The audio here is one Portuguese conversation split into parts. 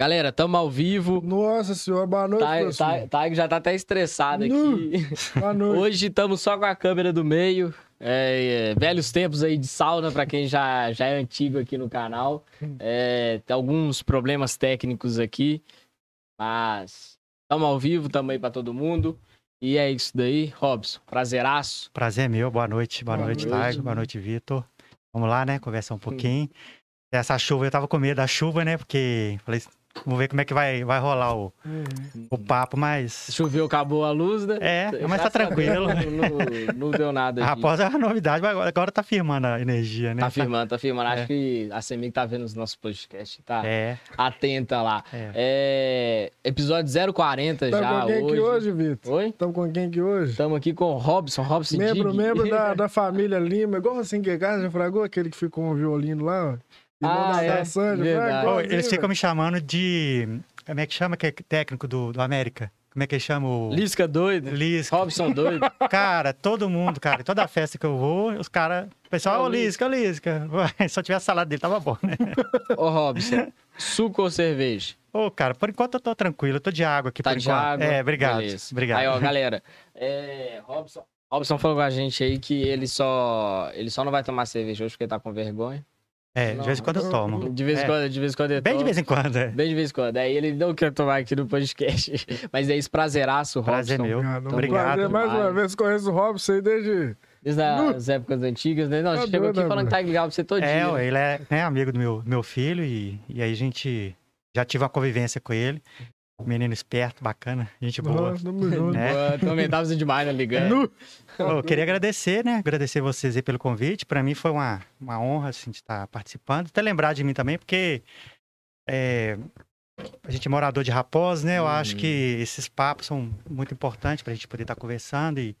Galera, tamo ao vivo. Nossa senhora, boa noite, Tá, tá, tá, já tá até estressado aqui. Boa noite. Hoje estamos só com a câmera do meio. É, é, velhos tempos aí de sauna para quem já, já é antigo aqui no canal. É, tem alguns problemas técnicos aqui, mas estamos ao vivo, estamos aí para todo mundo. E é isso daí, Robson. Prazeraço. Prazer é meu, boa noite, boa, Boa noite, noite. Taigo, boa noite, Vitor. Vamos lá, né, conversar um pouquinho. Essa chuva, eu tava com medo da chuva, né, porque falei, vamos ver como é que vai, vai rolar o, Uhum. o papo, mas... Choveu, acabou a luz, né? É, mas Já tá tranquilo. Não, não- não deu nada. A aqui. Raposa é uma novidade, mas agora, tá firmando a energia, né? Tá firmando, tá firmando. Acho É. que a Semig tá vendo os nossos podcasts, tá É, atenta lá. é. É, episódio 040 Estamos já com quem hoje. aqui hoje, Vitor? Oi? Estamos com quem aqui hoje? Estamos aqui com o Robson, Robson Membro, Dig. membro da, da família Lima, igual assim que é casa, já fragou aquele que ficou com o violino lá, ó. Ah, da, é, da Sandy, igualzinho, eles ficam me chamando de... Como é que chama, que é técnico do, do América? Como é que chama o... Lisca doido. Lisca. Robson doido. Cara, todo mundo, cara, toda festa que eu vou, os caras... O pessoal, Ô, ô, Lisca, ô, Lisca. Ué, Se eu tivesse salada dele, tava bom, né? Ô, Robson, suco ou cerveja? Ô, cara, por enquanto eu tô tranquilo, eu tô de água aqui Tá por de enquanto. água? É, obrigado. Beleza. Obrigado. Aí, ó, galera. É, Robson, Robson falou com a gente aí que ele só, ele só não vai tomar cerveja hoje porque tá com vergonha. É, de vez em quando eu tomo. De vez em É. quando, de vez em quando ele Bem de vez em quando, é. Bem de vez em quando. Aí ele não quer tomar aqui no podcast. Mas é isso, prazeraço, Robson. Prazer meu. Obrigado. Obrigado. Prazer, mais uma vez, conheço o Robson aí desde... Desde as épocas antigas, né? Não, Tá chegou aqui falando né, que tá ligado pra você todo É, dia. ué, ele é né, amigo do meu, meu filho e, e aí a gente já tive uma convivência com ele. Menino esperto, bacana, gente boa. Nossa, tamo junto. Né? Boa, Também tava demais, né? Ligando. Eu queria agradecer, né? Agradecer vocês aí pelo convite. Para mim foi uma, uma honra, assim, de estar participando. Até lembrar de mim também, porque é, a gente é morador de Raposa, né? Eu Uhum. acho que esses papos são muito importantes para a gente poder estar conversando e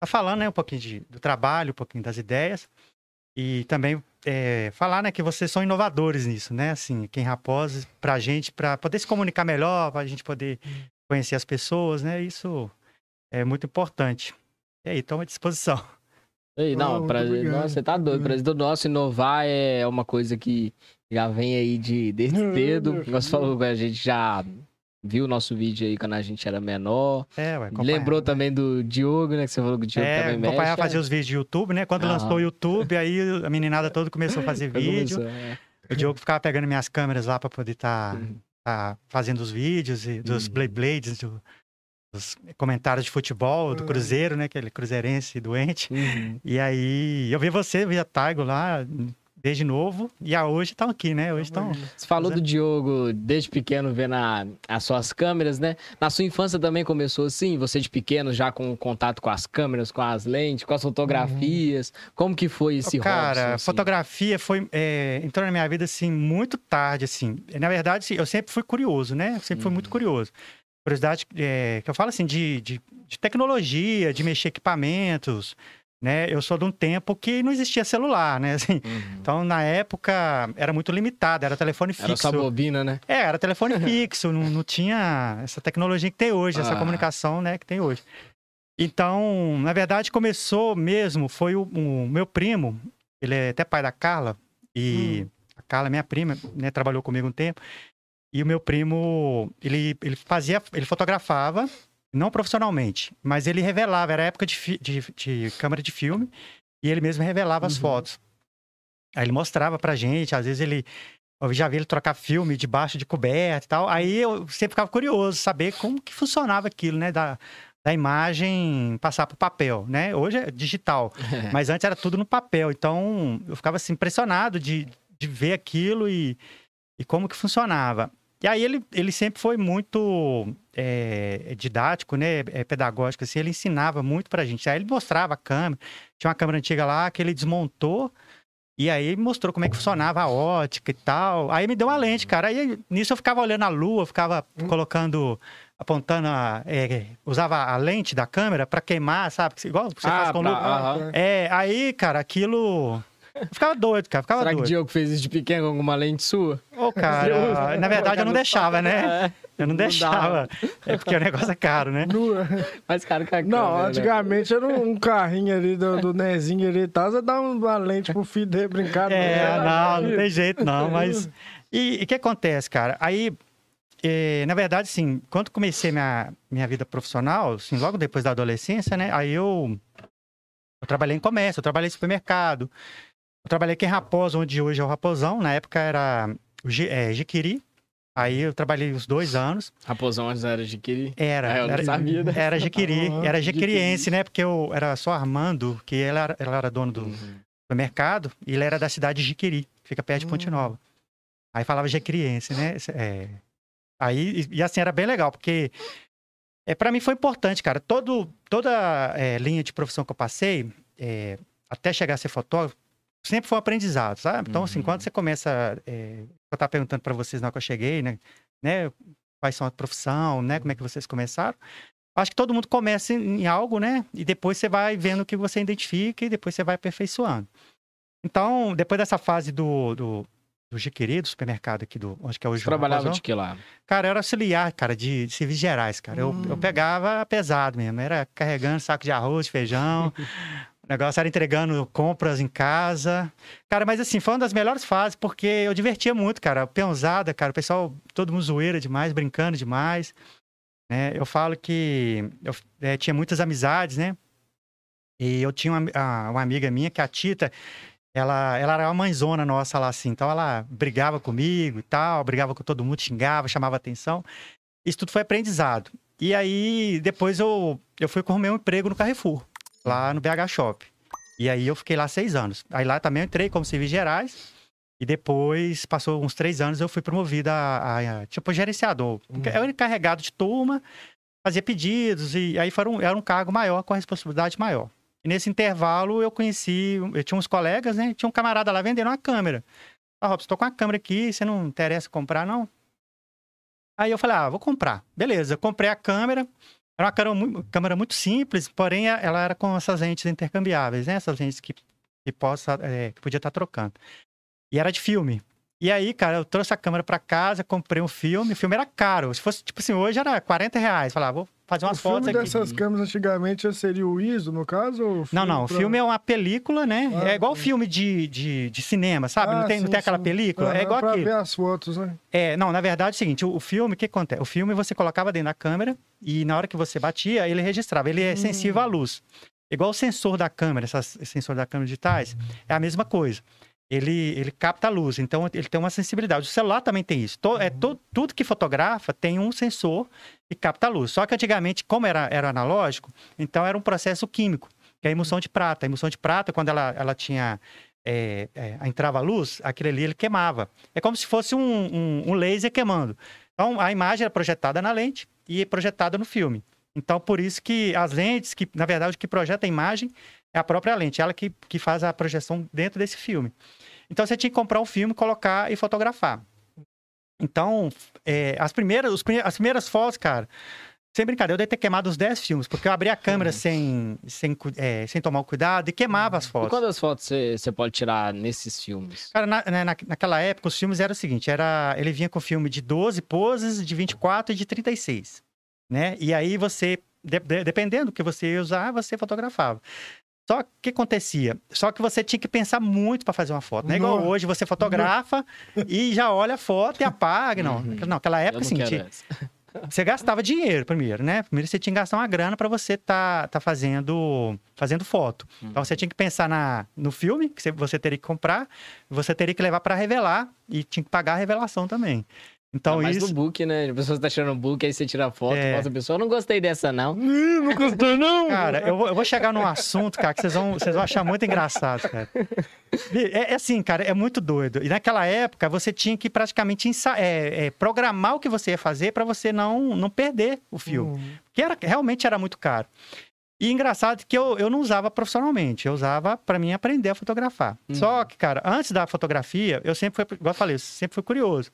tá falando, né? Um pouquinho de- do trabalho, um pouquinho das ideias. E também é, falar, né? Que vocês são inovadores nisso, né? Assim, aqui em Raposa, pra gente, para poder se comunicar melhor, pra gente poder conhecer as pessoas, né? Isso é muito importante. E aí, estamos à disposição. Ei, Oh, não, muito pra... Nossa, você tá doido. Prazer do nosso inovar é uma coisa que já vem aí de desde cedo. Você falou que a gente já viu o nosso vídeo aí quando a gente era menor. É, ué, Lembrou né? também do Diogo, né? Que você falou que o Diogo É, também mexe. acompanhar fazer os vídeos de YouTube, né? Quando Aham. lançou o YouTube, aí a meninada toda começou a fazer vídeo. começou, é. O Diogo ficava pegando minhas câmeras lá pra poder estar Uhum. fazendo os vídeos e dos Uhum. Blade Blades, do- dos comentários de futebol, do Uhum. Cruzeiro, né? Aquele cruzeirense doente. Uhum. E aí eu vi você, vi a Taigo lá desde novo. E a hoje estão aqui, né? Hoje estão. Você falou é. do Diogo desde pequeno vendo a- as suas câmeras, né? Na sua infância também começou assim? Você de pequeno já com contato com as câmeras, com as lentes, com as fotografias? Como que foi esse Cara, Robson, assim? fotografia foi é, entrou na minha vida assim muito tarde, assim. Na verdade, assim, eu sempre fui curioso, né? Eu sempre fui Uhum. muito curioso. Curiosidade é, que eu falo assim de, de, de tecnologia, de mexer equipamentos, né? Eu sou de um tempo que não existia celular, né? Assim, Uhum. então, na época, era muito limitado, era telefone fixo. Era só bobina, né? É, era telefone fixo, não, não tinha essa tecnologia que tem hoje, essa Ah. comunicação, né, que tem hoje. Então, na verdade, começou mesmo, foi o, o meu primo, ele é até pai da Carla, e a Carla, minha prima, né, trabalhou comigo um tempo, e o meu primo, ele, ele fazia, ele fotografava, não profissionalmente, mas ele revelava, era época de, de, de câmera de filme, e ele mesmo revelava as Uhum. fotos. Aí ele mostrava pra gente, às vezes ele eu já vi ele trocar filme debaixo de coberta e tal. Aí eu sempre ficava curioso, saber como que funcionava aquilo, né? Da, da imagem passar pro papel, né? Hoje é digital, mas antes era tudo no papel. Então eu ficava assim, impressionado de, de ver aquilo e, e como que funcionava. E aí ele, ele sempre foi muito é, didático, né? É, pedagógico, assim. Ele ensinava muito pra gente. Aí ele mostrava a câmera. Tinha uma câmera antiga lá que ele desmontou e aí mostrou como é que funcionava a ótica e tal. Aí me deu uma lente, cara. Aí nisso eu ficava olhando a lua, ficava colocando, apontando, a, é, usava a lente da câmera pra queimar, sabe? Igual você faz com pra- lua. É, aí, cara, aquilo. Eu ficava doido, cara. Ficava Será que o doido. Diogo fez isso de pequeno com alguma lente sua? Ô, cara, na verdade eu não deixava, né? Eu não, Não deixava. É porque o negócio é caro, né? No- Mais caro que a Não, câmera, né? antigamente era um carrinho ali do, do Nezinho ali e tal, você dá uma lente pro filho dele brincar. É, né? não, não tem jeito não, mas... E o que acontece, cara? Aí, eh, na verdade, assim, quando comecei minha, minha vida profissional, assim, logo depois da adolescência, né? Aí eu, eu trabalhei em comércio, eu trabalhei em supermercado, eu trabalhei aqui em Raposa, onde hoje é o Raposão, na época era o é, Jiquiri, aí eu trabalhei uns dois anos, Raposão antes era adquirir. era, É, eu não era, sabia, né? era Jiquiri, Ah, era jiquiriense, né? Porque eu era só Armando, que ela era, ela era dono do, Uhum. supermercado e ele era da cidade de Jiquiri, que fica perto de Ponte Hum. Nova. Aí falava jiquiriense, né? É, Aí, e, e assim, era bem legal, porque é, para mim foi importante, cara. Todo, toda é, linha de profissão que eu passei, é, até chegar a ser fotógrafo, sempre foi um aprendizado, sabe? Então, assim, Uhum. quando você começa. É, eu tava perguntando para vocês na hora que eu cheguei, né? né? Quais são a profissão, né? Como é que vocês começaram? Acho que todo mundo começa em em algo, né? E depois você vai vendo o que você identifica e depois você vai aperfeiçoando. Então, depois dessa fase do, do, do Jiquiri, do supermercado aqui do. Onde que é o Você trabalhava Raposão, de que lá? Cara, eu era auxiliar, cara, de, de serviços gerais, cara. Eu, Hum. eu pegava pesado mesmo. Era carregando saco de arroz, de feijão. o negócio era entregando compras em casa. Cara, mas assim, foi uma das melhores fases, porque eu divertia muito, cara. Peãozada, cara, o pessoal, todo mundo zoeira demais, brincando demais. Né? Eu falo que eu eh, tinha muitas amizades, né? E eu tinha uma, uma amiga minha, que é a Tita, ela, ela era uma mãezona nossa lá, assim. Então ela brigava comigo e tal, brigava com todo mundo, xingava, chamava atenção. Isso tudo foi aprendizado. E aí, depois eu, eu fui o meu emprego no Carrefour, lá no BH Shop. E aí eu fiquei lá seis anos. Aí lá também eu entrei como serviços gerais. E depois, passou uns três anos, eu fui promovido a, a- a, tipo, gerenciador. Uhum. Eu era encarregado de turma, fazia pedidos, e aí foi um, era um cargo maior, com a responsabilidade maior. E nesse intervalo eu conheci, eu tinha uns colegas, né? Tinha um camarada lá vendendo uma câmera. Ah, Robson, tô com uma câmera aqui, você não interessa comprar, não? Aí eu falei, ah, vou comprar. Beleza, comprei a câmera. Era uma câmera muito, câmera muito simples, porém ela era com essas lentes intercambiáveis, né? Essas lentes que, que, possa, é, que podia estar trocando. E era de filme. E aí, cara, eu trouxe a câmera pra casa, comprei um filme. O filme era caro. Se fosse, tipo assim, hoje era 40 reais. Falei, ah, vou fazer umas o filme fotos aqui. dessas câmeras antigamente seria o ISO, no caso? ou Não, não, o pra- filme é uma película, né? Ah, é igual tá. filme de, de, de cinema, sabe? não Ah, tem, não sim, tem aquela sim. película? Aham, é igual pra aquilo. ver as fotos, né? É, não, na verdade é o seguinte, o, filme, o que acontece? O filme você colocava dentro da câmera e na hora que você batia, ele registrava. Ele é Hum. sensível à luz. Igual o sensor da câmera, essas sensor da câmera digitais, é a mesma coisa. Ele, ele capta a luz, então ele tem uma sensibilidade. O celular também tem isso. To- é to- tudo que fotografa tem um sensor que capta a luz. Só que antigamente, como era, era analógico, então era um processo químico, que é a emulsão de prata. A emulsão de prata, quando ela, ela tinha. É, é, entrava a luz, aquilo ali ele queimava. É como se fosse um, um, um laser queimando. Então a imagem era projetada na lente e projetada no filme. Então por isso que as lentes, que na verdade que projeta a imagem é a própria lente, ela que, que faz a projeção dentro desse filme. Então você tinha que comprar um filme, colocar e fotografar. Então, é, as, primeiras, os as primeiras fotos, cara, sem brincadeira, eu devo ter queimado uns 10 filmes, porque eu abri a câmera sem, sem, é, sem tomar o cuidado e queimava as E fotos. quantas fotos você você pode tirar nesses filmes? Cara, na, né, na- naquela época, os filmes eram o seguinte: era, ele vinha com filme de 12 poses, de 24 e de 36. Né? E aí você, de- de- dependendo do que você ia usar, você fotografava. Só que acontecia? Só que você tinha que pensar muito para fazer uma foto. Não é igual hoje, você fotografa e já olha a foto e apaga. Não, Uhum. não aquela Eu época, assim, tinha- você gastava dinheiro primeiro, né? Primeiro você tinha que gastar uma grana para você tá, tá fazendo, fazendo foto. Então você tinha que pensar na, no filme que você teria que comprar, você teria que levar para revelar e tinha que pagar a revelação também. Então Ah, mas isso no book, né? A pessoa tá tirando book, aí você tira a foto, É. mostra a pessoa. Não gostei dessa, não. Ih, não gostou, não? Cara, eu vou, eu vou chegar num assunto, cara, que vocês vão, vocês vão achar muito engraçado, cara. É, é assim, cara, é muito doido. E naquela época, você tinha que praticamente ensa- é, é, programar o que você ia fazer para você não, não perder o filme. Hum. que era, realmente era muito caro. E engraçado que eu, eu não usava profissionalmente, eu usava para mim aprender a fotografar. Uhum. Só que, cara, antes da fotografia, eu sempre fui, igual eu falei, eu sempre fui curioso.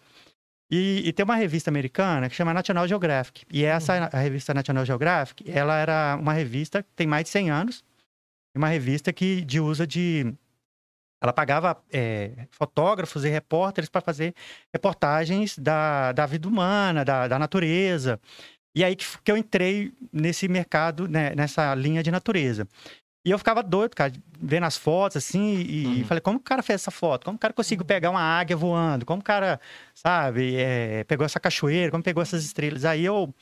E, e tem uma revista americana que chama National Geographic. E essa, a revista National Geographic, ela era uma revista que tem mais de 100 anos, uma revista que de uso de Ela pagava é, fotógrafos e repórteres para fazer reportagens da, da vida humana, da, da natureza. E aí que, que eu entrei nesse mercado, né, nessa linha de natureza. E eu ficava doido, cara, vendo as fotos, assim, e, uhum. falei, como o cara fez essa foto? Como o cara conseguiu pegar uma águia voando? Como o cara, sabe, é, pegou essa cachoeira? Como pegou essas estrelas? Aí eu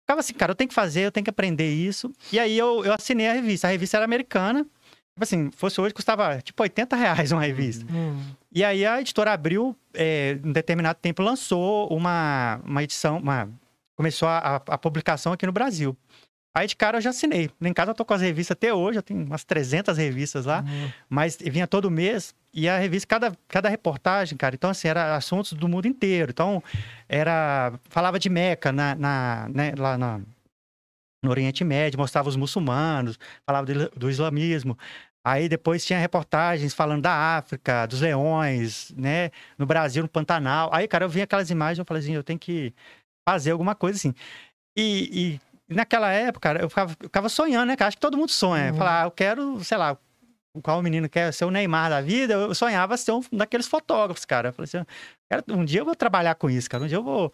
ficava assim, cara, eu tenho que fazer, eu tenho que aprender isso. E aí eu, eu assinei a revista. A revista era americana. Tipo assim, fosse hoje, custava tipo 80 reais uma revista. Uhum. E aí a editora Abril, é, em determinado tempo, lançou uma, uma edição, uma, começou a, a publicação aqui no Brasil. Aí de cara eu já assinei. Em casa eu tô com as revistas até hoje, eu tenho umas 300 revistas lá, uhum. mas vinha todo mês e a revista, cada, cada reportagem, cara, então assim, era assuntos do mundo inteiro. Então, era. Falava de Meca na, na né, lá na, no Oriente Médio, mostrava os muçulmanos, falava do, do islamismo. Aí depois tinha reportagens falando da África, dos leões, né? No Brasil, no Pantanal. Aí, cara, eu vi aquelas imagens e eu falei assim, eu tenho que fazer alguma coisa assim. E, e naquela época, eu ficava, eu ficava sonhando, né, cara? Acho que todo mundo sonha. Uhum. Falar, ah, eu quero, sei lá, qual menino quer ser o Neymar da vida, eu sonhava ser um daqueles fotógrafos, cara. Eu falei assim, cara, um dia eu vou trabalhar com isso, cara. Um dia eu vou,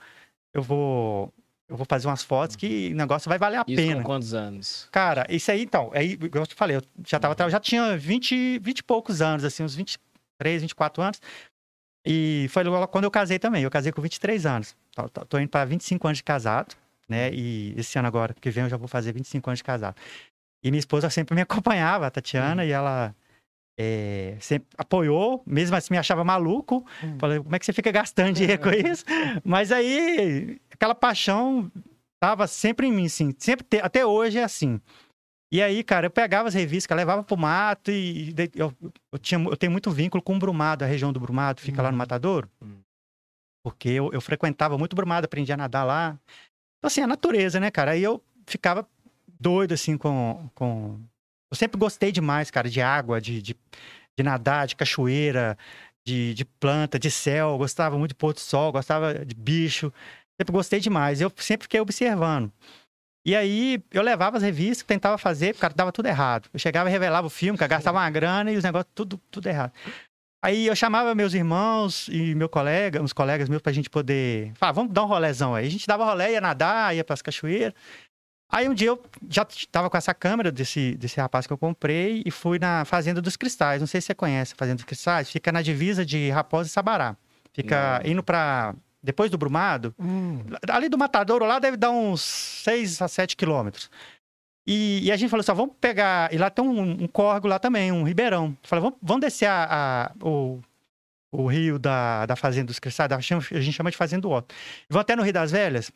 eu vou, eu vou fazer umas fotos que o negócio vai valer a isso pena. Com quantos anos? Cara, isso aí, então, aí, eu te falei, eu já tava, já tinha 20, 20 e poucos anos, assim, uns 23, 24 anos. E foi logo quando eu casei também. Eu casei com 23 anos. Tô, tô indo para 25 anos de casado, né? E esse ano agora, que vem, eu já vou fazer 25 anos de casado. E minha esposa sempre me acompanhava, a Tatiana, uhum. e ela é, sempre apoiou, mesmo assim me achava maluco. Uhum. Falei, como é que você fica gastando dinheiro com isso? Mas aí, aquela paixão tava sempre em mim, assim. Sempre te... Até hoje é assim. E aí, cara, eu pegava as revistas, levava pro mato e eu, eu, tinha, eu tenho muito vínculo com o Brumado, a região do Brumado, fica lá no uhum. Matadouro. Uhum. Porque eu, eu frequentava muito Brumado, aprendi a nadar lá. Então, assim, a natureza, né, cara? Aí eu ficava doido, assim, com, com... Eu sempre gostei demais, cara, de água, de, de, de nadar, de cachoeira, de, de planta, de céu. gostava muito de pôr do sol, gostava de bicho. Sempre gostei demais. Eu sempre fiquei observando. E aí eu levava as revistas, tentava fazer, cara, dava tudo errado. Eu chegava e revelava o filme, cara, gastava uma grana e os negócios tudo, tudo errado. Aí eu chamava meus irmãos e meu colega, uns colegas meus pra gente poder falar, vamos dar um rolezão aí. A gente dava rolé, ia nadar, ia pras cachoeiras. Aí um dia eu já tava com essa câmera desse, desse rapaz que eu comprei e fui na Fazenda dos Cristais. Não sei se você conhece a Fazenda dos Cristais. Fica na divisa de Raposa e Sabará. Fica indo pra. Depois do Brumado. Hum. Ali do Matadouro lá deve dar uns 6 a 7 quilômetros. E, e, a gente falou assim: vamos pegar. E lá tem um, um córrego lá também, um ribeirão. Falei, vamos, vamos descer a, a, o, o rio da, da Fazenda dos Cristais. A gente chama de Fazenda do Otto. Vamos até no Rio das Velhas.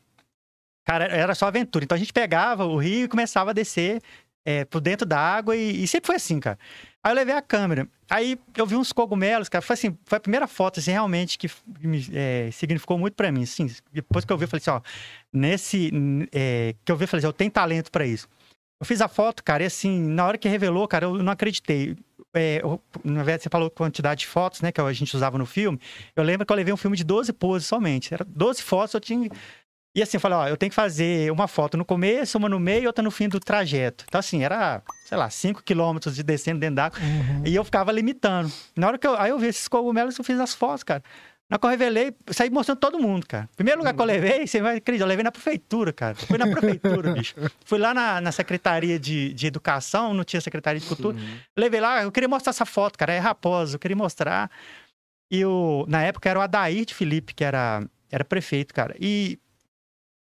Cara, era só aventura. Então a gente pegava o rio e começava a descer é, por dentro da água e, e, sempre foi assim, cara. Aí eu levei a câmera. Aí eu vi uns cogumelos, cara. Foi assim, foi a primeira foto, assim, realmente que me, é, significou muito para mim. Assim, depois que eu vi, eu falei assim, ó, nesse. É, que eu vi, eu falei assim, eu tenho talento para isso. Eu fiz a foto, cara, e assim, na hora que revelou, cara, eu não acreditei. É, eu, na verdade, você falou quantidade de fotos, né, que a gente usava no filme. Eu lembro que eu levei um filme de 12 poses somente. Era 12 fotos, eu tinha e assim, eu falei, ó, eu tenho que fazer uma foto no começo, uma no meio e outra no fim do trajeto. Então, assim, era, sei lá, 5 quilômetros de descendo dentro d'água. Uhum. E eu ficava limitando. Na hora que eu. Aí eu vi esses cogumelos, eu fiz as fotos, cara. Na que eu revelei, saí mostrando todo mundo, cara. Primeiro lugar que eu uhum. levei, você vai acreditar, eu levei na prefeitura, cara. Fui na prefeitura, bicho. Fui lá na, na Secretaria de, de Educação, não tinha Secretaria de Cultura. Uhum. Levei lá, eu queria mostrar essa foto, cara. É raposa, eu queria mostrar. E o, na época era o Adair de Felipe, que era, era prefeito, cara. E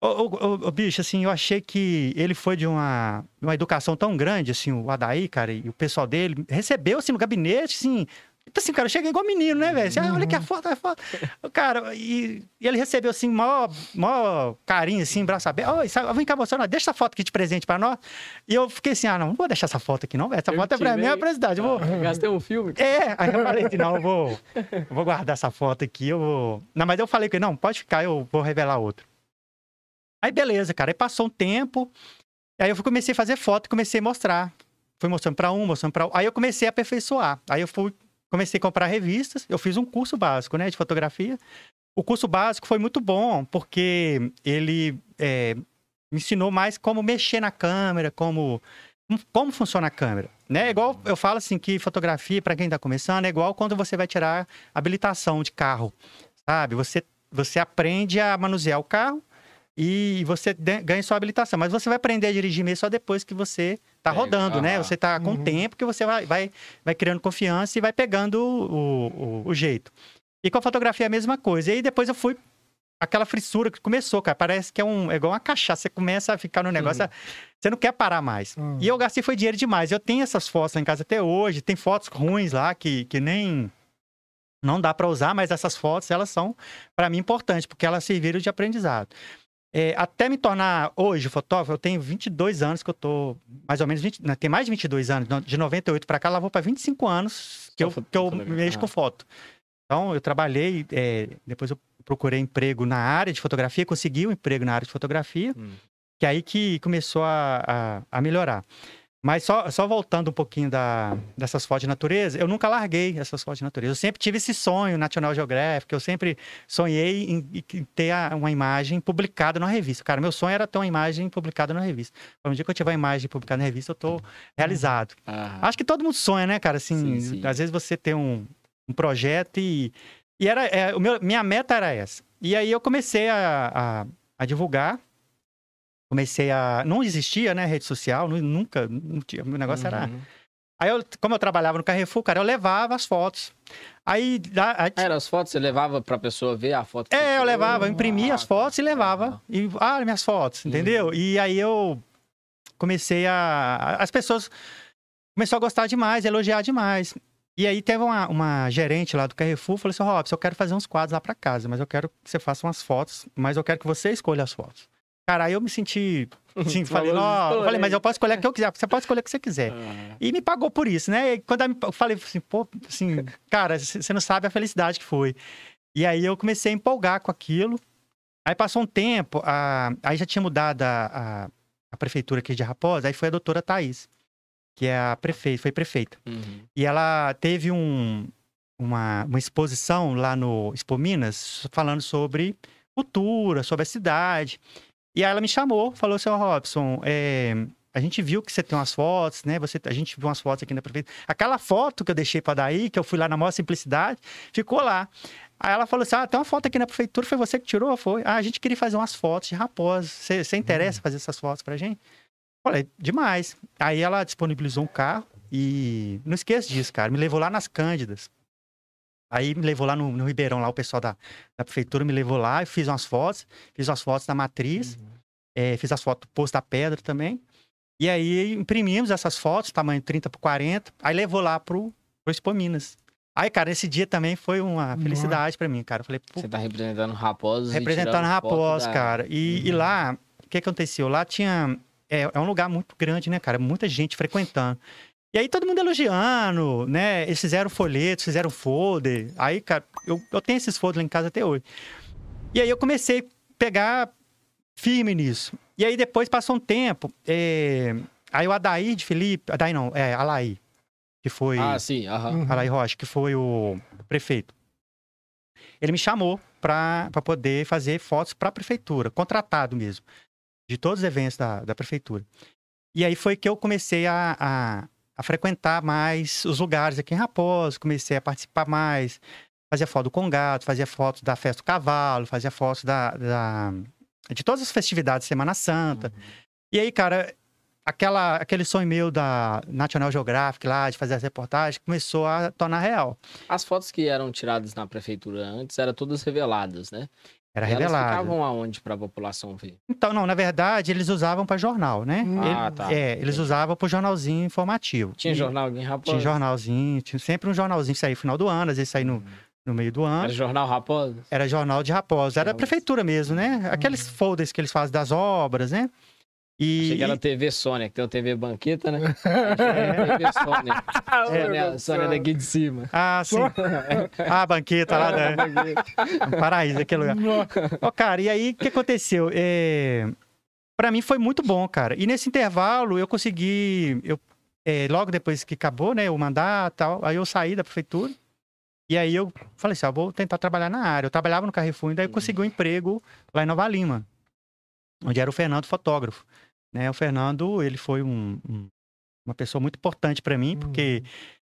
Ô, ô, ô, bicho, assim, eu achei que ele foi de uma, uma educação tão grande, assim, o Adaí, cara, e o pessoal dele, recebeu, assim, no gabinete, assim, Tipo assim, cara, cheguei igual menino, né, velho? Assim, ah, olha que a foto, a foto. Cara, e, e, ele recebeu, assim, maior, maior carinho, assim, braço aberto. Oi, sabe, vem cá, você, deixa essa foto aqui de presente pra nós. E eu fiquei assim, ah, não, não vou deixar essa foto aqui, não, velho. Essa eu foto é pra mim, é presidente. Eu vou... Gastei um filme. É, aí eu falei assim, não, eu vou, eu vou guardar essa foto aqui, eu vou... Não, mas eu falei que não, pode ficar, eu vou revelar outro. Aí beleza, cara. Aí passou um tempo. Aí eu comecei a fazer foto e comecei a mostrar. Fui mostrando para um, mostrando para um. Aí eu comecei a aperfeiçoar. Aí eu fui, comecei a comprar revistas. Eu fiz um curso básico, né, de fotografia. O curso básico foi muito bom, porque ele é, me ensinou mais como mexer na câmera, como como funciona a câmera. Né? É igual eu falo assim que fotografia, para quem está começando, é igual quando você vai tirar habilitação de carro. Sabe? Você, você aprende a manusear o carro e você ganha sua habilitação. Mas você vai aprender a dirigir mesmo só depois que você está rodando, né? Você está com uhum. tempo que você vai, vai, vai criando confiança e vai pegando o, o, o jeito. E com a fotografia é a mesma coisa. E aí depois eu fui aquela frissura que começou, cara. Parece que é, um, é igual uma cachaça. Você começa a ficar no negócio, uhum. você não quer parar mais. Uhum. E eu gastei foi dinheiro demais. Eu tenho essas fotos lá em casa até hoje. Tem fotos ruins lá que, que nem não dá para usar, mas essas fotos elas são para mim importantes porque elas serviram de aprendizado. É, até me tornar hoje fotógrafo, eu tenho 22 anos que eu tô, mais ou menos, 20, né, tem mais de 22 anos, de 98 para cá, lá vou para 25 anos que eu, que eu mexo com foto. Então, eu trabalhei, é, depois eu procurei emprego na área de fotografia, consegui um emprego na área de fotografia, hum. que é aí que começou a, a, a, melhorar. Mas só, só voltando um pouquinho da, dessas fotos de natureza, eu nunca larguei essas fotos de natureza. Eu sempre tive esse sonho National Geographic, eu sempre sonhei em, em ter uma imagem publicada numa revista. Cara, meu sonho era ter uma imagem publicada numa revista. Um dia que eu tiver uma imagem publicada na revista, eu tô realizado. Ah. Acho que todo mundo sonha, né, cara? Assim, sim, sim. às vezes você tem um, um projeto e e era, é, o meu, minha meta era essa. E aí eu comecei a, a, a divulgar. Comecei a. Não existia, né? Rede social, nunca. Não tinha, o negócio uhum. era. Aí, eu, como eu trabalhava no Carrefour, cara, eu levava as fotos. Aí. A, a... Era as fotos, você levava pra pessoa ver a foto? É, eu levava, eu imprimia ah, as fotos e levava. E, ah, minhas fotos, entendeu? Uhum. E aí eu comecei a. As pessoas começaram a gostar demais, elogiar demais. E aí teve uma, uma gerente lá do Carrefour, falou assim, Robson, eu quero fazer uns quadros lá para casa, mas eu quero que você faça umas fotos, mas eu quero que você escolha as fotos. Cara, aí eu me senti, assim, falei, não, falei, mas eu posso escolher o que eu quiser, você pode escolher o que você quiser. Ah. E me pagou por isso, né? E quando eu falei assim, pô, assim, cara, você não sabe a felicidade que foi. E aí eu comecei a empolgar com aquilo. Aí passou um tempo, a... aí já tinha mudado a, a, a prefeitura aqui de Raposa, aí foi a doutora Thaís que é a prefeita, foi prefeita. Uhum. E ela teve um, uma, uma exposição lá no Expo Minas falando sobre cultura, sobre a cidade. E aí ela me chamou, falou assim, oh, Robson, é, a gente viu que você tem umas fotos, né? Você, a gente viu umas fotos aqui na prefeitura. Aquela foto que eu deixei para daí, que eu fui lá na maior simplicidade, ficou lá. Aí ela falou assim: Ah, tem uma foto aqui na prefeitura, foi você que tirou? Foi. Ah, a gente queria fazer umas fotos de raposa. Você, você interessa uhum. fazer essas fotos pra gente? Falei, demais. Aí ela disponibilizou um carro e não esqueço disso, cara. Me levou lá nas Cândidas. Aí me levou lá no, no Ribeirão, lá o pessoal da, da prefeitura me levou lá, e fiz umas fotos, fiz umas fotos da matriz, uhum. é, fiz as fotos do posto da pedra também. E aí imprimimos essas fotos, tamanho 30 por 40, aí levou lá pro, pro Expo Minas. Aí, cara, esse dia também foi uma felicidade para mim, cara. Eu falei, Você tá representando Raposos Representando Raposos, da... cara. E, uhum. e lá, o que aconteceu? Lá tinha é, é um lugar muito grande, né, cara? Muita gente frequentando. E aí todo mundo elogiando, né? Eles fizeram folhetos, fizeram folder. Aí, cara, eu, eu tenho esses folders lá em casa até hoje. E aí eu comecei a pegar firme nisso. E aí depois passou um tempo. É... Aí o Adair de Felipe. Adair não, é Alaí. Que foi. Ah, sim, aham. Alaí Rocha, que foi o prefeito. Ele me chamou para poder fazer fotos para a prefeitura, contratado mesmo de todos os eventos da, da prefeitura. E aí foi que eu comecei a, a, a, frequentar mais os lugares aqui em Raposo, comecei a participar mais, fazia foto do Congado, fazia fotos da Festa do Cavalo, fazia fotos da, da de todas as festividades de Semana Santa. Uhum. E aí, cara, aquela, aquele sonho meu da National Geographic lá, de fazer as reportagens, começou a tornar real. As fotos que eram tiradas na prefeitura antes eram todas reveladas, né? Era e revelado. Elas ficavam aonde para a população ver? Então, não, na verdade, eles usavam para jornal, né? Ah, Ele, tá. É, eles usavam para jornalzinho informativo. Tinha jornalzinho Raposa? Tinha jornalzinho, tinha sempre um jornalzinho que saía no final do ano, às vezes saía no, hum. no meio do ano. Era jornal Raposa? Era jornal de Raposa. Era a prefeitura mesmo, né? Aqueles hum. folders que eles fazem das obras, né? E... Cheguei na TV Sônia, que tem o TV Banqueta, né? É. TV Sônia. É, né? A Sônia daqui de cima. Ah, sim. ah, a banqueta lá, né? Um paraíso, aquele lugar. Ó, oh, cara, e aí, o que aconteceu? É... Para mim foi muito bom, cara. E nesse intervalo, eu consegui... Eu, é, logo depois que acabou, né, o mandato tal, aí eu saí da prefeitura. E aí eu falei assim, ah, vou tentar trabalhar na área. Eu trabalhava no Carrefour, e daí eu consegui um emprego lá em Nova Lima, onde era o Fernando fotógrafo. Né? O Fernando, ele foi um, um uma pessoa muito importante para mim, porque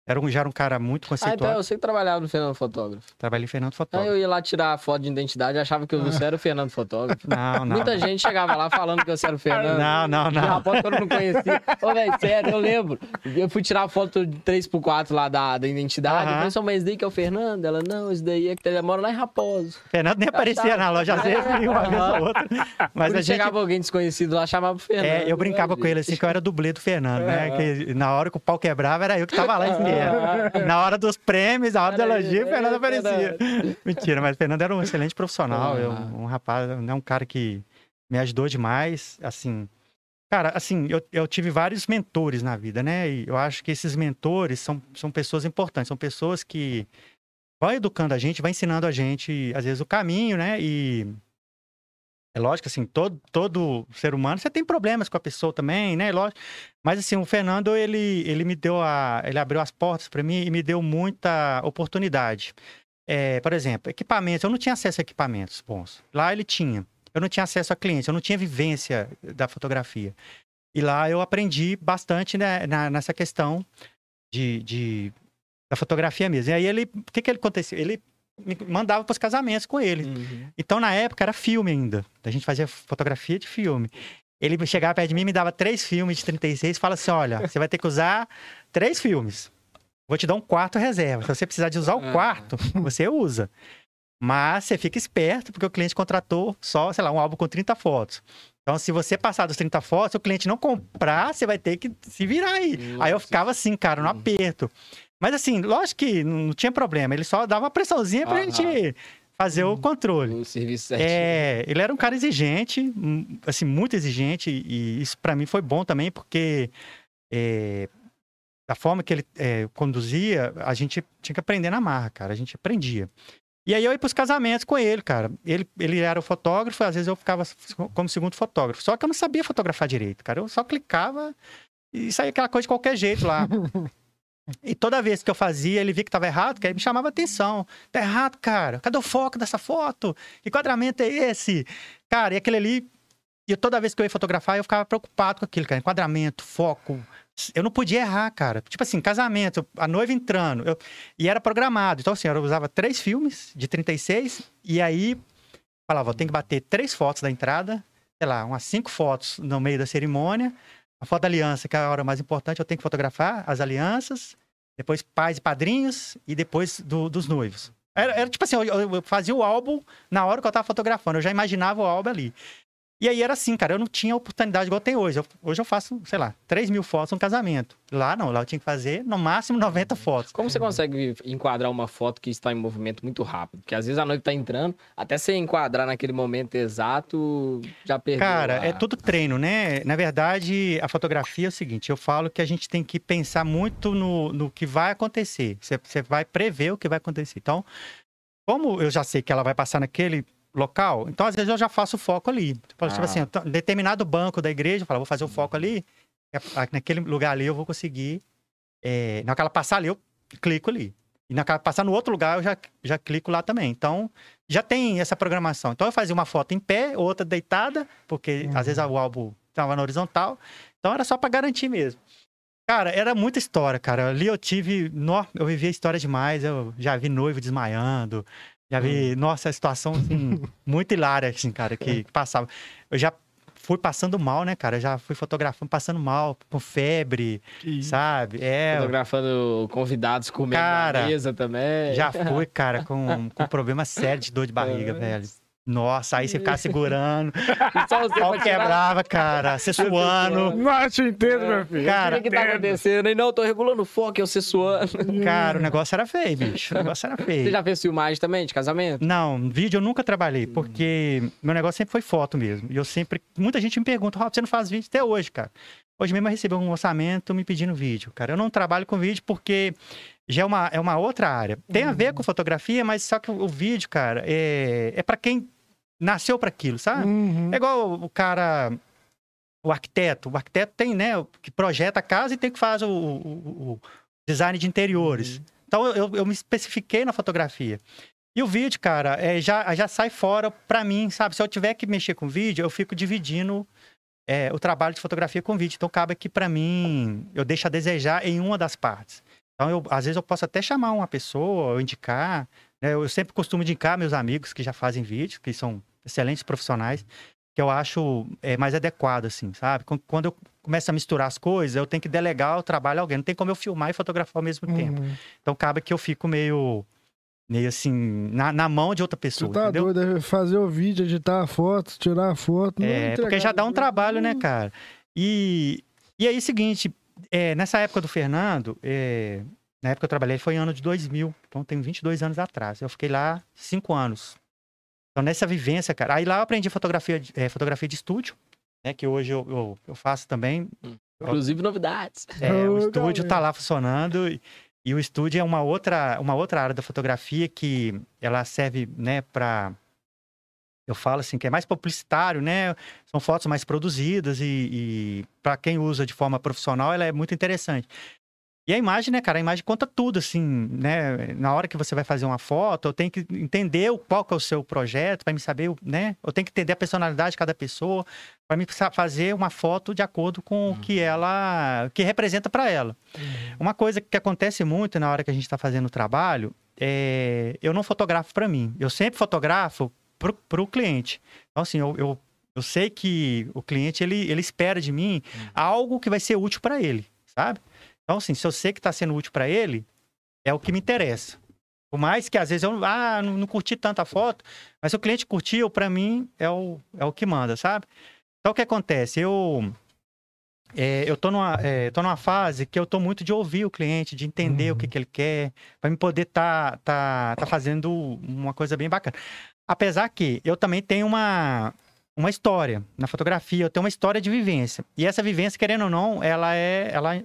era um, já era um cara muito Ah, então conceituado. eu sei que trabalhava no Fernando Fotógrafo. Trabalhei em Fernando Aí Fotógrafo. eu ia lá tirar a foto de identidade achava que você era o Fernando Fotógrafo. Não, não. Muita gente chegava lá falando que você era o Fernando. Não, não, não. foto que eu não conhecia. Ô, velho, sério, eu lembro. Eu fui tirar a foto de 3x4 lá da, da identidade. Eu "Só, mas daí que é o Fernando? Ela, não, esse daí é que ele mora lá em Raposo. Fernando nem aparecia na loja, às vezes, uma vez ou outra. Mas Quando a gente. chegava alguém desconhecido lá, chamava o Fernando. É, eu brincava com ele assim, que eu era dublê do Fernando, né? Que na hora que o pau quebrava, era eu que tava lá em cima. Na hora dos prêmios, na hora do elogio, o Fernando é, aparecia. Mentira, mas o Fernando era um excelente profissional, Ah. eu- um rapaz, né, um cara que me ajudou demais, assim. Cara, assim, eu, eu tive vários mentores na vida, né? E eu acho que esses mentores são, são pessoas importantes, são pessoas que vão educando a gente, vão ensinando a gente, às vezes, o caminho, né? E é lógico, assim, todo, todo ser humano, você tem problemas com a pessoa também, né? Lógico. Mas, assim, o Fernando, ele, ele me deu a... Ele abriu as portas para mim e me deu muita oportunidade. É, por exemplo, equipamentos. Eu não tinha acesso a equipamentos bons. Lá ele tinha. Eu não tinha acesso a clientes. Eu não tinha vivência da fotografia. E lá eu aprendi bastante né, na- nessa questão de, de- da fotografia mesmo. E aí ele... O que que ele aconteceu? Ele me mandava para os casamentos com ele. Uhum. Então, na época, era filme ainda. A gente fazia fotografia de filme. Ele chegava perto de mim, me dava três filmes de 36 e fala assim: olha, você vai ter que usar três filmes. Vou te dar um quarto reserva. Se você precisar de usar o Ah. quarto, você usa. Mas você fica esperto, porque o cliente contratou só, sei lá, um álbum com 30 fotos. Então, se você passar dos 30 fotos, o cliente não comprar, você vai ter que se virar aí. Aí eu Nossa. ficava assim, cara, no aperto. Mas assim, lógico que não tinha problema. Ele só dava uma pressãozinha pra Aham. gente fazer o controle. O serviço certinho. É, ele era um cara exigente, hum, assim, muito exigente, e isso pra mim foi bom também, porque é, da forma que ele é, conduzia, a gente tinha que aprender na marra, cara, a gente aprendia. E aí eu ia pros casamentos com ele, cara. Ele, ele era o fotógrafo, às vezes eu ficava como segundo fotógrafo. Só que eu não sabia fotografar direito, cara. Eu só clicava e saía aquela coisa de qualquer jeito lá. E toda vez que eu fazia, ele via que tava errado, que aí me chamava atenção. Tá errado, cara. Cadê o foco dessa foto? Que enquadramento é esse? Cara, e aquele ali. E toda vez que eu ia fotografar, eu ficava preocupado com aquilo, cara. Enquadramento, foco. Eu não podia errar, cara. Tipo assim, casamento, a noiva entrando. eu- E era programado. Então, assim, eu usava três filmes de 36. E aí, falava, tem que bater três fotos da entrada. Sei lá, umas cinco fotos no meio da cerimônia. A foto da aliança, que é a hora mais importante, eu tenho que fotografar as alianças. Depois pais e padrinhos. E depois do- dos noivos. Era, era tipo assim, eu, eu- fazia o álbum na hora que eu tava fotografando. Eu já imaginava o álbum ali. E aí era assim, cara, eu não tinha oportunidade igual tem hoje. Eu- hoje eu faço, sei lá, 3 mil fotos no casamento. Lá não, lá eu tinha que fazer no máximo 90 fotos. Como você consegue enquadrar uma foto que está em movimento muito rápido? Porque às vezes a noiva tá entrando, até você enquadrar naquele momento exato, já perdeu. Cara, a- é tudo treino, né? Na verdade, a fotografia é o seguinte: eu falo que a gente tem que pensar muito no, no que vai acontecer. Você, você vai prever o que vai acontecer. Então, como eu já sei que ela vai passar naquele local, então às vezes eu já faço o foco ali. Tipo Ah. assim, determinado banco da igreja, eu falo, vou fazer o foco ali, é- naquele lugar ali eu vou conseguir. É, na hora que ela passar ali, eu clico ali. E na hora que ela passar no outro lugar, eu já, já clico lá também. Então, já tem essa programação. Então, eu fazia uma foto em pé, outra deitada, porque às vezes o álbum estava na horizontal. Então, era só para garantir mesmo. Cara, era muita história, cara. Ali eu tive. nó, eu vivi a história demais. Eu já vi noivo desmaiando. Já vi. Nossa, a situação, assim, muito hilária, assim, cara, que, que passava. Eu já fui passando mal, né, cara? Eu já fui fotografando, passando mal, com febre, Que- sabe? É. Fotografando convidados comendo Cara, na mesa também. Já fui, cara, com, com problema sério de dor de barriga, velho. Nossa, aí você ficava segurando, Só você pau quebrava, cara, você suando. Não, eu te entendo, meu filho. O Cara, que, que tá acontecendo? E não, tô regulando o foco, eu você suando. cara, o negócio era feio, bicho. O negócio era Você feio. já fez filmagem também de casamento? Não, vídeo eu nunca trabalhei, porque meu negócio sempre foi foto mesmo. E eu sempre. Muita gente me pergunta, Rob, você não faz vídeo até hoje, cara. Hoje mesmo eu recebi um orçamento me pedindo vídeo, cara. Eu não trabalho com vídeo porque já é uma, é uma outra área. Tem a ver com fotografia, mas só que o, o vídeo, cara, é, é para quem nasceu para aquilo, sabe? Uhum. É igual o cara, o arquiteto. O arquiteto tem, né, que projeta a casa e tem que fazer o, o- o design de interiores. Então eu, eu me especifiquei na fotografia. E o vídeo, cara, é, já, já sai fora pra mim, sabe? Se eu tiver que mexer com vídeo, eu fico dividindo é, o trabalho de fotografia com vídeo. Então, acaba que, para mim, eu deixo a desejar em uma das partes. Então, eu, às vezes, eu posso até chamar uma pessoa, ou indicar. Né? Eu sempre costumo indicar meus amigos que já fazem vídeo, que são excelentes profissionais, que eu acho é, mais adequado, assim, sabe? Quando eu começo a misturar as coisas, eu tenho que delegar o trabalho a alguém. Não tem como eu filmar e fotografar ao mesmo Uhum. tempo. Então, acaba que eu fico meio meio assim, na, na mão de outra Tu pessoa, tá entendeu? doido, é fazer o vídeo, editar a foto, tirar a foto. não É, porque já dá um trabalho, né, não. cara? E, e aí, seguinte, é, nessa época do Fernando, é, na época que eu trabalhei, foi ano de 2000, então tem 22 anos atrás. Eu fiquei lá cinco anos. Então, nessa vivência, cara, aí lá eu aprendi fotografia, de- é, fotografia de estúdio, né, que hoje eu, eu, eu faço também. Inclusive novidades. É, o estúdio galera. tá lá funcionando e, e o estúdio é uma outra, uma outra área da fotografia que ela serve, né, para eu falo assim que é mais publicitário, né? São fotos mais produzidas e, e para quem usa de forma profissional ela é muito interessante. E a imagem, né, cara? A imagem conta tudo, assim, né? Na hora que você vai fazer uma foto, eu tenho que entender qual que é o seu projeto, para me saber, né? Eu tenho que entender a personalidade de cada pessoa, para me fazer uma foto de acordo com o que ela, o que representa para ela. Uma coisa que acontece muito na hora que a gente está fazendo o trabalho é eu não fotografo para mim. Eu sempre fotografo para o cliente. Então, assim, eu, eu, eu sei que o cliente ele, ele espera de mim algo que vai ser útil para ele, sabe? Então, assim, se eu sei que está sendo útil para ele, é o que me interessa. Por mais que às vezes eu ah, não, não curti tanta foto, mas se o cliente curtiu, para mim é o, é o que manda, sabe? Então, o que acontece? Eu. É, eu tô numa, é, tô numa fase que eu tô muito de ouvir o cliente, de entender o que, que ele quer, para me poder tá, tá, tá fazendo uma coisa bem bacana. Apesar que eu também tenho uma, uma história na fotografia, eu tenho uma história de vivência. E essa vivência, querendo ou não, ela é. Ela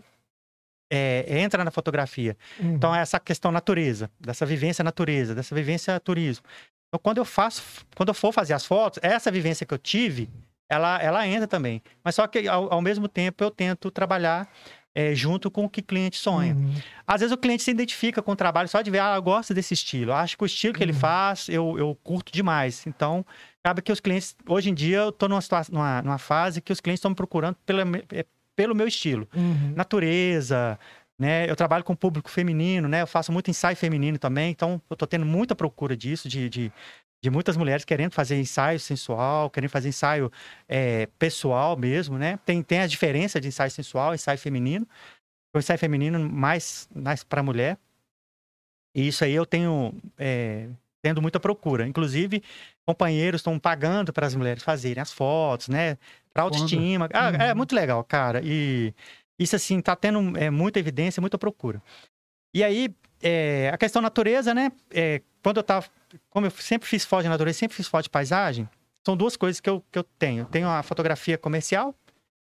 é, entra na fotografia. Uhum. Então, é essa questão natureza, dessa vivência natureza, dessa vivência turismo. Então, quando eu faço, quando eu for fazer as fotos, essa vivência que eu tive, ela, ela entra também. Mas só que, ao, ao mesmo tempo, eu tento trabalhar é, junto com o que o cliente sonha. Uhum. Às vezes o cliente se identifica com o trabalho só de ver, ah, eu gosto desse estilo. Eu acho que o estilo que ele Uhum. faz, eu, eu curto demais. Então, acaba que os clientes, hoje em dia, eu estou numa, numa, numa fase que os clientes estão me procurando pela, é, pelo meu estilo Uhum. natureza, né? Eu trabalho com público feminino, né? Eu faço muito ensaio feminino também, então eu tô tendo muita procura disso, de, de, de muitas mulheres querendo fazer ensaio sensual, querendo fazer ensaio é, pessoal mesmo, né? Tem, tem a diferença de ensaio sensual e ensaio feminino. O ensaio feminino mais, mais para mulher. E isso aí eu tenho é, tendo muita procura. Inclusive, companheiros estão pagando para as mulheres fazerem as fotos, né? Para autoestima. Ah, é Uhum. muito legal, cara. E isso, assim, tá tendo é, muita evidência, muita procura. E aí, é, a questão natureza, né? É, quando eu tava. Como eu sempre fiz foto de natureza, sempre fiz foto de paisagem, são duas coisas que eu, que eu tenho. Eu tenho a fotografia comercial,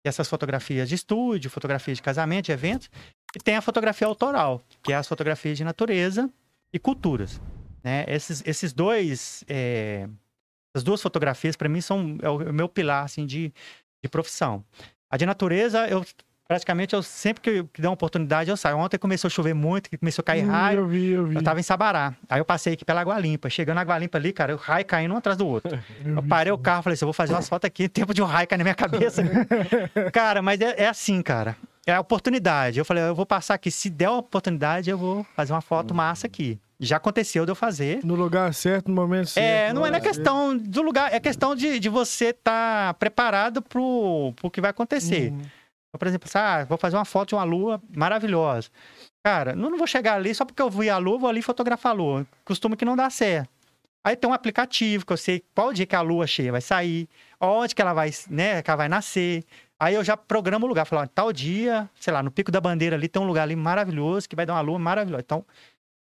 que é essas fotografias de estúdio, fotografias de casamento, de eventos, e tem a fotografia autoral, que é as fotografias de natureza e culturas. Né? Esses, esses dois. É, as duas fotografias, para mim, são é o, é o meu pilar assim, de, de profissão. A de natureza, eu praticamente eu sempre que, que dá uma oportunidade eu saio. Ontem começou a chover muito, que começou a cair Hum, raio. Eu vi, eu vi. Eu tava em Sabará. Aí eu passei aqui pela Água Limpa. Chegando na Água Limpa ali, cara, o raio caindo um atrás do outro. Eu vi. parei o carro, falei assim, eu vou fazer umas fotos aqui, tempo de um raio cair na minha cabeça. cara, mas é, é assim, cara. É a oportunidade. Eu falei, eu vou passar aqui. Se der a oportunidade, eu vou fazer uma foto massa aqui. Já aconteceu de eu fazer. No lugar certo, no momento certo. É, não é na hora questão do lugar, é questão de, de você estar preparado pro, pro que vai acontecer. Uhum. Então, por exemplo, ah, vou fazer uma foto de uma lua maravilhosa. Cara, não, não vou chegar ali só porque eu vi a lua, vou ali fotografar a lua. Costuma que não dá certo. Aí tem um aplicativo que eu sei qual dia que a lua cheia vai sair, onde que ela vai, né, que ela vai nascer. Aí eu já programo o lugar, falo, tal dia, sei lá, no Pico da Bandeira ali tem um lugar ali maravilhoso que vai dar uma lua maravilhosa. Então,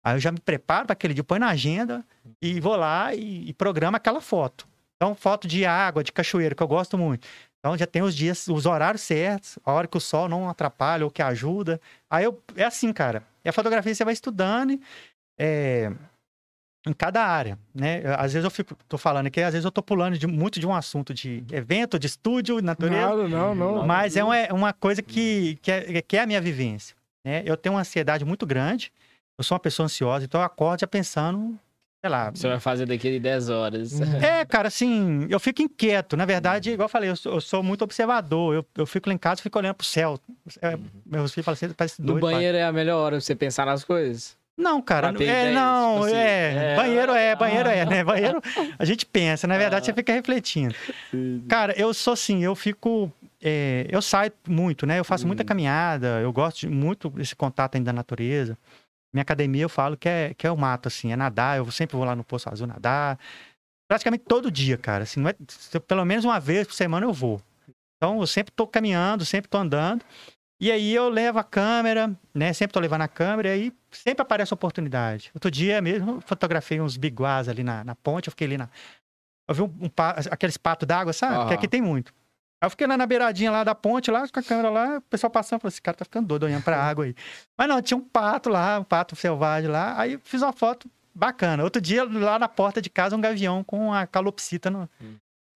aí eu já me preparo para aquele dia, põe na agenda e vou lá e, e programo aquela foto. Então, foto de água, de cachoeira, que eu gosto muito. Então já tem os dias, os horários certos, a hora que o sol não atrapalha ou que ajuda. Aí eu, é assim, cara. E a fotografia você vai estudando é, em cada área, né? Às vezes eu fico, tô falando aqui, às vezes eu tô pulando de- muito de um assunto de evento, de estúdio, natureza. Nada, não, não. Mas é uma, é uma coisa que, que, é, que é a minha vivência. Né? Eu tenho uma ansiedade muito grande. Eu sou uma pessoa ansiosa, então eu acordo já pensando sei lá. Você vai fazer daqui a 10 horas. É, cara, assim, eu fico inquieto. Na verdade, igual eu falei, eu sou, eu sou muito observador. Eu, eu fico lá em casa e fico olhando pro céu. É, meus filhos falam assim, parece No doido. pai. banheiro é a melhor hora pra você pensar nas coisas. Não, cara, é, ideias, não, tipo assim, é, é. banheiro é, banheiro é, né? Banheiro a gente pensa, na verdade Ah. você fica refletindo. Cara, eu sou assim, eu fico, é, eu saio muito, né? Eu faço muita Uhum. caminhada, eu gosto de muito desse contato ainda da natureza. Minha academia eu falo que é, que é o mato, assim, é nadar, eu sempre vou lá no Poço Azul nadar. Praticamente todo dia, cara, assim, não é- pelo menos uma vez por semana eu vou. Então eu sempre tô caminhando, sempre tô andando. E aí eu levo a câmera, né? Sempre tô levando a câmera e aí sempre aparece oportunidade. Outro dia mesmo eu fotografei uns biguás ali na, na ponte, eu fiquei ali na. Eu vi um, um aqueles patos d'água, sabe? Que Aham. aqui tem muito. Aí eu fiquei lá na beiradinha lá da ponte, lá com a câmera lá, o pessoal passando, falou: esse cara tá ficando doido olhando pra água aí. Mas não, tinha um pato lá, um pato selvagem lá. Aí fiz uma foto bacana. Outro dia, lá na porta de casa, um gavião com a calopsita no. Hum.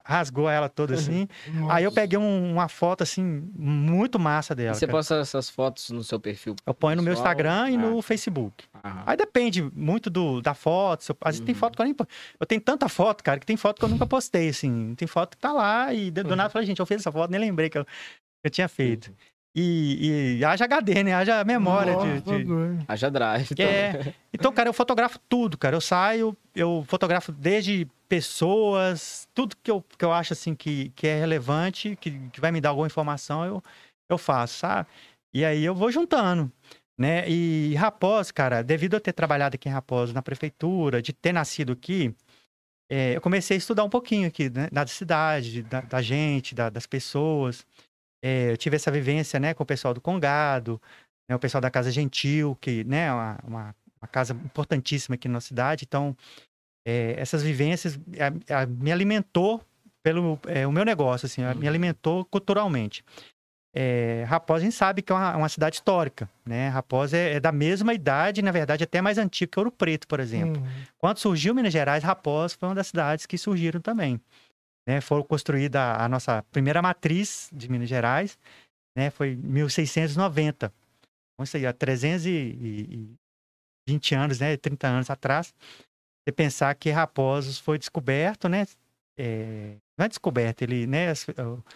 Rasgou ela toda assim. Aí eu peguei um- uma foto, assim, muito massa E dela. você cara. posta essas fotos no seu perfil? Eu ponho no meu pessoal? Instagram e no Ah. Facebook. Aham. Aí depende muito do, da foto. se eu- Às vezes tem Uhum. foto que eu nem. Eu tenho tanta foto, cara, que tem foto que eu nunca postei, assim. Tem foto que tá lá e do, do nada eu falei, gente, eu fiz essa foto, nem lembrei que eu, que eu tinha feito. E, e haja HD, né? Haja memória de- Nossa, de, doido. Haja drive. então. é. Então, cara, eu fotografo tudo, cara. Eu saio, eu fotografo desde pessoas, tudo que eu, que eu acho assim que, que é relevante, que, que vai me dar alguma informação, eu, eu faço, sabe? E aí eu vou juntando, né? E Raposo, cara, devido a ter trabalhado aqui em Raposo, na prefeitura, de ter nascido aqui, é, eu comecei a estudar um pouquinho aqui, né? Da cidade, da, da gente, da- das pessoas. É, eu tive essa vivência, né, com o pessoal do Congado, né, o pessoal da Casa Gentil, que, né, é uma, uma, uma casa importantíssima aqui na cidade. Então, é, essas vivências é, é, me alimentou pelo é, o meu negócio, assim, Uhum. me alimentou culturalmente. É, Raposa, a gente sabe que é uma, uma cidade histórica, né? Raposa é, é da mesma idade, na verdade, até mais antiga que Ouro Preto, por exemplo. Hum. Quando surgiu Minas Gerais, Raposa foi uma das cidades que surgiram também. Né? Foi construída a nossa primeira matriz de Minas Gerais, né? Foi em 1690. Então, isso aí, há 320 anos, né? 30 anos atrás. Você pensar que Raposos foi descoberto, né? É, Não é descoberto, ele, né?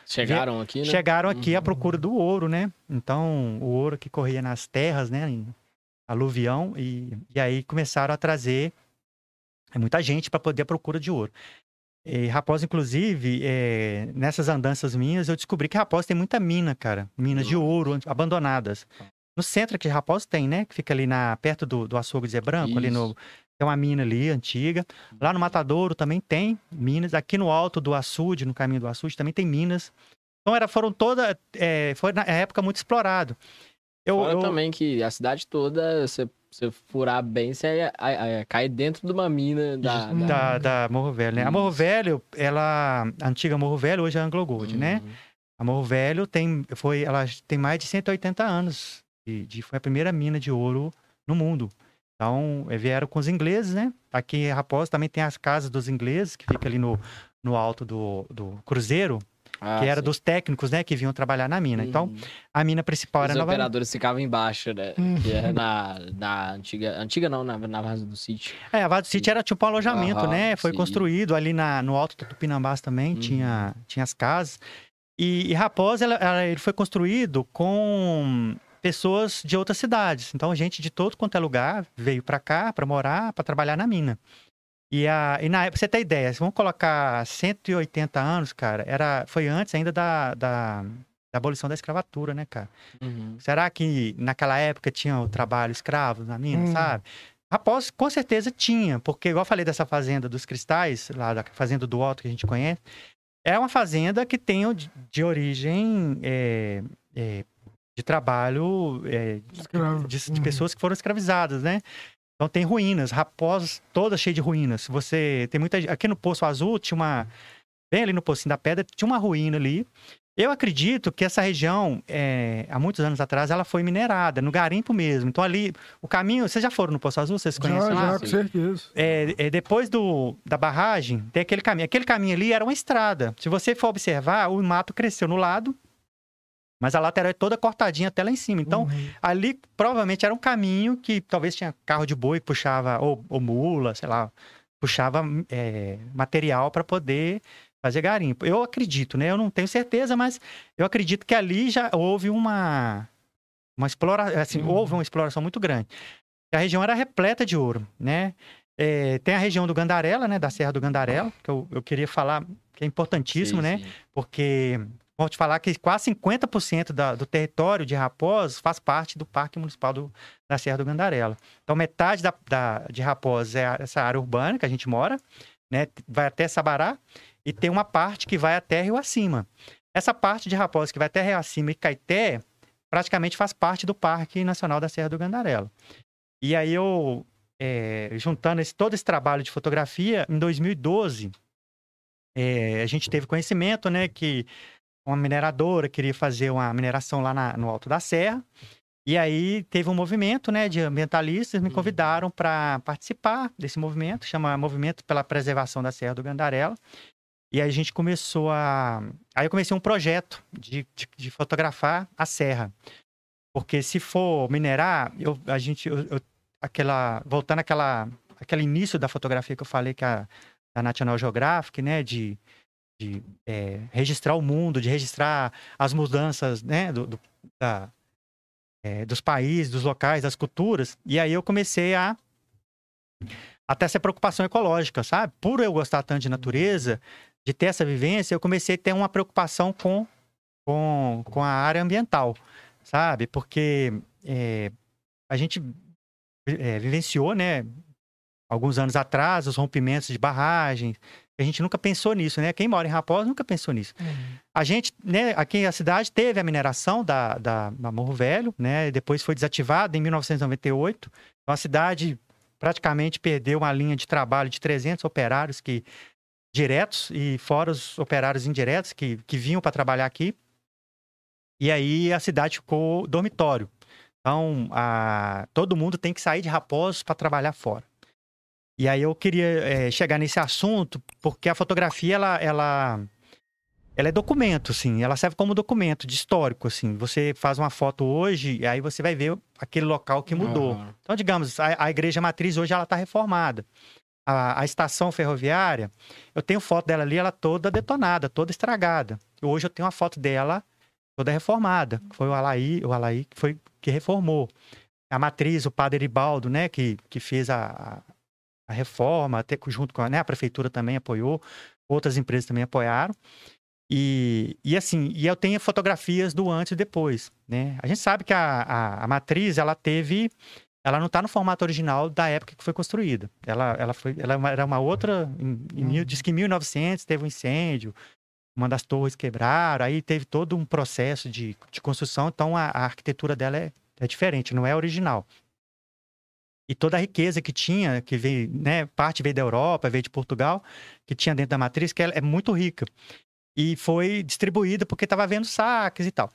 Chegaram aqui, né? chegaram aqui à Uhum. procura do ouro, né? Então, o ouro que corria nas terras, né? Em aluvião, e, e aí começaram a trazer muita gente para poder a procura de ouro. E Raposa, inclusive, é, nessas andanças minhas, eu descobri que Raposa tem muita mina, cara. Minas de ouro abandonadas. No centro aqui de Raposa tem, né? Que fica ali na, perto do, do açougue de Zé Branco, ali no, Isso. tem uma mina ali, antiga. Lá no Matadouro também tem minas. Aqui no alto do açude, no caminho do açude, também tem minas. Então era, foram toda. é, foi na época muito explorado. Eu, Fora eu- também que a cidade toda, você, você furar bem, você cai dentro de uma mina da... Hum. da, da Morro Velho, né? A Morro Isso. Velho, ela. A antiga Morro Velho, hoje é Anglo Gold, né? Uhum. A Morro Velho tem, foi, ela tem mais de 180 anos. De, de- foi a primeira mina de ouro no mundo. Então, eh, vieram com os ingleses, né? Aqui em Raposa também tem as casas dos ingleses, que fica ali no, no alto do, do cruzeiro, Ah, que era sim. dos técnicos, né? Que vinham trabalhar na mina. Então, Uhum. a mina principal era Os Nova operadores ficavam embaixo, né? Uhum. Que era na, na antiga... Antiga não, na, na do sítio. É, a Vado City era tipo um alojamento, né? Foi sim. construído ali na, no alto do Tupinambás também, Uhum. tinha, tinha as casas. E, e Raposa, ela- ela- ele foi construído com pessoas de outras cidades. Então, gente de todo quanto é lugar veio pra cá pra morar, pra trabalhar na mina. E, a, e na época, pra você ter ideia, se vamos colocar 180 anos, cara, era, foi antes ainda da, da, da abolição da escravatura, né, cara? Uhum. Será que naquela época tinha o trabalho escravo na mina, Hum. sabe? Raposo com certeza tinha, porque igual eu falei dessa fazenda dos cristais, lá da fazenda do Alto que a gente conhece, é uma fazenda que tem de, de origem é, é, de trabalho é, Escravo. de, de Uhum. pessoas que foram escravizadas, né? Então tem ruínas, Raposos toda cheia de ruínas. Você tem muita aqui no Poço Azul tinha uma bem ali no Pocinho da Pedra tinha uma ruína ali. Eu acredito que essa região, é, há muitos anos atrás, ela foi minerada, no garimpo mesmo. Então ali, o caminho... Vocês já foram no Poço Azul? Vocês conhecem Já, lá? já, com certeza. É, é, depois do, da barragem, tem aquele caminho. Aquele caminho ali era uma estrada. Se você for observar, o mato cresceu no lado, mas a lateral é toda cortadinha até lá em cima. Então, Uhum. ali provavelmente era um caminho que talvez tinha carro de boi que puxava, ou, ou mula, sei lá, puxava é, material para poder fazer garimpo. Eu acredito, né? Eu não tenho certeza, mas eu acredito que ali já houve uma uma exploração, assim, uhum. houve uma exploração muito grande. A região era repleta de ouro, né? É, tem a região do Gandarela, né? Da Serra do Gandarela, que eu, eu queria falar, que é importantíssimo, sim, né? Sim. Porque vou te falar que quase 50% da, do território de Raposos faz parte do Parque Municipal do, da Serra do Gandarela. Então, metade da, da, de Raposos é essa área urbana que a gente mora, né? Vai até Sabará, e tem uma parte que vai até Rio Acima. Essa parte de Raposos que vai até Rio Acima e Caeté praticamente faz parte do Parque Nacional da Serra do Gandarela. E aí eu, é, juntando esse, todo esse trabalho de fotografia, em 2012, é, a gente teve conhecimento, né, que uma mineradora queria fazer uma mineração lá na, no alto da serra. E aí teve um movimento, né, de ambientalistas me uhum. convidaram para participar desse movimento, chama Movimento pela Preservação da Serra do Gandarela. E aí a gente começou a. Aí eu comecei um projeto de, de, de fotografar a serra. Porque se for minerar, eu, a gente. Eu, eu, aquela, voltando àquela, aquele início da fotografia que eu falei que a, da National Geographic, né? De, de é, registrar o mundo, de registrar as mudanças, né? Do, do da, é, dos países, dos locais, das culturas. E aí eu comecei a até essa preocupação ecológica, sabe? Por eu gostar tanto de natureza, de ter essa vivência, eu comecei a ter uma preocupação com, com, com a área ambiental, sabe? Porque é, a gente é, vivenciou, né, alguns anos atrás, os rompimentos de barragens. A gente nunca pensou nisso, né? Quem mora em Raposa nunca pensou nisso. Uhum. A gente, né, aqui na cidade teve a mineração da, da, da Morro Velho, né? Depois foi desativada em 1998. Então a cidade praticamente perdeu uma linha de trabalho de 300 operários que diretos e fora os operários indiretos que, que vinham para trabalhar aqui. E aí a cidade ficou dormitório. Então, a, todo mundo tem que sair de Raposos para trabalhar fora. E aí eu queria é, chegar nesse assunto, porque a fotografia, ela, ela, ela é documento, assim. Ela serve como documento de histórico, assim. Você faz uma foto hoje, e aí você vai ver aquele local que mudou. Uhum. Então, digamos, a, a igreja matriz hoje, ela está reformada a, a, estação ferroviária, eu tenho foto dela ali, ela toda detonada, toda estragada. Hoje eu tenho uma foto dela toda reformada. Foi o Alaí, o Alaí que foi que reformou. A matriz, o padre Eribaldo, né, que, que fez a, a reforma, até junto com a, né, a prefeitura também apoiou, outras empresas também apoiaram. E, e assim, e eu tenho fotografias do antes e depois, né? A gente sabe que a, a, a matriz, ela teve ela não está no formato original da época que foi construída. Ela, ela, foi, ela era uma outra. Em, em mil, diz que em 1900 teve um incêndio, uma das torres quebraram, aí teve todo um processo de, de construção, então a, a arquitetura dela é, é diferente, não é original. E toda a riqueza que tinha, que veio, né, parte veio da Europa, veio de Portugal, que tinha dentro da matriz, que é muito rica. E foi distribuída porque estava havendo saques e tal.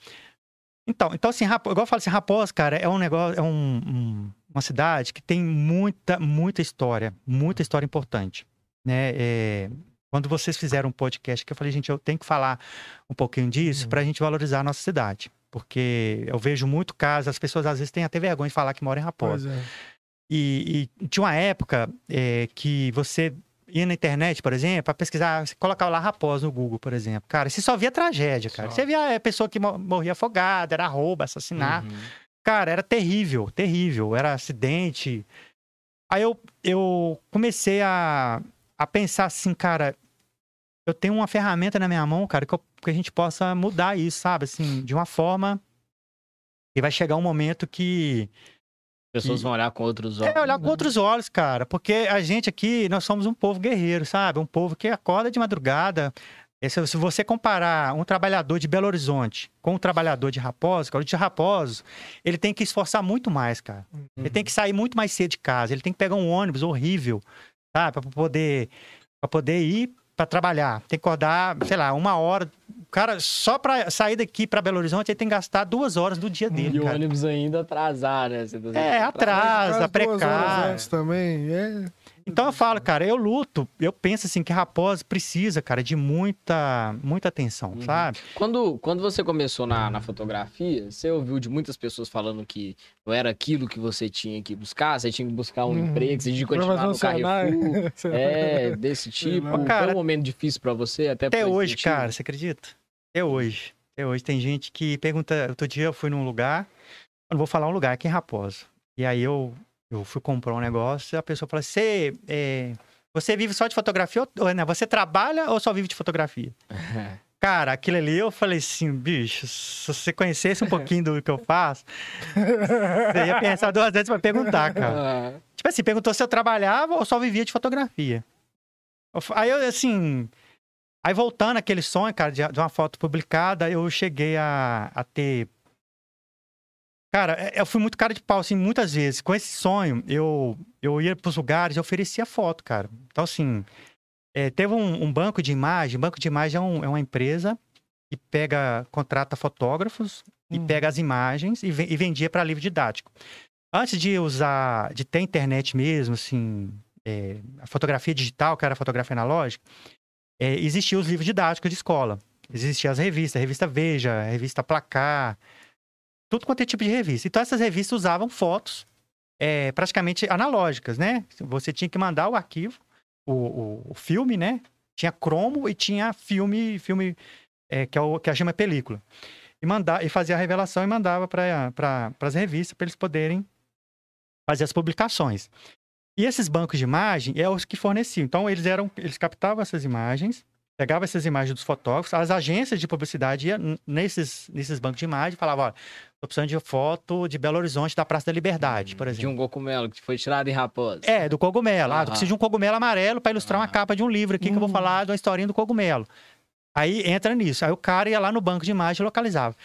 Então, então assim, Raposo, igual eu falo assim, Raposo, cara, é um negócio, é um, um, uma cidade que tem muita, muita história, muita história importante, né? É, quando vocês fizeram um podcast que eu falei, gente, eu tenho que falar um pouquinho disso uhum. para a gente valorizar a nossa cidade, porque eu vejo muito caso, as pessoas às vezes têm até vergonha de falar que moram em Raposo. É. E, e, tinha uma época é, que você ia na internet, por exemplo, para pesquisar, você colocava lá Raposa no Google, por exemplo. Cara, você só via tragédia, cara. Só. Você via a é, pessoa que morria afogada, era roubo, assassinato. Uhum. Cara, era terrível, terrível. Era acidente. Aí eu, eu comecei a, a pensar assim, cara, eu tenho uma ferramenta na minha mão, cara, que, eu, que a gente possa mudar isso, sabe? Assim, de uma forma. E vai chegar um momento que pessoas vão olhar com outros olhos. É, olhar com outros olhos, cara. Porque a gente aqui, nós somos um povo guerreiro, sabe? Um povo que acorda de madrugada. Se você comparar um trabalhador de Belo Horizonte com um trabalhador de Raposo, cara, o de Raposo, ele tem que esforçar muito mais, cara. Uhum. Ele tem que sair muito mais cedo de casa. Ele tem que pegar um ônibus horrível, sabe? Pra poder, pra poder ir para trabalhar. Tem que acordar, sei lá, uma hora. O cara, só para sair daqui para Belo Horizonte, ele tem que gastar duas horas do dia dele. E o ônibus ainda atrasar, né? Tá é, atrasa, precário. também, é. Então eu falo, cara, eu luto, eu penso assim que Raposa precisa, cara, de muita, muita atenção, Uhum. sabe? Quando, quando você começou na, na fotografia, você ouviu de muitas pessoas falando que não era aquilo que você tinha que buscar, você tinha que buscar um Uhum. emprego, você tinha que continuar no Carrefour. É, desse tipo. Foi Cara, um momento difícil pra você, até Até hoje, motivo? cara, você acredita? Até hoje. Até hoje tem gente que pergunta. Outro dia eu fui num lugar, eu não vou falar um lugar, aqui em Raposa. E aí eu, eu fui comprar um negócio e a pessoa falou: Você, é, você vive só de fotografia? Ou, né, você trabalha ou só vive de fotografia? Cara, aquilo ali eu falei assim, bicho, se você conhecesse um pouquinho do que eu faço, você ia pensar duas vezes pra perguntar, cara. Ah, Tipo assim, perguntou se eu trabalhava ou só vivia de fotografia. Aí eu, assim. Aí voltando aquele sonho, cara, de, de uma foto publicada, eu cheguei a, a ter. Cara, é- eu fui muito cara de pau, assim, muitas vezes. Com esse sonho, eu, eu ia pros lugares e oferecia foto, cara. Então, assim. é, teve um, um banco de imagem. Banco de imagem é, um- é uma empresa que pega, contrata fotógrafos e Hum. pega as imagens e, e vendia para livro didático. Antes de usar, de ter internet mesmo, assim, é, a fotografia digital, que era a fotografia analógica, é, existiam os livros didáticos de escola. Existiam as revistas, a revista Veja, a revista Placar, tudo quanto é tipo de revista. Então essas revistas usavam fotos é, praticamente analógicas, né? Você tinha que mandar o arquivo, o, o- o filme, né? Tinha cromo e tinha filme, filme é, que, é o, que a chama película. E, mandar, e fazia a revelação e mandava para pra, as revistas para eles poderem fazer as publicações. E esses bancos de imagem é os que forneciam. Então, eles eram, eles captavam essas imagens, pegavam essas imagens dos fotógrafos, as agências de publicidade iam nesses, nesses bancos de imagem e falavam, olha, tô precisando de foto de Belo Horizonte, da Praça da Liberdade, por de exemplo. um cogumelo que foi tirado em Raposa. É, do cogumelo. Ah, Aham. preciso de um cogumelo amarelo para ilustrar uma Aham. capa de um livro aqui que eu vou Hum. falar de uma historinha do cogumelo. Aí entra nisso. Aí o cara ia lá no banco de imagem e localizava.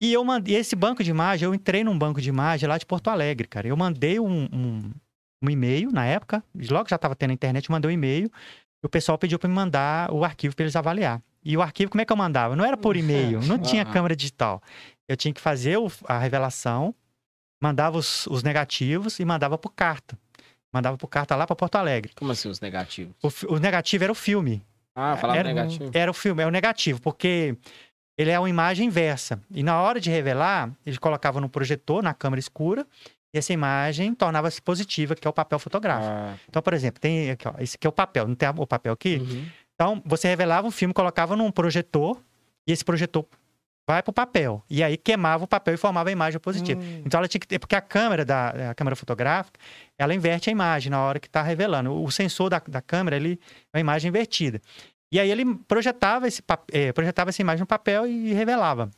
E eu mandei esse banco de imagem, eu entrei num banco de imagem lá de Porto Alegre, cara. Eu mandei um, um, um e-mail na época, logo já estava tendo a internet, eu mandei um e-mail. O pessoal pediu para me mandar o arquivo para eles avaliar. E o arquivo, como é que eu mandava? Não era por e-mail, não tinha câmera digital. Eu tinha que fazer a revelação, mandava os, os negativos e mandava por carta. Mandava por carta lá para Porto Alegre. Como assim os negativos? O, o negativo era o filme. Ah, falava Era- negativo. Era o filme, é o negativo, porque ele é uma imagem inversa. E na hora de revelar, ele colocava no projetor, na câmera escura, e essa imagem tornava-se positiva, que é o papel fotográfico. Ah, Então, por exemplo, tem aqui, ó, esse aqui é o papel, não tem o papel aqui? uhum. Então, você revelava um filme, colocava num projetor, e esse projetor vai pro papel. E aí queimava o papel e formava a imagem positiva. Hum. Então ela tinha que ter, porque a câmera da a câmera fotográfica, ela inverte a imagem na hora que está revelando. O sensor da, da câmera, ele é uma imagem invertida. E aí ele projetava, esse, eh, projetava essa imagem no papel e revelava.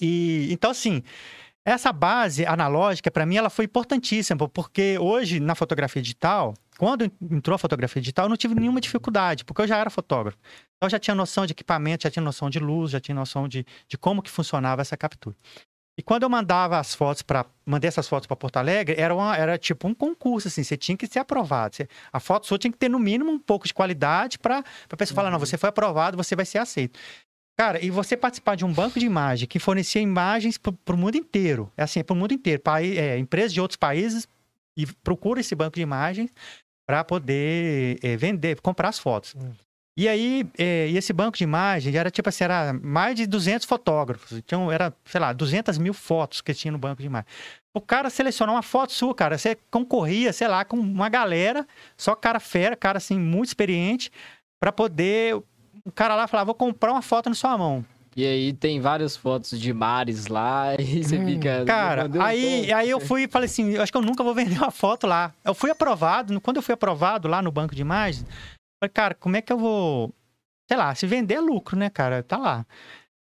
E então assim, essa base analógica para mim ela foi importantíssima, porque hoje na fotografia digital, quando entrou a fotografia digital, eu não tive nenhuma dificuldade, porque eu já era fotógrafo. Então eu já tinha noção de equipamento, já tinha noção de luz, já tinha noção de, de como que funcionava essa captura. E quando eu mandava as fotos para mandei essas fotos para Porto Alegre, era, uma, era tipo um concurso assim, você tinha que ser aprovado. Você- a foto sua tinha que ter no mínimo um pouco de qualidade para a pessoa falar, não, você foi aprovado, você vai ser aceito. Cara, e você participar de um banco de imagem que fornecia imagens para o mundo inteiro, é assim, para o mundo inteiro, pai, é, empresas de outros países e procura esse banco de imagens para poder é, vender, comprar as fotos. Hum. E aí, é, e esse banco de imagens era tipo assim, era mais de 200 fotógrafos. Então, era, sei lá, 200 mil fotos que tinha no banco de imagens. O cara selecionou uma foto sua, cara. Você concorria, sei lá, com uma galera, só cara fera, cara assim, muito experiente, para poder. O cara lá falava, vou comprar uma foto na sua mão. E aí tem várias fotos de mares lá e você Hum, fica. Cara, aí, aí eu fui e falei assim, eu acho que eu nunca vou vender uma foto lá. Eu fui aprovado, quando eu fui aprovado lá no banco de imagens, falei, cara, como é que eu vou... Sei lá, se vender é lucro, né, cara? Tá lá.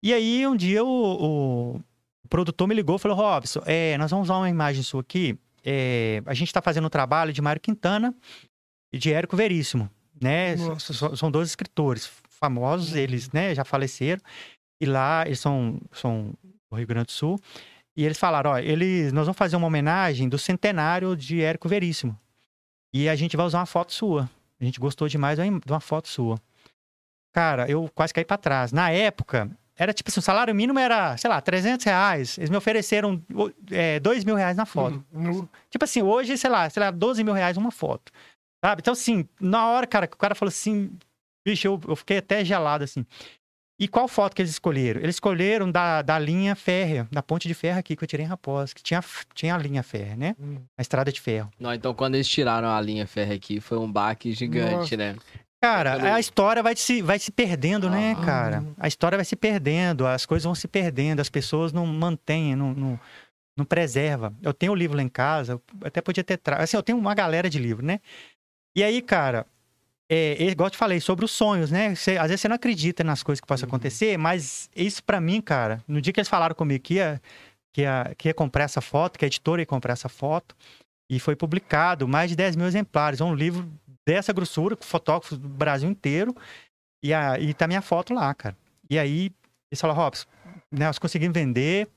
E aí, um dia, o, o produtor me ligou e falou, Robson, é, nós vamos usar uma imagem sua aqui. é, a gente tá fazendo um trabalho de Mário Quintana e de Érico Veríssimo, né? Nossa. São dois escritores famosos, eles, né, já faleceram. E lá, eles são, são do Rio Grande do Sul. E eles falaram, ó, eles, nós vamos fazer uma homenagem do centenário de Érico Veríssimo. E a gente vai usar uma foto sua. A gente gostou demais de uma- foto sua. Cara, eu quase caí pra trás. Na época, era tipo assim, o salário mínimo era, sei lá, 300 reais. Eles me ofereceram é, 2 mil reais na foto. No- Tipo assim, hoje, sei lá, sei lá, 12 mil reais uma foto. Sabe? Então, assim, na hora, cara, que o cara falou assim, bicho, eu, eu fiquei até gelado, assim. E qual foto que eles escolheram? Eles escolheram da, da linha férrea, da ponte de ferro aqui que eu tirei em Raposa, que tinha, tinha a linha férrea, né? Hum. A estrada de ferro. Não, então quando eles tiraram a linha férrea aqui, foi um baque gigante, Nossa. né? Cara, Pelo- a história vai se, vai se perdendo, né, Ah. cara? A história vai se perdendo, as coisas vão se perdendo, as pessoas não mantêm, não, não, não preserva. Eu tenho o livro lá em casa, eu até podia ter trago. Assim, eu tenho uma galera de livro, né? E aí, cara, é, é, igual eu te falei, sobre os sonhos, né? Você- às vezes você não acredita nas coisas que possam Uhum. acontecer, mas isso pra mim, cara, no dia que eles falaram comigo que ia, que ia, que ia comprar essa foto, que a editora ia comprar essa foto, e foi publicado mais de 10 mil exemplares. É um livro dessa grossura, com fotógrafos do Brasil inteiro, e, a, e tá minha foto lá, cara. E aí, eles falaram, Robson, né, nós conseguimos vender,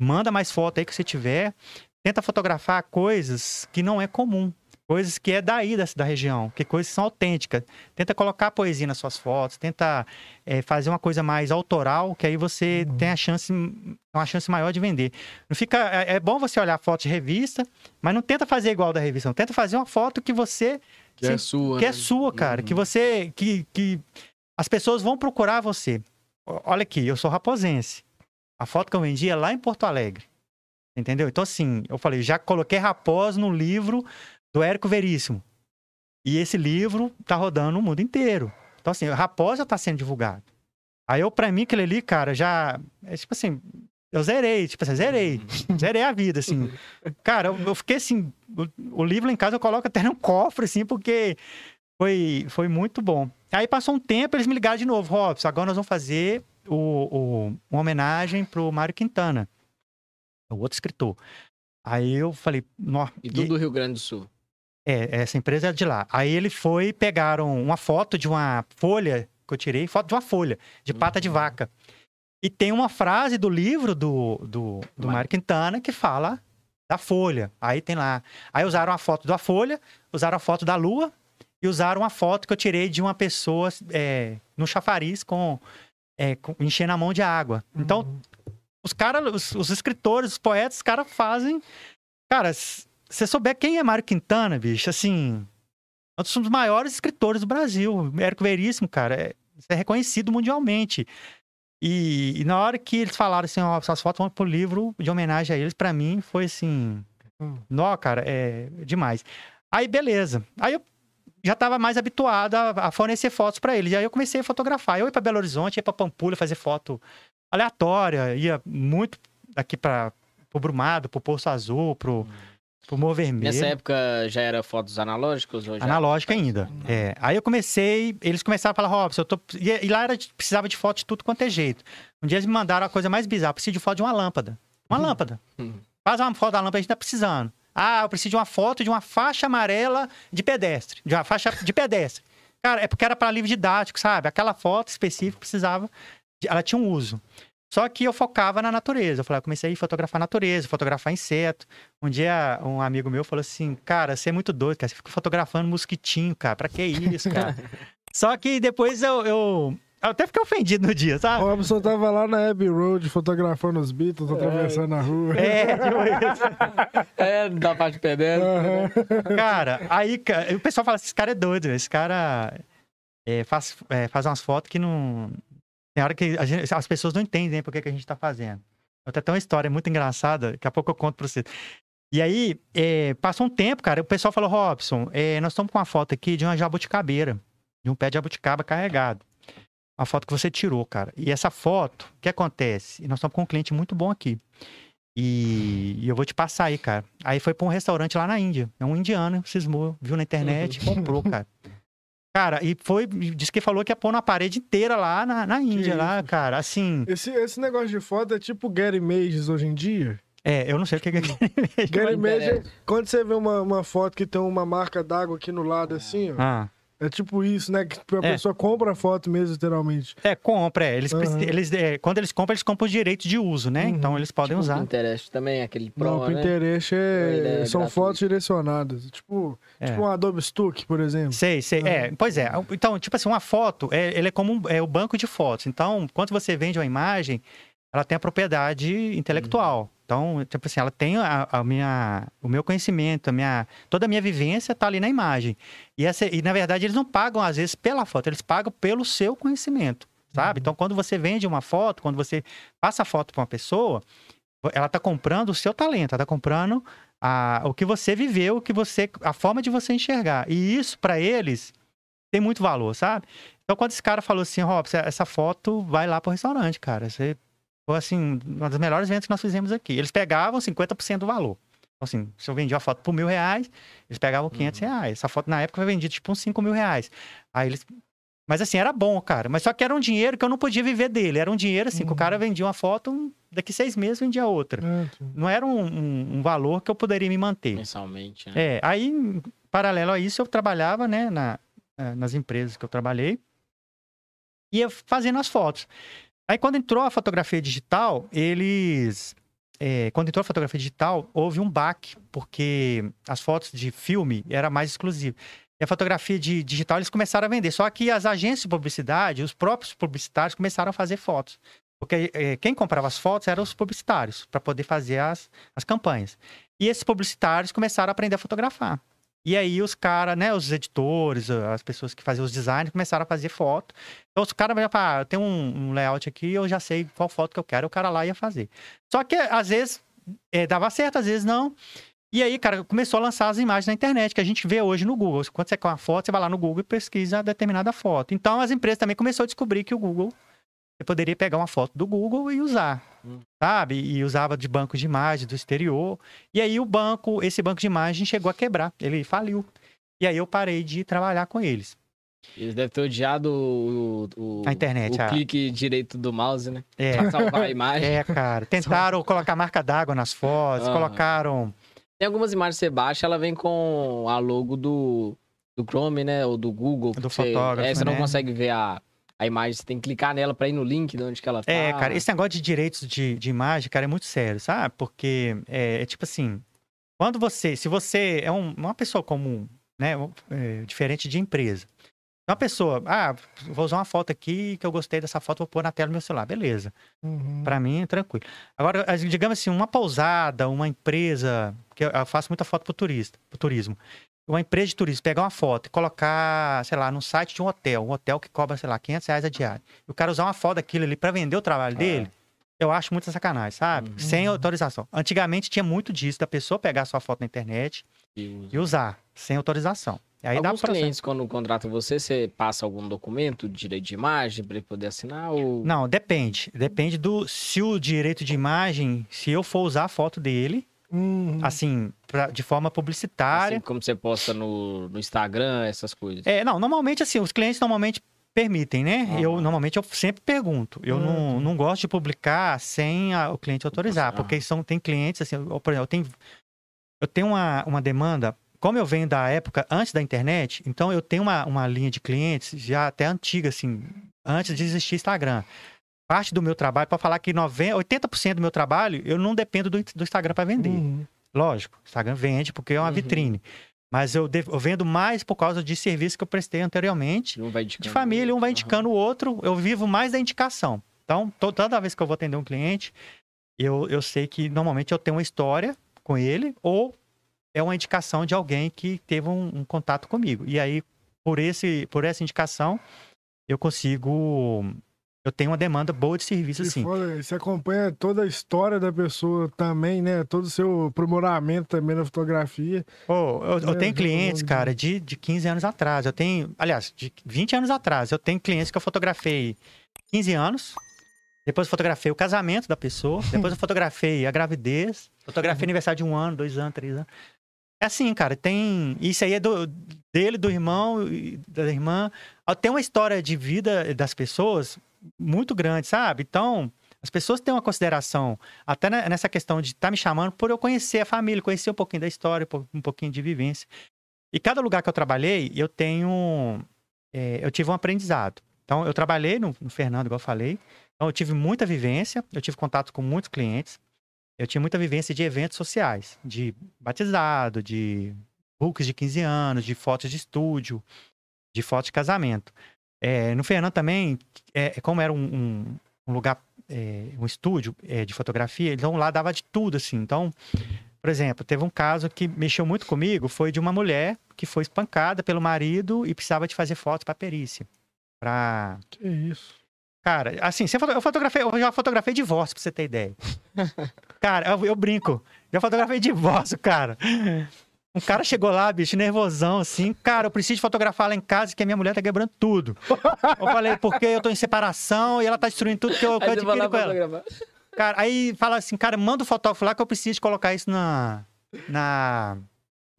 manda mais foto aí que você tiver, tenta fotografar coisas que não é comum, coisas que é daí, da, da região, que coisas que são autênticas. Tenta colocar poesia nas suas fotos, tenta é, fazer uma coisa mais autoral, que aí você Uhum. tem a chance, uma chance maior de vender. Não fica, é, é bom você olhar foto de revista, mas não tenta fazer igual da revista, não. tenta fazer uma foto que você Que Sim, é sua, que né? é sua, cara. Uhum. Que você. Que, que as pessoas vão procurar você. Olha aqui, eu sou raposense. A foto que eu vendi é lá em Porto Alegre. Entendeu? Então, assim, eu falei, já coloquei Raposa no livro do Érico Veríssimo. E esse livro tá rodando no mundo inteiro. Então, assim, Raposa tá sendo divulgado. Aí eu, pra mim, aquele ali, cara, já. É tipo assim. Eu zerei, tipo assim, zerei. Zerei a vida, assim. Cara, eu, eu fiquei assim. O, o livro lá em casa eu coloco até num cofre, assim, porque foi, foi muito bom. Aí passou um tempo, eles me ligaram de novo, Robson, agora nós vamos fazer o, o- uma homenagem pro Mário Quintana, o outro escritor. Aí eu falei, E do Rio Grande do Sul. É, essa empresa é de lá. Aí ele foi, pegaram uma foto de uma folha que eu tirei, foto de uma folha, de pata de Uhum. vaca. E tem uma frase do livro do, do, do Mário. Quintana que fala da folha. Aí tem lá. Aí usaram a foto da folha, usaram a foto da lua e usaram uma foto que eu tirei de uma pessoa é, no chafariz com, é, com- enchendo a mão de água. Então, Uhum. os caras, os, os escritores, os poetas, os caras fazem. Cara, você souber quem é Mário Quintana, bicho, assim. É um dos maiores escritores do Brasil. Érico Veríssimo, cara, é, é reconhecido mundialmente. E, e na hora que eles falaram assim, ó, essas fotos vão pro livro de homenagem a eles, pra mim foi assim. Hum. Nó, cara, é demais. Aí, beleza. Aí eu já tava mais habituado a, a fornecer fotos pra eles. E aí eu comecei a fotografar. Eu ia pra Belo Horizonte, ia pra Pampulha fazer foto aleatória, ia muito aqui para pro Brumado, pro Poço Azul, pro, pro Morro Vermelho. Nessa época já era fotos analógicas ou já? Analógica ainda. É. Aí eu comecei, eles começaram a falar, Robson, eu tô. E, lá era, precisava de foto de tudo quanto é jeito. Um dia eles me mandaram a coisa mais bizarra, preciso de foto de uma lâmpada. Uma lâmpada. Hum. Faz uma foto da lâmpada, a gente tá precisando. Ah, eu preciso de uma foto de uma faixa amarela de pedestre. De uma faixa de pedestre. Cara, é porque era para livro didático, sabe? Aquela foto específica precisava. de- ela tinha um uso. Só que eu focava na natureza. Eu falei, eu comecei a fotografar a natureza, fotografar inseto. Um dia, um amigo meu falou assim: Cara, você é muito doido, cara. Você fica fotografando mosquitinho, cara. Pra que isso, cara? Só que depois eu, eu, eu até fiquei ofendido no dia, O sabe? Robson tava lá na Abbey Road fotografando os Beatles, atravessando a rua. É, tipo isso. É, da parte de pedestre. Aham. Cara, aí o pessoal fala: esse cara é doido, esse cara é, faz, é, faz umas fotos que não. Tem hora que a gente- as pessoas não entendem por que, que a gente tá fazendo. Até tem uma história muito engraçada, daqui a pouco eu conto pra você. E aí, é, passou um tempo, cara, o pessoal falou: Robson, é, nós estamos com uma foto aqui de uma jabuticabeira, de um pé de jabuticaba carregado. Uma foto que você tirou, cara. E essa foto, o que acontece? E nós estamos com um cliente muito bom aqui. E, e eu vou te passar aí, cara. Aí foi pra um restaurante lá na Índia. É um indiano, cismou, viu na internet e comprou, cara. Cara, e foi, disse que falou que ia pôr na parede inteira lá na, na Índia, lá, cara. Assim, Esse, esse negócio de foto é tipo Gary Mages hoje em dia. é, eu não sei o que é Gary Mages, interessa. quando você vê uma, uma foto que tem uma marca d'água aqui no lado assim, ó, Ah, é tipo isso, né? Que a É. pessoa compra a foto mesmo, literalmente. é, compra, é. Eles, Aham. eles, é, quando eles compram, eles compram os direitos de uso, né? Uhum. Então eles podem Tipo o usar. Pinterest também, aquele Pro, Não, o né? Pinterest é, Ele é são gratuito. fotos direcionadas. Tipo, É. tipo um Adobe Stock, por exemplo. Sei, sei. É, pois é. Então, tipo assim, uma foto, é, ele é como um- é o banco de fotos. Então, quando você vende uma imagem, ela tem a propriedade intelectual. Então, tipo assim, ela tem a, a minha, o meu conhecimento, a minha, toda a minha vivência tá ali na imagem. E, essa, e, na verdade, eles não pagam, às vezes, pela foto, eles pagam pelo seu conhecimento, sabe? Uhum. Então, quando você vende uma foto, quando você passa a foto para uma pessoa, ela tá comprando o seu talento, ela tá comprando a, o que você viveu, o que você, a forma de você enxergar. E isso, para eles, tem muito valor, sabe? Então, quando esse cara falou assim, Robson, essa foto vai lá pro restaurante, cara. Você foi, assim, uma das melhores vendas que nós fizemos aqui. Eles pegavam 50% do valor. Então, assim, se eu vendia a foto por mil reais, eles pegavam 500 reais. Essa foto, na época, foi vendida, tipo, uns 5 mil reais. Aí eles... Mas, assim, era bom, cara. Mas só que era um dinheiro que eu não podia viver dele. Era um dinheiro, assim, que o Uhum. cara vendia uma foto, daqui seis meses vendia outra. Sim. Não era um, um- um valor que eu poderia me manter. Mensalmente, né? É, aí, em paralelo a isso, eu trabalhava, né, na, eh, nas empresas que eu trabalhei, ia fazendo as fotos. Aí, quando entrou a fotografia digital, eles. eh, quando entrou a fotografia digital, houve um baque, porque as fotos de filme era mais exclusivo. E a fotografia de digital eles começaram a vender. Só que as agências de publicidade, os próprios publicitários começaram a fazer fotos. Porque eh, quem comprava as fotos eram os publicitários, para poder fazer as, as campanhas. E esses publicitários começaram a aprender a fotografar. E aí os caras, né, os editores, as pessoas que faziam os designs, começaram a fazer foto. Então os caras iam falar, ah, tem um, um layout aqui, eu já sei qual foto que eu quero, o cara lá ia fazer. Só que às vezes eh, dava certo, às vezes não. E aí, cara, começou a lançar as imagens na internet, que a gente vê hoje no Google. Quando você quer uma foto, você vai lá no Google e pesquisa determinada foto. Então as empresas também começaram a descobrir que o Google você poderia pegar uma foto do Google e usar, Hum. sabe? E usava de banco de imagem do exterior. E aí o banco, esse banco de imagem chegou a quebrar, ele faliu. E aí eu parei de trabalhar com eles. Eles devem ter odiado o, o, A internet, o a- clique direito do mouse, né? É, Pra salvar a imagem. é, cara. Tentaram colocar marca d'água nas fotos, Aham. colocaram. Tem algumas imagens que você baixa, ela vem com a logo do, do Chrome, né? Ou do Google. Do você, fotógrafo, É, você não né? consegue ver a, a imagem, você tem que clicar nela pra ir no link de onde que ela tá. É, cara, esse negócio de direitos de, de imagem, cara, é muito sério, sabe? Porque é, é tipo assim, quando você, se você é um- uma pessoa comum, né, é, diferente de empresa, uma pessoa, ah, vou usar uma foto aqui que eu gostei dessa foto, vou pôr na tela do meu celular, beleza? Uhum. Pra mim, tranquilo. Agora, digamos assim, uma pousada, uma empresa, que eu eu faço muita foto pro turista, pro turismo. Uma empresa de turismo pegar uma foto e colocar, sei lá, no site de um hotel, um hotel que cobra, sei lá, 500 reais a diária. E o cara usar uma foto daquilo ali pra vender o trabalho dele, eu acho muita sacanagem, sabe? Uhum. Sem autorização. Antigamente tinha muito disso, da pessoa pegar sua foto na internet E usa. e usar, sem autorização. E aí dá Alguns processo. clientes, quando contratam você, você passa algum documento direito de imagem pra ele poder assinar ou... Não, depende. Depende do se o direito de imagem, se eu for usar a foto dele, Uhum. assim, pra- de forma publicitária. Assim como você posta no, no Instagram, essas coisas. É, não, normalmente assim, os clientes normalmente permitem, né? Eu normalmente eu sempre pergunto. Eu não, Uhum. não gosto de publicar sem a- o cliente autorizar, Aham. porque são tem clientes assim, eu, por exemplo, eu tenho eu tenho uma, uma demanda, como eu venho da época antes da internet, então eu tenho uma, uma linha de clientes já até antiga assim, antes de existir Instagram. Parte do meu trabalho, para falar que 90, 80% do meu trabalho, eu não dependo do, do Instagram para vender. Uhum. Lógico, o Instagram vende porque é uma Uhum. vitrine. Mas eu, devo- eu vendo mais por causa de serviço que eu prestei anteriormente. Um De família, um vai indicando o outro. Eu vivo mais da indicação. Então, to- toda vez que eu vou atender um cliente, eu, eu sei que normalmente eu tenho uma história com ele ou é uma indicação de alguém que teve um, um contato comigo. E aí, por, esse, por essa indicação, eu consigo. Eu tenho uma demanda boa de serviço, assim. você acompanha toda a história da pessoa também, né? Todo o seu aprimoramento também na fotografia. Pô, eu, eu É, tenho clientes, cara, de, de 15 anos atrás. Eu tenho, aliás, de 20 anos atrás. Eu tenho clientes que eu fotografei 15 anos. Depois eu fotografei o casamento da pessoa. Depois eu fotografei a gravidez. Fotografei aniversário de um ano, dois anos, três anos. É assim, cara, tem. Isso aí é do, dele, do irmão, e da irmã. Tem uma história de vida das pessoas muito grande, sabe? Então, as pessoas têm uma consideração, até ne- nessa questão de estar me chamando por eu conhecer a família, conhecer um pouquinho da história, um pouquinho de vivência. E cada lugar que eu trabalhei, eu tenho. é, eu tive um aprendizado. Então, eu trabalhei no, no Fernando, igual eu falei. Então, eu tive muita vivência, eu tive contato com muitos clientes. Eu tinha muita vivência de eventos sociais, de batizado, de books de 15 anos, de fotos de estúdio, de fotos de casamento. É, no Fernando também, é, como era um, um- um lugar é, um estúdio é, de fotografia, então lá dava de tudo, assim. Então, por exemplo, teve um caso que mexeu muito comigo, foi de uma mulher que foi espancada pelo marido e precisava de fazer fotos para perícia. Pra... Que isso. Cara, assim, eu fotografei, eu já fotografei divórcio, pra você ter ideia. cara, eu, eu brinco. Já fotografei divórcio, cara. Um cara chegou lá, bicho, nervosão, assim. Cara, eu preciso fotografar lá em casa que a minha mulher tá quebrando tudo. Eu falei, porque eu tô em separação e ela tá destruindo tudo que eu, que eu adquiri com ela. Cara, aí fala assim, cara, manda o fotógrafo lá que eu preciso colocar isso na. na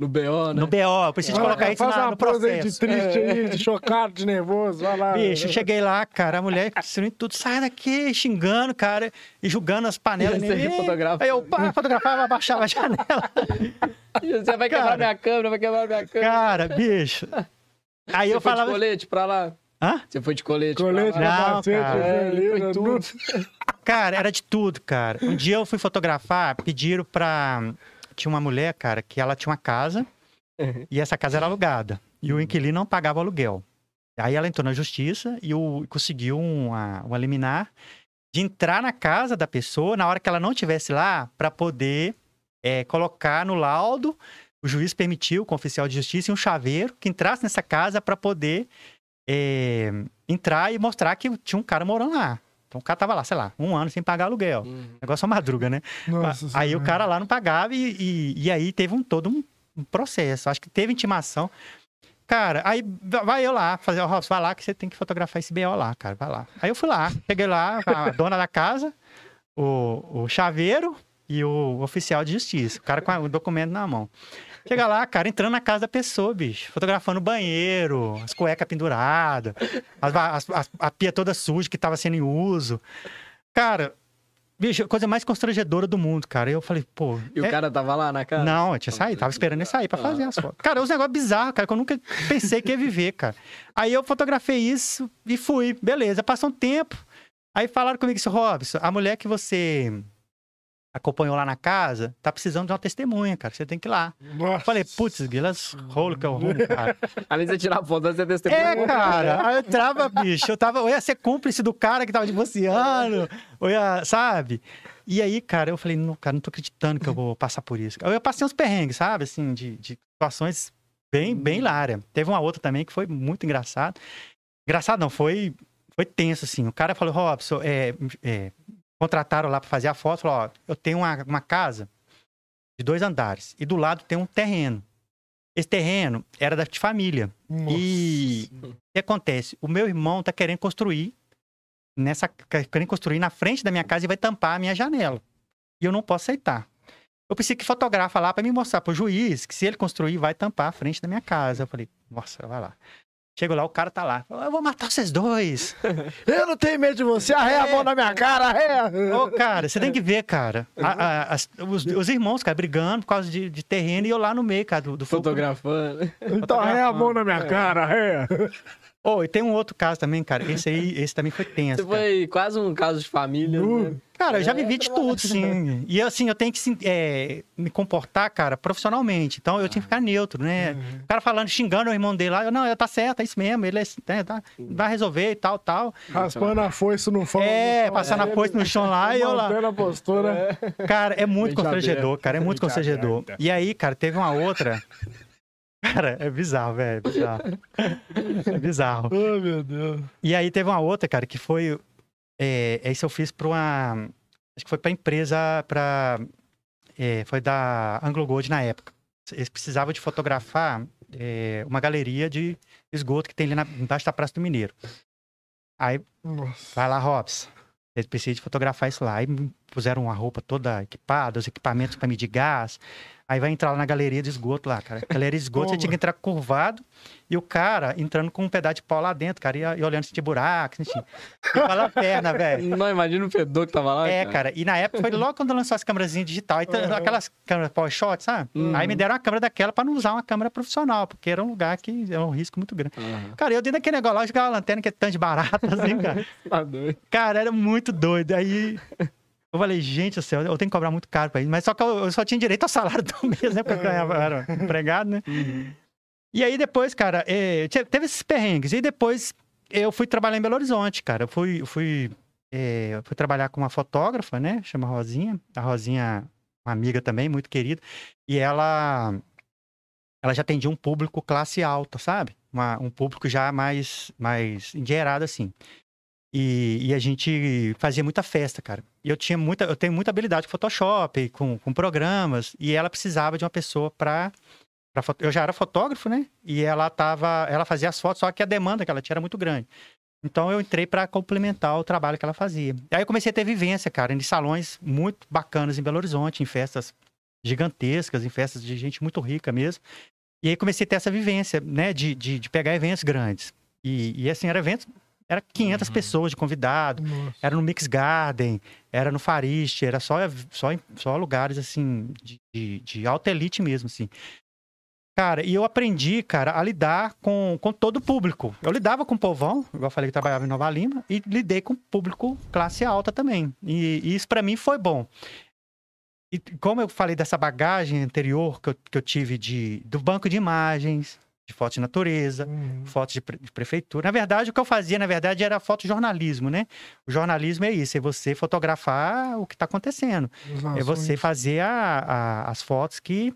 No BO, né? no BO, eu preciso Vai colocar isso na, uma no aí de processo. triste aí, de chocado, de nervoso. Vai lá. Bicho, eu cheguei lá, cara, a mulher destruindo tudo, sai daqui, xingando, cara, e julgando as panelas. E aí você fotografa. Aí eu pá, fotografava, abaixava a janela. Você vai quebrar Cara. minha câmera, vai quebrar minha câmera. Cara, bicho. Aí Você eu foi falava. de colete pra lá? Hã? Você foi de colete, Colete, pra lá? Não, cara. É, joelheira, foi tudo. Cara, era de tudo, cara. Um dia eu fui fotografar, pediram pra. Tinha uma mulher, cara, que ela tinha uma casa Uhum. e essa casa era alugada. E o inquilino não pagava o aluguel. Aí ela entrou na justiça e o, conseguiu uma, uma liminar de entrar na casa da pessoa na hora que ela não estivesse lá para poder é, colocar no laudo. O juiz permitiu com o oficial de justiça um chaveiro que entrasse nessa casa para poder é, entrar e mostrar que tinha um cara morando lá. Então o cara tava lá, sei lá, um ano sem pagar aluguel. Uhum. Negócio é madruga, né? Nossa aí o cara lá não pagava e, e, e aí teve um, todo um, um processo. Acho que teve intimação. Cara, aí vai eu lá, fazer, ó, Robson, vai lá que você tem que fotografar esse BO lá, cara, vai lá. Aí eu fui lá, cheguei lá, a dona da casa, o, o chaveiro e o oficial de justiça, o cara com a- o documento na mão. Chega lá, cara, entrando na casa da pessoa, bicho, fotografando o banheiro, as cuecas penduradas, as, as- as- a pia toda suja que tava sendo em uso. Cara, bicho, coisa mais constrangedora do mundo, cara. Eu falei, pô. E o é- cara tava lá na casa? não, eu tinha saído, tava esperando ele sair pra fazer as fotos. Cara, é uns negócios bizarros, cara, que eu nunca pensei que ia viver, cara. Aí eu fotografei isso e fui, beleza. Passou um tempo, aí falaram comigo isso, Robson, a mulher que você acompanhou lá na casa tá precisando de uma testemunha, cara, você tem que ir lá. Nossa. Eu falei, putz, Guilherme, rolo que eu arrumo, cara. Além de você tirar foto, você testemunha. É, cara. Aí eu entrava, bicho. Eu tava, eu ia ser cúmplice do cara que tava divorciando. Ou ia, sabe? E aí, cara, eu falei, não, cara, não tô acreditando que eu vou passar por isso. Eu passei uns perrengues, sabe? Assim, de, de situações bem, bem hilárias. Teve uma outra também que foi muito engraçado. Engraçado não, foi, foi tenso, assim. O cara falou, Robson, é, é, contrataram lá pra fazer a foto. Falou, ó, eu tenho uma, uma casa de dois andares. E do lado tem um terreno. Esse terreno era da família. Nossa. E o que acontece? O meu irmão tá querendo construir nessa querendo construir na frente da minha casa e vai tampar a minha janela. E eu não posso aceitar. Eu preciso que fotografa lá para me mostrar pro juiz que se ele construir vai tampar a frente da minha casa. Eu falei: "Nossa, vai lá". Chego lá, o cara tá lá. Eu vou matar vocês dois. Eu não tenho medo de você, arreia a mão na minha cara, arreia. Ô, cara, você tem que ver, cara. A- a- as- os, os irmãos, cara, brigando por causa de, de terreno e eu lá no meio, cara, do, do fogo. Fotografando. Então arreia a mão na minha cara, arreia. Oh, e tem um outro caso também, cara. Esse aí, esse também foi tenso. Você foi quase um caso de família. Nu. né? Cara, eu já É, vivi de tudo, sim. E assim, eu tenho que é, me comportar, cara, profissionalmente. Então eu tinha que ficar neutro, né? O cara falando, xingando o irmão dele lá, eu, não, tá certo, é isso mesmo, ele é, né, tá, vai resolver e tal, tal. Raspando a foice no fogo. É, passando a é, foice no chão lá e eu lá. A postura. Cara, é muito constrangedor, cara, é muito constrangedor. E aí, cara, teve uma outra. Cara, é bizarro, velho, é bizarro. É bizarro. Oh, meu Deus. E aí teve uma outra, cara, que foi. É, esse eu fiz pra uma. Acho que foi pra empresa. Pra, é, foi da Anglo Gold na época. Eles precisavam de fotografar é, uma galeria de esgoto que tem ali na, embaixo da Praça do Mineiro. Aí Nossa. vai lá, Robson. Eles precisam de fotografar isso lá. Aí puseram uma roupa toda equipada, os equipamentos para medir gás. Aí vai entrar lá na galeria de esgoto lá, cara. Galeria de esgoto, você tinha que entrar curvado e o cara entrando com um pedaço de pau lá dentro, cara, e, e olhando se tinha buraco, se tinha. E a lanterna, velho. Não, imagina o fedor que tava lá. É, cara. E na época foi logo quando lançou as câmerazinhas digital. Aí, tem Uhum. Aquelas câmeras power shot, sabe? Uhum. Aí me deram uma câmera daquela pra não usar uma câmera profissional, porque era um lugar que é um risco muito grande. Aham. Cara, eu dentro daquele negócio lá, eu jogava uma lanterna que é tanto de barata, assim, cara. Tá doido. Cara, era muito doido. Aí eu falei, gente do céu, eu tenho que cobrar muito caro pra isso. Mas só que eu, eu só tinha direito ao salário do mês, né? Porque eu ganhava, eu era empregado, né? E aí depois, cara, é, te- teve esses perrengues. E depois eu fui trabalhar em Belo Horizonte, cara. Eu fui, eu fui é, eu fui trabalhar com uma fotógrafa, né? Chama Rosinha. A Rosinha, uma amiga também, muito querida. E ela, ela já atendia um público classe alta, sabe? Uma- um público já mais, mais endinheirado, assim. E, e a gente fazia muita festa, cara. E eu tinha muita, eu tenho muita habilidade com Photoshop, com, com programas, e ela precisava de uma pessoa para eu já era fotógrafo, né? E ela tava, ela fazia as fotos, só que a demanda que ela tinha era muito grande. Então eu entrei para complementar o trabalho que ela fazia. Aí eu comecei a ter vivência, cara, em salões muito bacanas em Belo Horizonte, em festas gigantescas, em festas de gente muito rica mesmo. E aí comecei a ter essa vivência, né, de, de, de pegar eventos grandes. E, e assim, era eventos, era 500 Uhum. pessoas de convidado, Nossa. era no Mix Garden, era no Fariste, era só, só, só lugares, assim, de, de, de alta elite mesmo, assim. Cara, e eu aprendi, cara, a lidar com, com todo o público. Eu lidava com o povão, igual eu falei que trabalhava em Nova Lima, e lidei com o público classe alta também. E, e isso pra mim foi bom. E como eu falei dessa bagagem anterior que eu, que eu tive de, do banco de imagens, de fotos de natureza, Uhum. fotos de, pre- de prefeitura. Na verdade, o que eu fazia, na verdade, era fotojornalismo, né? O jornalismo é isso, é você fotografar o que está acontecendo. É você fazer a- a- as fotos que...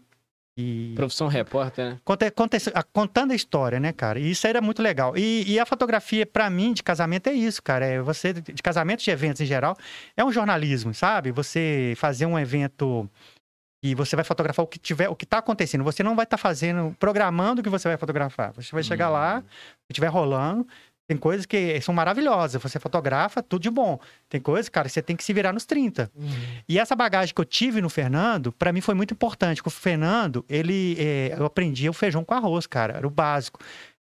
que Profissão repórter, né? conta- conta- contando a história, né, cara? E isso era muito legal. E, e a fotografia, pra mim, de casamento é isso, cara. É você, de casamento, de eventos em geral, é um jornalismo, sabe? Você fazer um evento e você vai fotografar o que tiver, o que tá acontecendo. Você não vai estar fazendo, programando o que você vai fotografar. Você vai chegar lá, o que estiver rolando. Tem coisas que são maravilhosas. Você fotografa, tudo de bom. Tem coisas, cara, você tem que se virar nos 30. Uhum. E essa bagagem que eu tive no Fernando, pra mim foi muito importante. Com o Fernando, ele, é, eu aprendi o feijão com arroz, cara, era o básico.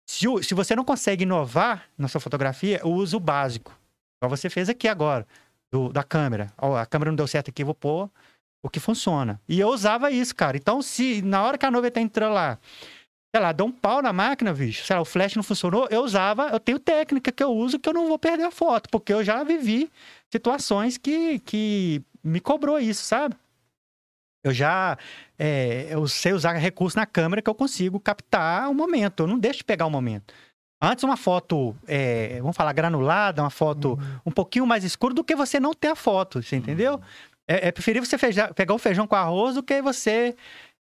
Se, o- se você não consegue inovar na sua fotografia, use o básico. Igual você fez aqui agora, do- da câmera. Ó, a câmera não deu certo aqui, vou pôr o que funciona. E eu usava isso, cara. Então, se na hora que a noiva tá entrando lá, sei lá, deu um pau na máquina, bicho, sei lá, o flash não funcionou, eu usava, eu tenho técnica que eu uso que eu não vou perder a foto, porque eu já vivi situações que, que me cobrou isso, sabe? Eu já é, eu sei usar recurso na câmera que eu consigo captar o momento. Eu não deixo de pegar o momento. Antes, uma foto, é, vamos falar, granulada, uma foto Uhum. um pouquinho mais escura do que você não ter a foto, você entendeu? É, é preferível você feja- pegar o feijão com arroz do que você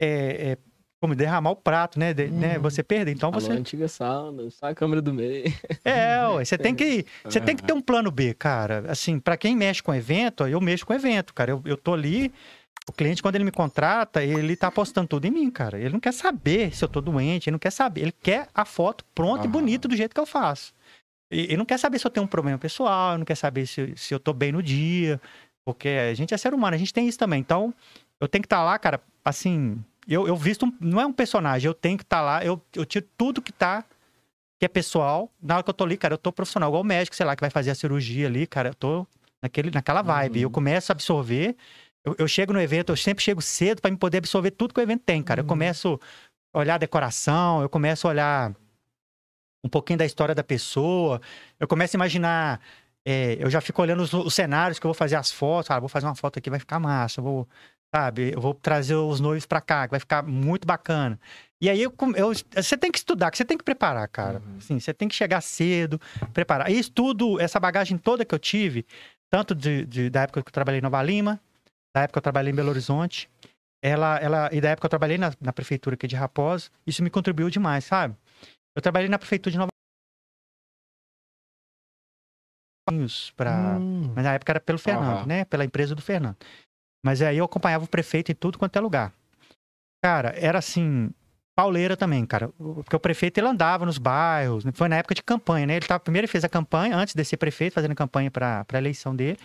é, é, como derramar o prato, né? De- né? Uhum. Você perder. Então Alô, você. antiga sauna, só a câmera do meio. É, ué, você tem que. Você tem que ter um plano B, cara. Assim, pra quem mexe com evento, eu mexo com evento, cara. Eu, eu tô ali. O cliente, quando ele me contrata, ele tá apostando tudo em mim, cara. Ele não quer saber se eu tô doente, ele não quer saber. Ele quer a foto pronta e Aham. bonita do jeito que eu faço. E ele não quer saber se eu tenho um problema pessoal, ele não quer saber se, se eu tô bem no dia. Porque a gente é ser humano, a gente tem isso também. Então, eu tenho que estar lá, cara, assim. Eu, eu visto. um- não é um personagem, eu tenho que estar lá, eu, eu tiro tudo que tá. Que é pessoal. Na hora que eu tô ali, cara, eu tô profissional, igual o médico, sei lá, que vai fazer a cirurgia ali, cara, eu tô naquele, naquela vibe. Uhum. Eu começo a absorver. Eu, eu chego no evento, eu sempre chego cedo para me poder absorver tudo que o evento tem, cara. Eu Uhum. começo a olhar a decoração, eu começo a olhar um pouquinho da história da pessoa, eu começo a imaginar. É, eu já fico olhando os, os cenários que eu vou fazer as fotos. Ah, vou fazer uma foto aqui, vai ficar massa. Eu vou, sabe, eu vou trazer os noivos pra cá, que vai ficar muito bacana. E aí eu, eu- você tem que estudar, que você tem que preparar, cara. Uhum. Assim, você tem que chegar cedo, preparar. E isso tudo, essa bagagem toda que eu tive, tanto de, de- da época que eu trabalhei em Nova Lima, da época que eu trabalhei em Belo Horizonte, ela, ela, e da época que eu trabalhei na, na prefeitura aqui de Raposo, isso me contribuiu demais, sabe? Eu trabalhei na prefeitura de Nova para Hum. mas na época era pelo Fernando, né? Pela empresa do Fernando. Mas aí eu acompanhava o prefeito em tudo quanto é lugar. Cara, era assim, pauleira também, cara. Porque o prefeito ele andava nos bairros, né? foi na época de campanha, né? Ele tava, primeiro ele fez a campanha, antes de ser prefeito, fazendo campanha pra eleição dele.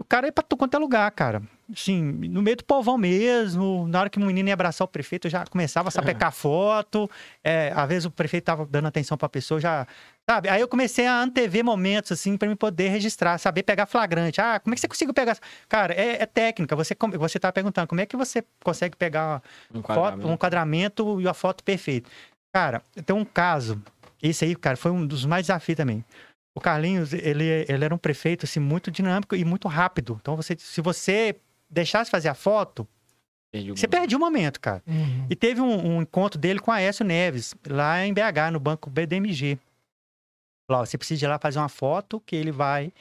O cara ia pra quanto é lugar, cara. Assim, no meio do povão mesmo, na hora que o menino ia abraçar o prefeito, eu já começava a sapecar foto. É, às vezes o prefeito tava dando atenção pra pessoa, já. Sabe? Aí eu comecei a antever momentos, assim, pra me poder registrar, saber pegar flagrante. Ah, como é que você conseguiu pegar. Cara, é, é técnica. Você, você tá perguntando, como é que você consegue pegar Um foto, um enquadramento e a foto perfeita. Cara, tem um caso, esse aí, cara, foi um dos mais desafios também. O Carlinhos, ele, ele era um prefeito, assim, muito dinâmico e muito rápido. Então, você, se você deixasse fazer a foto, Perdi você perdia o momento, cara. Uhum. E teve um, um encontro dele com a Aécio Neves, lá em BH, no banco BDMG. Ó, você precisa ir lá fazer uma foto que ele vai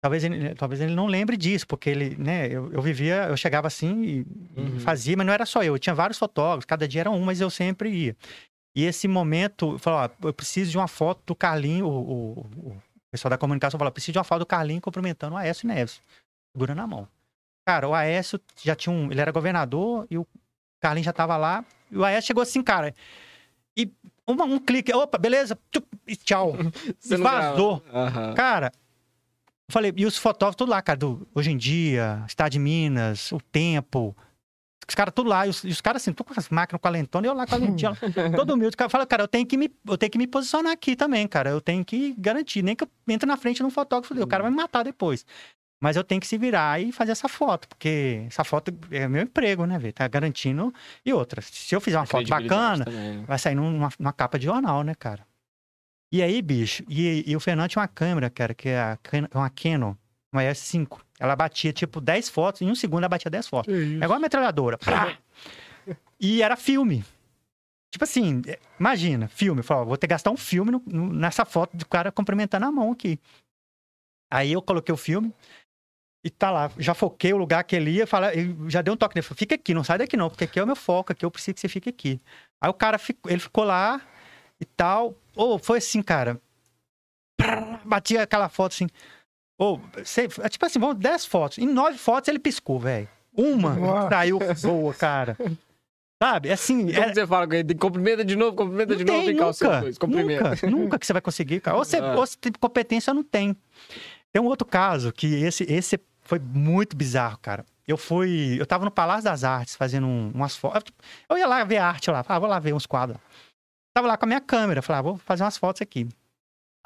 Talvez ele, talvez ele não lembre disso, porque ele, né, eu, eu vivia, eu chegava assim e, e Uhum. fazia, mas não era só eu, eu tinha vários fotógrafos, cada dia era um, mas eu sempre ia. E esse momento, eu falava, ó, eu preciso de uma foto do Carlinho, o, o- o pessoal da comunicação falou, preciso de uma foto do Carlinho cumprimentando o Aécio Neves, segurando a mão. Cara, o Aécio já tinha um, ele era governador e o Carlinho já tava lá, e o Aécio chegou assim, cara, e uma- um clique, opa, beleza, e tchau. Você não vazou. Aham. Cara, eu falei, e os fotógrafos tudo lá, cara, do Hoje em Dia, Estado de Minas, O Tempo. Os caras tudo lá, e os, os caras assim, tudo com as máquinas com a lentona, e eu lá com a lentinha, todo humilde. O cara fala, cara, eu tenho, que me, eu tenho que me posicionar aqui também, cara. Eu tenho que garantir, nem que eu entre na frente de um fotógrafo, o cara vai me matar depois. Mas eu tenho que se virar e fazer essa foto, porque essa foto é meu emprego, né, velho? Tá garantindo. E outra, se eu fizer uma foto Credibilidade bacana, também, né? vai sair numa, numa capa de jornal, né, cara? E aí, bicho, e, e o Fernando tinha uma câmera, cara, que é a Can- uma Canon, uma S5. Ela batia, tipo, 10 fotos, em um segundo ela batia 10 fotos. É igual a metralhadora. E era filme. Tipo assim, é, imagina, filme. Falou, vou ter que gastar um filme no- no- nessa foto do cara cumprimentando a mão aqui. Aí eu coloquei o filme e tá lá. Já foquei o lugar que ele ia, fala, já deu um toque nele. Falei, fica aqui, não sai daqui não, porque aqui é o meu foco, aqui eu preciso que você fique aqui. Aí o cara, ficou, ele ficou lá e tal. Ou foi assim, cara. Batia aquela foto assim. Ou, você, tipo assim, vamos 10 fotos. Em 9 fotos ele piscou, velho. Uma Nossa. saiu boa, cara. Sabe? É Assim, Como é, que você fala com ele? Cumprimenta de novo, cumprimenta não de novo, tem vem cá o seu nunca, dois. Cumprimenta. nunca, nunca que você vai conseguir, cara. Ou você, Ah. ou você tem competência ou não tem. Tem um outro caso que esse, esse foi muito bizarro, cara. Eu fui, eu tava no Palácio das Artes fazendo um- umas fotos. Eu ia lá ver arte lá, falava, vou lá ver uns quadros. Tava lá com a minha câmera, falava, vou fazer umas fotos aqui.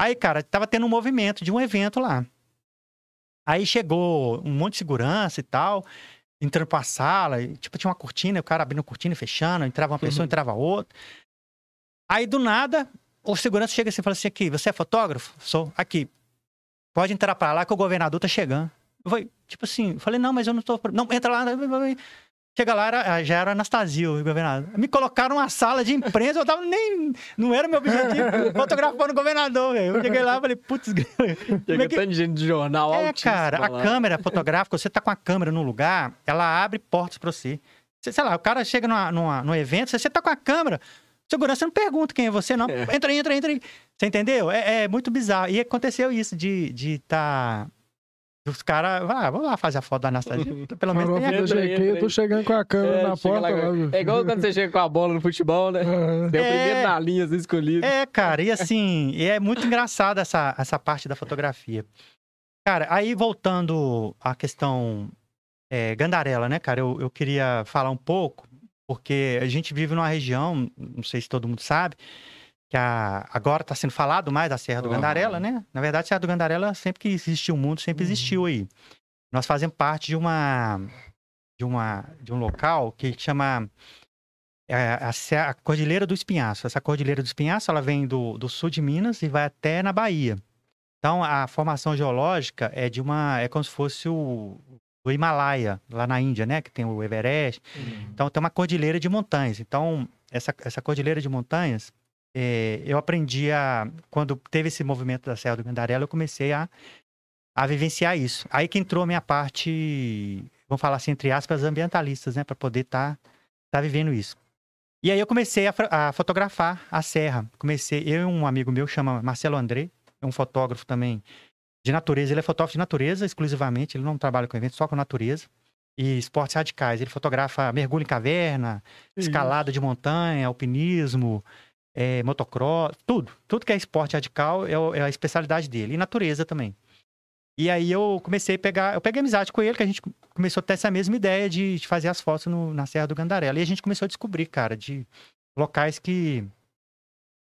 Aí, cara, tava tendo um movimento de um evento lá. Aí chegou um monte de segurança e tal, entrando pra sala, e, tipo, tinha uma cortina, o cara abrindo a cortina e fechando, entrava uma pessoa, entrava outra. Aí, do nada, o segurança chega assim e fala assim, aqui, você é fotógrafo? Sou. Aqui, pode entrar pra lá que o governador tá chegando. Eu falei, tipo assim, eu falei, não, mas eu não tô... Não, entra lá. Chega lá, era, já era Anastasio, o governador. Me colocaram numa sala de imprensa, eu tava nem... Não era meu objetivo, fotografando o governador, velho. Eu cheguei lá e falei, putz... como Chega é que- tanto de gente de jornal é, cara, a lá. câmera fotográfica, você tá com a câmera num lugar, ela abre portas pra você. Você- Sei lá, o cara chega numa, numa, num evento, você tá com a câmera, segurança não pergunta quem é você, não. É. Entra aí, entra aí, entra aí. Você entendeu? É, é muito bizarro. E aconteceu isso de estar. De tá... Os caras, ah, vamos lá fazer a foto da Anastasia. Pelo menos tem a... da Entra aí, GQ, entra eu tô chegando com a câmera É, na porta. lá- é igual quando você chega com a bola no futebol, né? Aham. Você é o É. primeiro na linha, assim, escolhido. É, cara, e assim, e é muito engraçado essa, essa parte da fotografia. Cara, aí voltando à questão é, Gandarela, né, cara, eu, eu queria falar um pouco, porque a gente vive numa região, não sei se todo mundo sabe, que a- agora está sendo falado mais da Serra do Aham. Gandarela, né? Na verdade, a Serra do Gandarela, sempre que existiu o mundo, sempre Uhum. existiu aí. Nós fazemos parte de uma, de uma, de um local que chama é, a, a Cordilheira do Espinhaço. Essa Cordilheira do Espinhaço, ela vem do, do sul de Minas e vai até na Bahia. Então, a formação geológica é de uma, é como se fosse o, Himalaia, lá na Índia, né? Que tem o Everest. Então, tem uma cordilheira de montanhas. Então, essa, essa cordilheira de montanhas, é, eu aprendi a... Quando teve esse movimento da Serra do Gandarela, eu comecei a, a vivenciar isso. Aí que entrou a minha parte, vamos falar assim, entre aspas, ambientalistas, né? Para poder estar tá vivendo isso. E aí eu comecei a, a fotografar a serra. Comecei, eu e um amigo meu, chama Marcelo André, é um fotógrafo também de natureza. Ele é fotógrafo de natureza exclusivamente, ele não trabalha com eventos, só com natureza. E esportes radicais. Ele fotografa mergulho em caverna, escalada de montanha, alpinismo, é, motocross, tudo. Tudo que é esporte radical é, é a especialidade dele. E natureza também. E aí eu comecei a pegar, eu peguei amizade com ele, que a gente começou a ter essa mesma ideia de, de fazer as fotos no- na Serra do Gandarela. E a gente começou a descobrir, cara, de locais que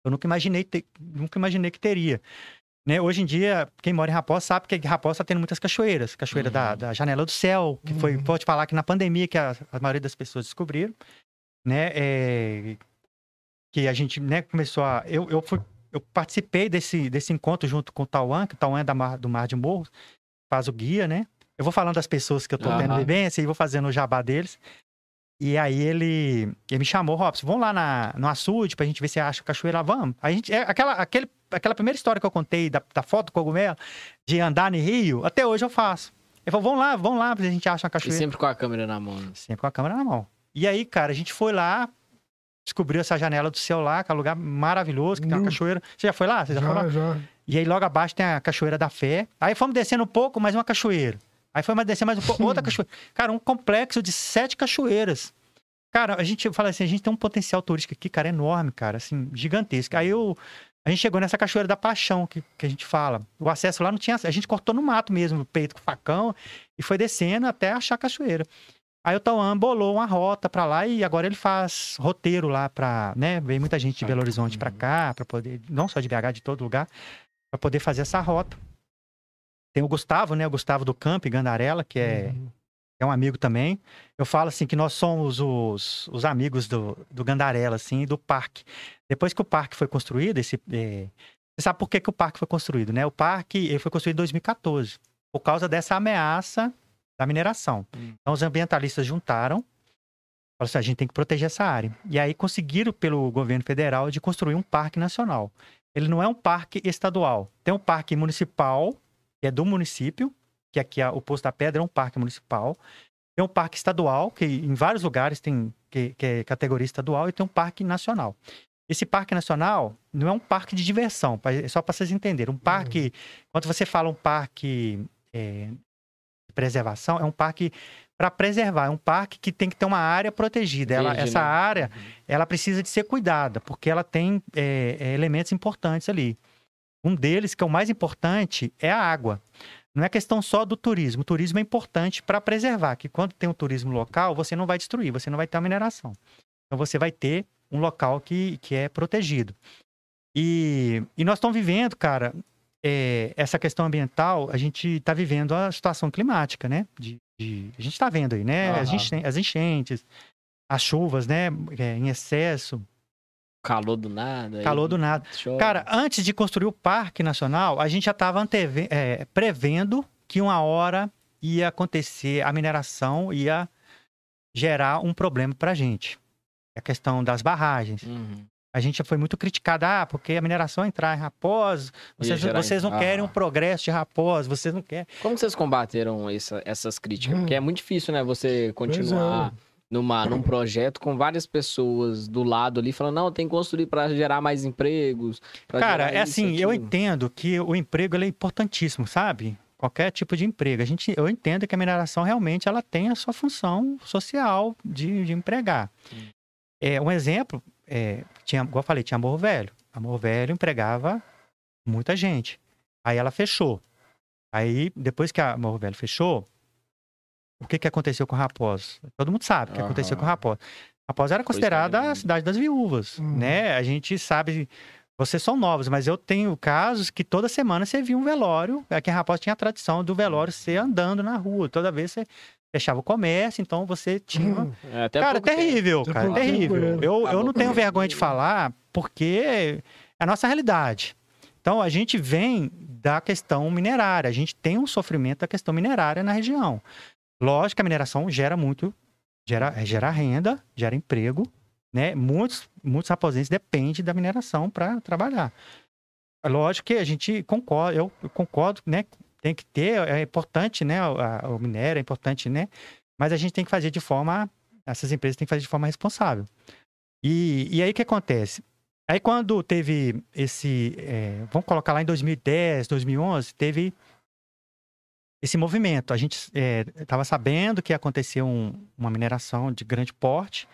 eu nunca imaginei, ter- nunca imaginei que teria. Né? Hoje em dia, quem mora em Raposa sabe que Raposa está tendo muitas cachoeiras. Cachoeira Uhum. da, da Janela do Céu, que foi, Uhum. pode falar que na pandemia que a, a maioria das pessoas descobriram, né? É, que a gente né, começou a... Eu, eu, fui, eu participei desse, desse encontro junto com o Tauan, que o Tauan é da Mar, do Mar de Morros, faz o guia, né? Eu vou falando das pessoas que eu tô tendo Aham. vivência e vou fazendo o jabá deles. E aí ele, ele me chamou, Robson, vamos lá na, no açude pra gente ver se acha cachoeira lá, vamos. A gente, é, aquela, aquele, aquela primeira história que eu contei da, da foto cogumelo, de andar no rio, até hoje eu faço. Ele falou, vamos lá, vamos lá, pra a gente acha uma E cachoeira. sempre com a câmera na mão. né? Sempre com a câmera na mão. E aí, cara, a gente foi lá, descobriu essa janela do céu lá, que é um lugar maravilhoso, que tem uma cachoeira. Você já foi lá? Você já, foi lá? Já, já. E aí logo abaixo tem a Cachoeira da Fé. Aí fomos descendo um pouco, mais uma cachoeira. Aí foi mais descer mais um pouco, outra cachoeira. Cara, um complexo de sete cachoeiras. Cara, a gente fala assim, a gente tem um potencial turístico aqui, cara, enorme, cara, assim, gigantesco. Aí eu, a gente chegou nessa Cachoeira da Paixão, que, que a gente fala. O acesso lá não tinha, a gente cortou no mato mesmo, o peito com facão, e foi descendo até achar a cachoeira. Aí o Tauan bolou uma rota pra lá e agora ele faz roteiro lá pra, né, vem muita gente de Belo Horizonte pra cá, pra poder, não só de BH, de todo lugar, pra poder fazer essa rota. Tem o Gustavo, né, o Gustavo do Camp, Gandarela, que é, Uhum. é um amigo também. Eu falo assim que nós somos os, os amigos do, do Gandarela, assim, do parque. Depois que o parque foi construído, esse, é, você sabe por que, que o parque foi construído, né? O parque ele foi construído em 2014, por causa dessa ameaça da mineração. Hum. Então os ambientalistas juntaram, falaram assim, a gente tem que proteger essa área. E aí conseguiram, pelo governo federal, de construir um parque nacional. Ele não é um parque estadual. Tem um parque municipal, que é do município, que aqui é o Poço da Pedra é um parque municipal. Tem um parque estadual, que em vários lugares tem que, que é categoria estadual, e tem um parque nacional. Esse parque nacional não é um parque de diversão, é só para vocês entenderem. Um parque, quando você fala um parque é, preservação, é um parque para preservar, é um parque que tem que ter uma área protegida. Ela- Verde, essa né? área ela precisa de ser cuidada, porque ela tem é, é, elementos importantes ali. Um deles, que é o mais importante, é a água. Não é questão só do turismo. O turismo é importante para preservar, que quando tem um turismo local, você não vai destruir, você não vai ter a mineração. Então você vai ter um local que, que é protegido. E, e nós estamos vivendo, cara, é, essa questão ambiental, a gente está vivendo a situação climática, né? De, de- a gente está vendo aí, né? As, Aham. enchen- as enchentes, as chuvas, né? é, em excesso, Calor do nada. aí calor do nada. chove. Cara, antes de construir o Parque Nacional, a gente já estava prevendo que uma hora ia acontecer, a mineração ia gerar um problema para a gente. A questão das barragens. Uhum. A gente já foi muito criticado, ah, porque a mineração entrar em Raposo, vocês, vocês não em- querem Ah. um progresso de Raposo, vocês não querem. Como vocês combateram essa- essas críticas? Hum. Porque é muito difícil, né? Você continuar numa, num projeto com várias pessoas do lado ali falando, não, tem que construir para gerar mais empregos. Cara, é isso, assim, eu aquilo." entendo que o emprego ele é importantíssimo, sabe? Qualquer tipo de emprego. A gente, eu entendo que a mineração realmente ela tem a sua função social de, de empregar. Hum. É, um exemplo, é, tinha, igual eu falei, tinha Amor Velho. Amor Velho empregava muita gente. Aí ela fechou. Aí, depois que a Amor Velho fechou, o que, que aconteceu com Raposo? Todo mundo sabe o que aconteceu com Raposo. Raposo era considerada a cidade das viúvas, Uhum. né? A gente sabe vocês são novos, mas eu tenho casos que toda semana você via um velório. Aqui em Raposo tinha a tradição do velório ser andando na rua. Toda vez você fechava o comércio, então você tinha. Hum, É, até cara, pouco tempo. terrível, Até cara, tempo terrível. Eu, eu não tenho vergonha de falar, porque é a nossa realidade. Então, a gente vem da questão minerária. A gente tem um sofrimento da questão minerária na região. Lógico que a mineração gera muito, gera, gera renda, gera emprego, né? Muitos, muitos raposenses dependem da mineração para trabalhar. É Lógico que a gente concorda, eu eu concordo, né? Tem que ter, é importante, né? O, o minério é importante, né? Mas a gente tem que fazer de forma, essas empresas têm que fazer de forma responsável. E, e aí o que acontece? Aí quando teve esse, é, vamos colocar lá em 2010, 2011, teve esse movimento. A gente estava sabendo que ia acontecer um- uma mineração de grande porte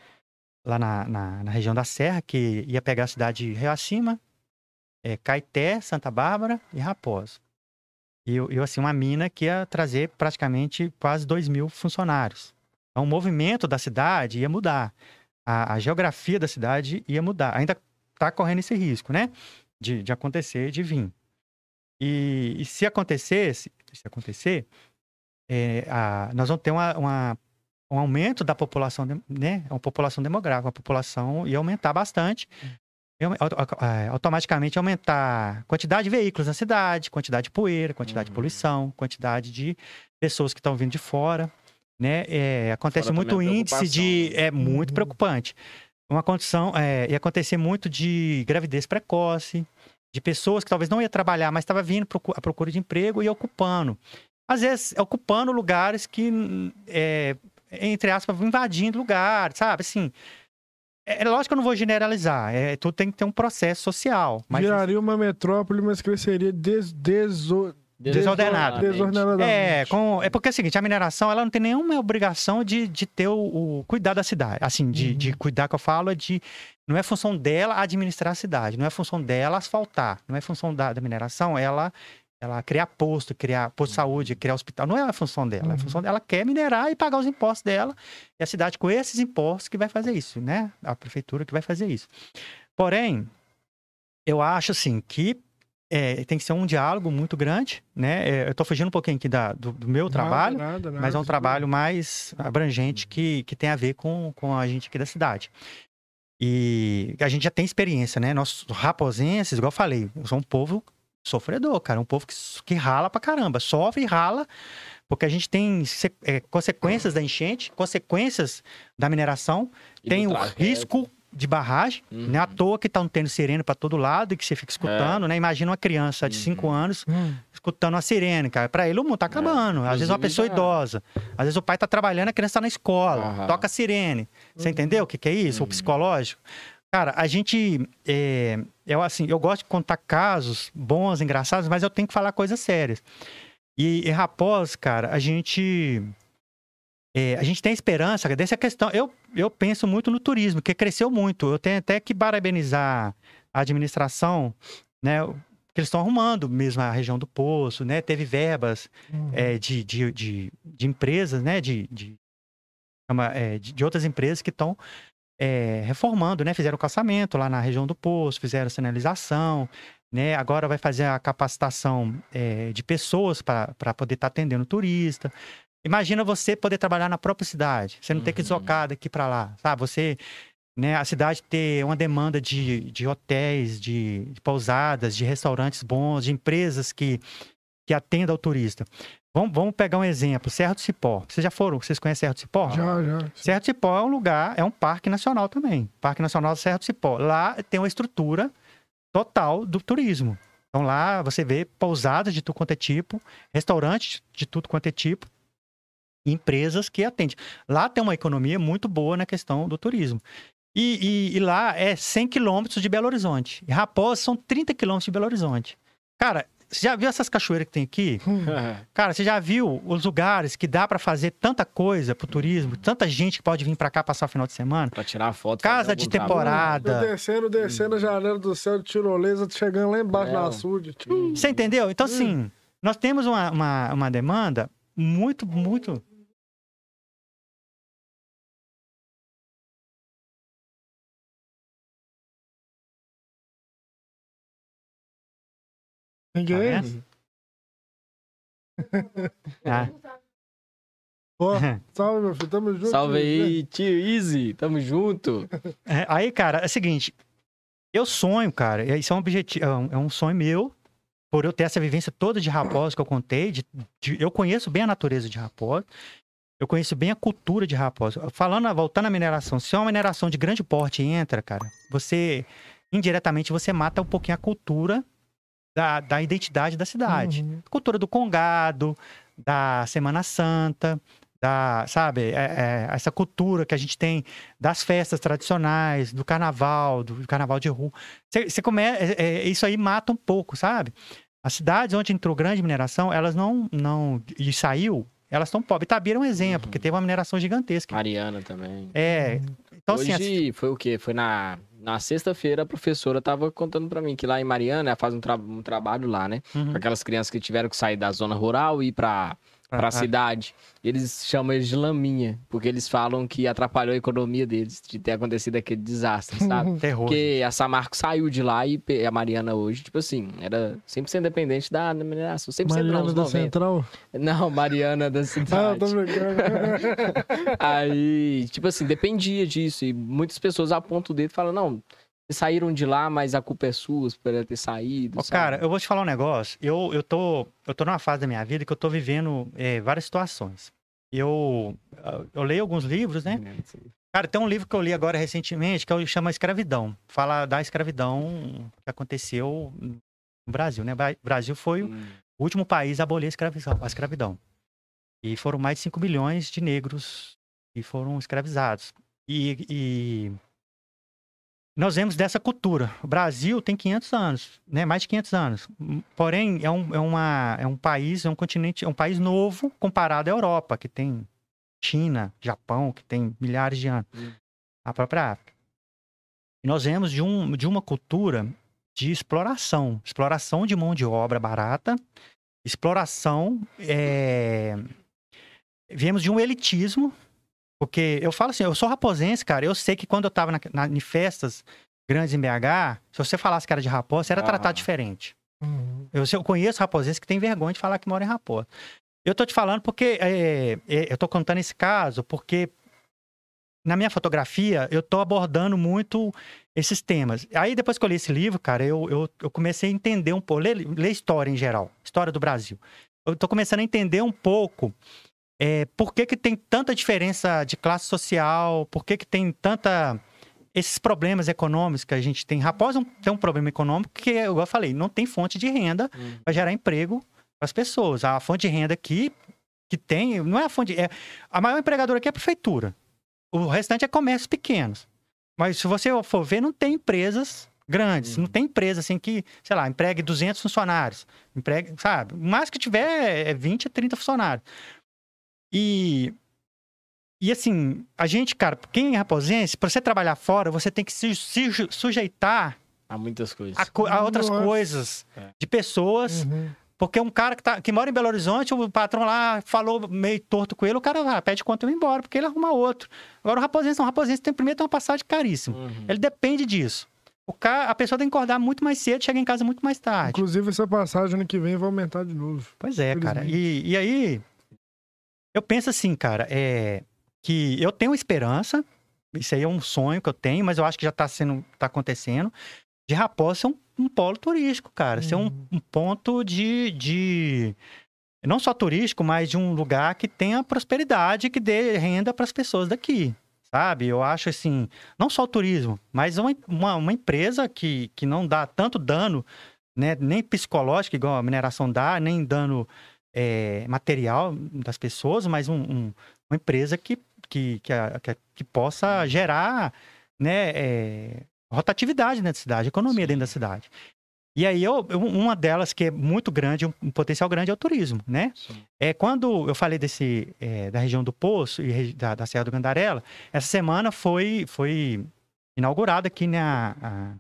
lá na, na, na região da Serra, que ia pegar a cidade de Rio Acima, é, Caeté, Santa Bárbara e Raposo. E, eu- assim, uma mina que ia trazer praticamente quase 2 mil funcionários. Então, o movimento da cidade ia mudar. A, a geografia da cidade ia mudar. Ainda está correndo esse risco, né? De, de acontecer, de vir. E, e se acontecesse, se acontecer, é, a- nós vamos ter uma, uma- um aumento da população, né? Uma população demográfica, a população ia aumentar bastante. E é, automaticamente aumentar a quantidade de veículos na cidade, quantidade de poeira, quantidade de Uhum. poluição, quantidade de pessoas que estão vindo de fora. né? É, acontece Fora muito índice de. preocupação, É muito Uhum. preocupante. Uma condição. É, ia acontecer muito de gravidez precoce, de pessoas que talvez não ia trabalhar, mas estava vindo à procura de emprego e ocupando. Às vezes, ocupando lugares que, é, entre aspas, invadindo lugares, sabe? Assim. É, é lógico que eu não vou generalizar. É, tudo tem que ter um processo social. Mas Viraria uma metrópole, mas cresceria des, deso, Desordenado. desordenadamente. É, com, é porque é o seguinte, a mineração ela não tem nenhuma obrigação de, de ter o, o cuidar da cidade. Assim, de, Uhum. de cuidar que eu falo é de. Não é função dela administrar a cidade, não é função dela asfaltar, não é função da, da mineração ela ela criar posto, criar posto de saúde, criar hospital. Não é a função dela. É a Uhum. função dela quer minerar e pagar os impostos dela. E a cidade, com esses impostos, que vai fazer isso, né? A prefeitura que vai fazer isso. Porém, eu acho assim que é, tem que ser um diálogo muito grande, né? É, eu tô fugindo um pouquinho aqui da, do, do meu trabalho, Nada, nada, mas é um nada. trabalho mais abrangente que, que tem a ver com, com a gente aqui da cidade. E a gente já tem experiência, né? Nós raposenses, igual eu falei, sou um povo sofredor, cara. Um povo que, que rala pra caramba. Sofre e rala, porque a gente tem se- é, consequências da enchente, consequências da mineração, E tem o risco de barragem, Uhum. não é à toa que estão tendo sirene pra todo lado e que você fica escutando, né? Imagina uma criança de Uhum. 5 anos Hum. escutando uma sirene, cara. Pra ele o mundo tá acabando. Às vezes uma Inclusive, pessoa já- idosa. Às vezes o pai tá trabalhando, a criança tá na escola. Toca sirene. Você entendeu o que, que é isso? O Uhum. psicológico? Cara, a gente. É, eu, assim, eu gosto de contar casos bons, engraçados, mas eu tenho que falar coisas sérias. E, e Raposo, cara, a gente. é, a gente tem esperança dessa questão. Eu, eu penso muito no turismo, que cresceu muito. Eu tenho até que parabenizar a administração, né? Que eles estão arrumando mesmo a região do Poço, né? Teve verbas Hum. é, de, de, de, de empresas, né? De, de, de outras empresas que estão é, reformando, né? Fizeram calçamento lá na região do Poço, fizeram sinalização, né? Agora vai fazer a capacitação é, de pessoas para poder estar atendendo o turista. Imagina você poder trabalhar na própria cidade, você não ter que Uhum. deslocar daqui para lá, sabe? Você, né? A cidade ter uma demanda de, de hotéis, de, de pousadas, de restaurantes bons, de empresas que, que atendam ao turista. Vamos, vamos pegar um exemplo, Serra do Cipó. Vocês já foram? Vocês conhecem Serra do Cipó? Já, já. Serra do Cipó é um lugar, é um parque nacional também. Parque Nacional Serra do Cipó. Lá tem uma estrutura total do turismo. Então lá você vê pousadas de tudo quanto é tipo, restaurantes de tudo quanto é tipo, empresas que atendem. Lá tem uma economia muito boa na questão do turismo. E, e- e lá é 100 quilômetros de Belo Horizonte. E Raposa são 30 quilômetros de Belo Horizonte. Cara, você já viu essas cachoeiras que tem aqui? Hum. Cara, você já viu os lugares que dá pra fazer tanta coisa pro turismo, tanta gente que pode vir pra cá passar o final de semana? Pra tirar foto. Casa de trabalho. temporada. Eu descendo, descendo a janela do céu de tirolesa, chegando lá embaixo É, na açude. Você entendeu? Então, assim, nós temos uma, uma, uma demanda muito, muito. Ninguém? Ah, Ó, salve, meu filho. Tamo junto. Salve né? aí, tio Easy. Tamo junto. é, aí, cara, é o seguinte. Eu sonho, cara. e Isso é um objetivo, é um, é um sonho meu. Por eu ter essa vivência toda de Raposa que eu contei, de- de- eu conheço bem a natureza de Raposa. Eu conheço bem a cultura de Raposa. Falando, voltando à mineração, se uma mineração de grande porte entra, cara, você indiretamente você mata um pouquinho a cultura da, da identidade da cidade. Uhum. Cultura do Congado, da Semana Santa, da, sabe, é- é, essa cultura que a gente tem das festas tradicionais, do carnaval, do carnaval de rua. Você, você come, é- é- isso aí mata um pouco, sabe? As cidades onde entrou grande mineração, elas não, não e saiu, elas estão pobres. Itabira é um exemplo, Uhum. que teve uma mineração gigantesca. Mariana também. É, então assim, Hoje foi o quê? Foi na, na sexta-feira a professora tava contando pra mim que lá em Mariana ela faz um, tra- um trabalho lá, né? uhum, Com aquelas crianças que tiveram que sair da zona rural e ir pra, pra a- cidade. Eles chamam eles de laminha, porque eles falam que atrapalhou a economia deles de ter acontecido aquele desastre, sabe? terror. Porque a Samarco saiu de lá e a Mariana hoje, tipo assim, era 100% dependente da mineração. 100% não, Mariana uns da 90. Central. Não, Mariana da Ah, cidade. tô brincando. Aí, tipo assim, dependia disso. E muitas pessoas apontam o dedo e falam, não, saíram de lá, mas a culpa é sua por ter saído. Sabe? cara, eu vou te falar um negócio. Eu, eu, tô, eu tô numa fase da minha vida que eu tô vivendo é, várias situações. eu, eu leio alguns livros, né? Cara, tem um livro que eu li agora recentemente que eu chama Escravidão. Fala da escravidão que aconteceu no Brasil, né? O Brasil foi Hum. o último país a abolir a escravidão. A escravidão. E foram mais de 5 milhões de negros que foram escravizados. E, e nós vemos dessa cultura. O Brasil tem 500 anos, né? mais de 500 anos. Porém, é um, é uma, é um país, é um continente, é um país novo comparado à Europa, que tem China, Japão, que tem milhares de anos. Hum. A própria África. E nós vemos de, um, de uma cultura de exploração. Exploração de mão de obra barata, exploração. É... Viemos de um elitismo, porque eu falo assim, eu sou raposense, cara. Eu sei que quando eu tava na, na, em festas grandes em BH, se você falasse que era de Raposa, você era Ah. tratado diferente. Uhum. Eu, eu conheço raposense que tem vergonha de falar que mora em Raposa. Eu tô te falando porque é, é, eu tô contando esse caso porque na minha fotografia eu tô abordando muito esses temas. Aí depois que eu li esse livro, cara, eu, eu, eu comecei a entender um pouco, ler, ler história em geral, história do Brasil. Eu tô começando a entender um pouco é, por que, que tem tanta diferença de classe social, por que, que tem tanta. Esses problemas econômicos que a gente tem. Raposa tem um problema econômico que, eu falei, não tem fonte de renda Hum. para gerar emprego para as pessoas. A fonte de renda aqui que tem, não é a fonte. É, a maior empregadora aqui é a prefeitura. O restante é comércios pequenos. Mas se você for ver, não tem empresas grandes. Uhum. Não tem empresa assim que, sei lá, empregue 200 funcionários. Empregue, sabe? O mais que tiver é 20 a 30 funcionários. E. E assim, a gente, cara, quem é raposense, para você trabalhar fora, você tem que se, se sujeitar Há muitas coisas. a, co- a outras Nossa. coisas É. de pessoas Uhum. porque um cara que, tá, que mora em Belo Horizonte, o patrão lá falou meio torto com ele, o cara ah, pede conta e vai embora, porque ele arruma outro. Agora o raposense não, o raposense tem, primeiro tem uma passagem caríssima. Uhum. Ele depende disso. O cara, a pessoa tem que acordar muito mais cedo, chega em casa muito mais tarde. Inclusive, essa passagem ano que vem vai aumentar de novo. Pois é, cara. E, e aí, eu penso assim, cara, é que eu tenho esperança, isso aí é um sonho que eu tenho, mas eu acho que já tá sendo, tá acontecendo, de Raposa ser um, um polo turístico, cara. Ser um, Uhum. um ponto de, de. Não só turístico, mas de um lugar que tenha prosperidade, que dê renda para as pessoas daqui. Sabe? Eu acho assim, não só o turismo, mas uma, uma, uma empresa que, que não dá tanto dano, né, nem psicológico, igual a mineração dá, nem dano é, material das pessoas, mas um- um- uma empresa que, que, que, a- que, a- que possa gerar né, é, rotatividade dentro da cidade, economia Sim. dentro da cidade. E aí, eu, uma delas que é muito grande, um, potencial grande, é o turismo, né? Sim. É, quando eu falei desse, é, da região do Poço e da, da Serra do Gandarela, essa semana foi, foi inaugurado aqui né, a- a-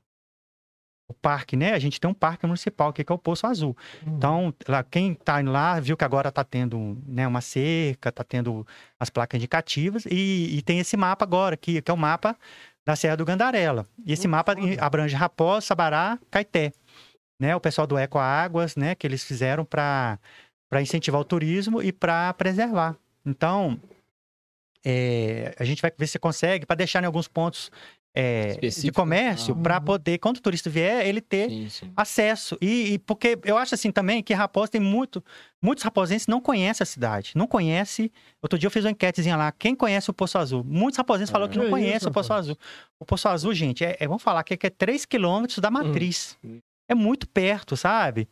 o parque, né? A gente tem um parque municipal aqui que é o Poço Azul. Então, lá, quem tá indo lá viu que agora tá tendo né, uma cerca, tá tendo as placas indicativas e, e tem esse mapa agora aqui, que é o mapa da Serra do Gandarela. E esse mapa abrange Raposa, Sabará, Caeté. Né, o pessoal do Eco Águas, né, que eles fizeram para incentivar o turismo e para preservar. Então, é, a gente vai ver se consegue, para deixar em alguns pontos é, de comércio, ah. para poder, quando o turista vier, ele ter Sim, sim. acesso. E, e porque eu acho assim também que Raposa tem muito. Muitos raposenses não conhecem a cidade. Não conhece. Outro dia eu fiz uma enquetezinha lá. Quem conhece o Poço Azul? Muitos raposenses falaram que Que não isso, conhecem o Poço? Azul. O Poço Azul, gente, é, é- vamos falar que é, que é 3 quilômetros da matriz. Hum. É muito perto, sabe?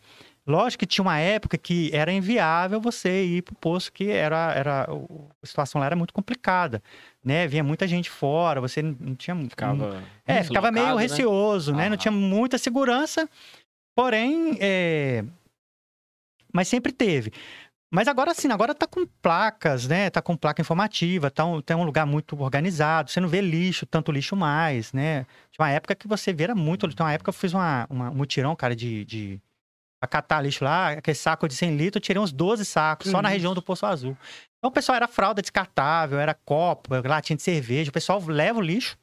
Lógico que tinha uma época que era inviável você ir pro poço, que era, era o- a situação lá era muito complicada, né? Vinha muita gente fora, você não tinha... Ficava. É, ficava meio né? receoso, né? Não Ah. tinha muita segurança, porém, é... mas sempre teve. Mas agora sim, agora tá com placas, né? Tá com placa informativa, tá um, tem um lugar muito organizado, você não vê lixo, tanto lixo mais, né? Tinha uma época que você vira muito, tem uma época que eu fiz uma, uma- um mutirão, cara, de... de... Pra catar lixo lá, aquele saco de 100 litros, eu tirei uns 12 sacos, só na região do Poço Azul. Então o pessoal era fralda descartável, era copo, latinha de cerveja, o pessoal leva o lixo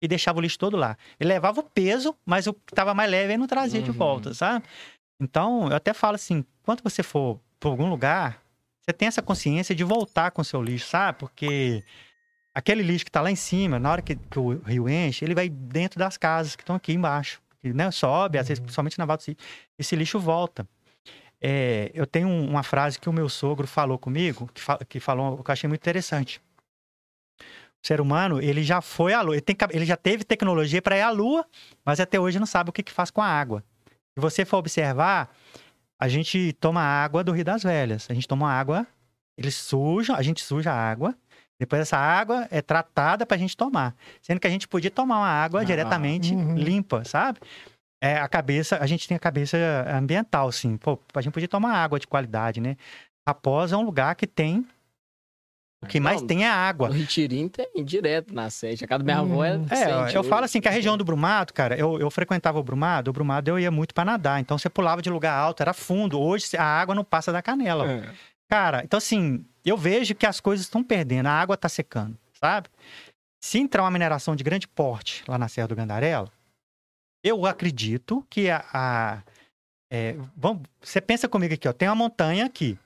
e deixava o lixo todo lá. Ele levava o peso, mas o que estava mais leve ele não trazia de Uhum. volta, sabe? Então, eu até falo assim, quando você for para algum lugar, você tem essa consciência de voltar com o seu lixo, sabe? Porque aquele lixo que está lá em cima, na hora que, que o rio enche, ele vai dentro das casas que estão aqui embaixo. Né, sobe, às vezes, Uhum. principalmente na Val do Sítio, esse lixo volta. É, eu tenho um- uma frase que o meu sogro falou comigo, que, fa- que falou, que eu achei muito interessante. O ser humano, ele já foi à lua, ele, tem ele já teve tecnologia para ir à lua, mas até hoje não sabe o que, que faz com a água. Se você for observar, a gente toma água do Rio das Velhas. A gente toma água, eles sujam, a gente suja a água, depois essa água é tratada para a gente tomar. Sendo que a gente podia tomar uma água Ah, diretamente uhum. limpa, sabe? É, a cabeça, a gente tem a cabeça ambiental, sim. Pô, a gente podia tomar água de qualidade, né? Raposa é um lugar que tem. O que mais Não, tem é O água. Ritirim tem direto na sede. A casa da minha avó é. Hum. É, eu falo assim que a região do Brumado, cara, eu, eu frequentava o Brumado, o Brumado eu ia muito para nadar. Então você pulava de lugar alto, era fundo. Hoje a água não passa da canela. É. Cara, então assim, eu vejo que as coisas estão perdendo, a água tá secando, sabe? Se entrar uma mineração de grande porte lá na Serra do Gandarela, eu acredito que a. a- é, vamos, você pensa comigo aqui, ó, tem uma montanha aqui.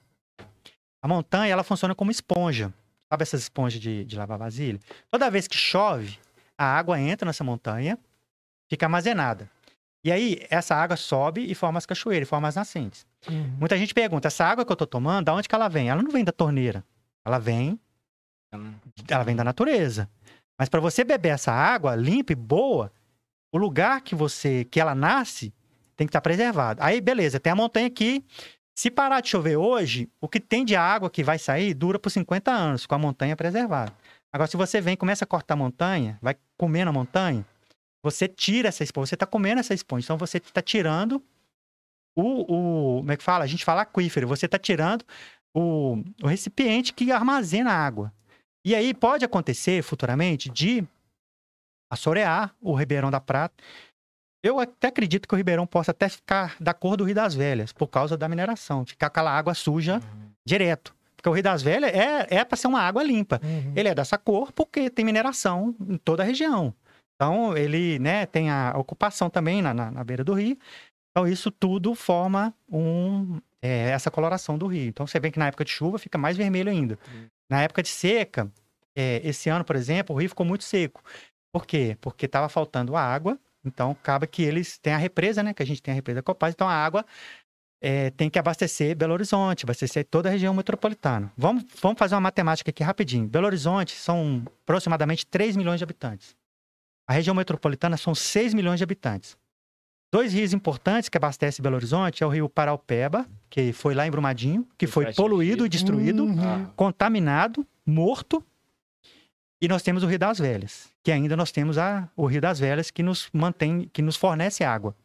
A montanha, ela funciona como esponja. Sabe essas esponjas de, de lavar vasilha? Toda vez que chove, a água entra nessa montanha, fica armazenada. E aí, essa água sobe e forma as cachoeiras, forma as nascentes. Uhum. Muita gente pergunta, essa água que eu tô tomando, da onde que ela vem? Ela não vem da torneira. Ela vem, ela vem da natureza. Mas para você beber essa água limpa e boa, o lugar que você que ela nasce tem que estar preservado. Aí beleza, tem a montanha aqui. Se parar de chover hoje, o que tem de água que vai sair dura por 50 anos com a montanha preservada. Agora se você vem e começa a cortar a montanha, vai comer na montanha, você tira essa esponja, você está comendo essa esponja, então você está tirando o, o. Como é que fala? A gente fala aquífero. Você está tirando o, o recipiente que armazena a água. E aí pode acontecer futuramente de assorear o Ribeirão da Prata. Eu até acredito que o Ribeirão possa até ficar da cor do Rio das Velhas, por causa da mineração, ficar aquela água suja direto. Porque o Rio das Velhas é, é para ser uma água limpa. Uhum. Ele é dessa cor porque tem mineração em toda a região. Então, ele né, tem a ocupação também na, na, na beira do rio. Então, isso tudo forma um, é, essa coloração do rio. Então, você vê que na época de chuva fica mais vermelho ainda. Na época de seca, é, esse ano, por exemplo, o rio ficou muito seco. Por quê? Porque estava faltando água. Então, acaba que eles têm a represa, né? Que a gente tem a represa Copaz. Então, a água é, tem que abastecer Belo Horizonte, abastecer toda a região metropolitana. Vamos, vamos fazer uma matemática aqui rapidinho. Belo Horizonte são aproximadamente 3 milhões de habitantes. A região metropolitana são 6 milhões de habitantes. Dois rios importantes que abastecem Belo Horizonte é o rio Paraupeba, que foi lá em Brumadinho, que foi poluído e destruído, Uhum. Ah, contaminado, morto. E nós temos o Rio das Velhas, que ainda nós temos a, o Rio das Velhas que nos mantém, que nos fornece água.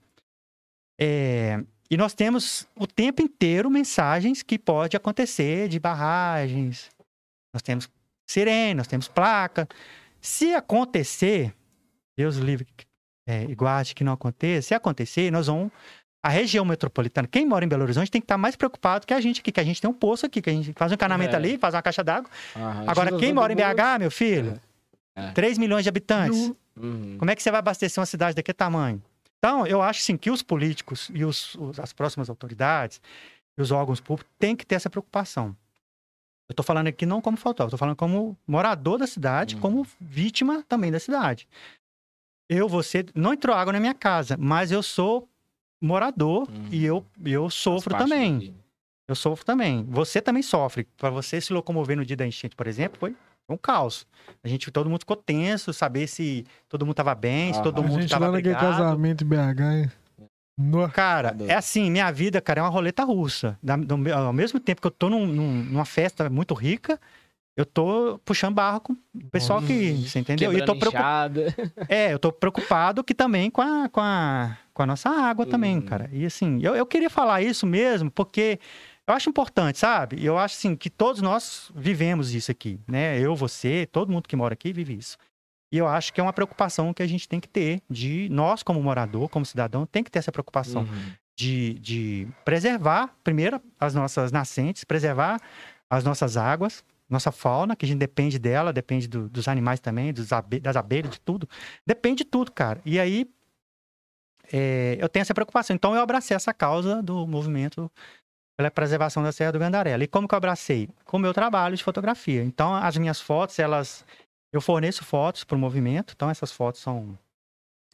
É, e nós temos o tempo inteiro mensagens que pode acontecer de barragens. Nós temos sirene, nós temos placa. Se acontecer, Deus livre é, e guarde que não aconteça. Se acontecer, nós vamos. A região metropolitana, quem mora em Belo Horizonte tem que estar mais preocupado que a gente aqui, que a gente tem um poço aqui, que a gente faz um encanamento É. ali, faz uma caixa d'água. aham. Agora, quem mora em. BH, meu filho, É. 3 milhões de habitantes. Uhum. Como é que você vai abastecer uma cidade daquele tamanho? Então, eu acho assim, que os políticos e os, os- as próximas autoridades e os órgãos públicos têm que ter essa preocupação. Eu estou falando aqui não como fotógrafo, estou falando como morador da cidade, Uhum. como vítima também da cidade. Eu, você, não entrou água na minha casa, mas eu sou morador Uhum. e eu, eu sofro também. Eu sofro também. Você também sofre. Para você se locomover no dia da enchente, por exemplo, foi um caos. A gente, todo mundo ficou tenso, saber se todo mundo estava bem, se Ah, todo a mundo gente estava lá naquele brigado. casamento em BH, hein? No... Cara, é assim, minha vida, cara, é uma roleta russa. Da- do me- ao mesmo tempo que eu tô num- num- numa festa muito rica, eu tô puxando barro com o pessoal que, você entendeu? E eu tô preocupado. É, eu tô preocupado que também com a, com a, com a nossa água também, Uhum. cara. E assim, eu, eu queria falar isso mesmo, porque eu acho importante, sabe? Eu acho assim que todos nós vivemos isso aqui, né? Eu, você, todo mundo que mora aqui vive isso. E eu acho que é uma preocupação que a gente tem que ter, de nós, como morador, como cidadão, tem que ter essa preocupação Uhum. de, de preservar, primeiro, as nossas nascentes, preservar as nossas águas, nossa fauna, que a gente depende dela, depende do- dos animais também, dos abe- das abelhas, de tudo. Depende de tudo, cara. E aí, é, eu tenho essa preocupação. Então, eu abracei essa causa do movimento pela preservação da Serra do Gandarela. E como que eu abracei? Com o meu trabalho de fotografia. Então, as minhas fotos, elas... Eu forneço fotos para o movimento. Então, essas fotos são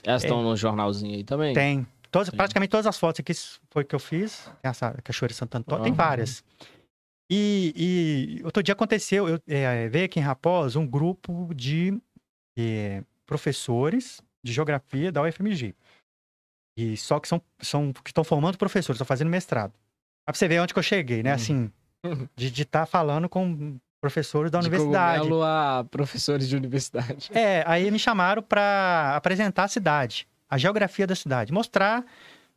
Elas estão no jornalzinho aí também? tem, todas, praticamente todas as fotos aqui foi que eu fiz. Tem essa Cachoeira de Santo Antônio, tem Aham. várias. E, e outro dia aconteceu, eu, é, veio aqui em Raposa um grupo de é, professores de geografia da UFMG. E só que são, são que estão formando professores, estão fazendo mestrado. Pra você ver onde que eu cheguei, né? Uhum. Assim, de estar falando com professores da De universidade. cogumelo a professores de universidade. É, aí me chamaram para apresentar a cidade, a geografia da cidade, mostrar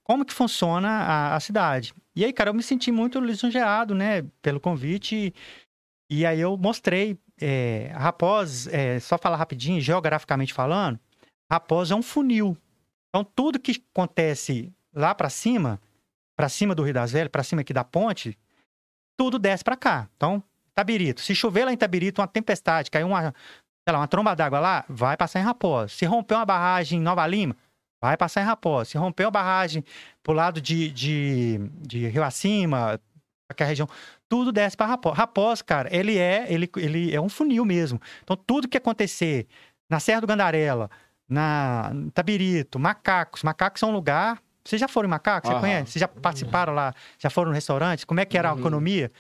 como que funciona a, a cidade. E aí, cara, eu me senti muito lisonjeado, né, pelo convite. E, e aí eu mostrei, é, é, só falar rapidinho, geograficamente falando, Raposa é um funil. Então, tudo que acontece lá para cima, para cima do Rio das Velhas, para cima aqui da ponte, tudo desce para cá. Então, Tabirito, se chover lá em Tabirito, uma tempestade, caiu uma, sei lá, uma tromba d'água lá, vai passar em Raposa. Se romper uma barragem em Nova Lima, vai passar em Raposa. Se romper uma barragem pro lado de, de, de Rio Acima, aquela região, tudo desce para Raposa. Raposa, cara, ele é, ele, ele é um funil mesmo. Então, tudo que acontecer na Serra do Gandarela, na Tabirito, Macacos. Macacos é um lugar. Vocês já foram em Macacos? Você conhece? Vocês já participaram lá? Já foram no restaurante? Como é que era a Uhum.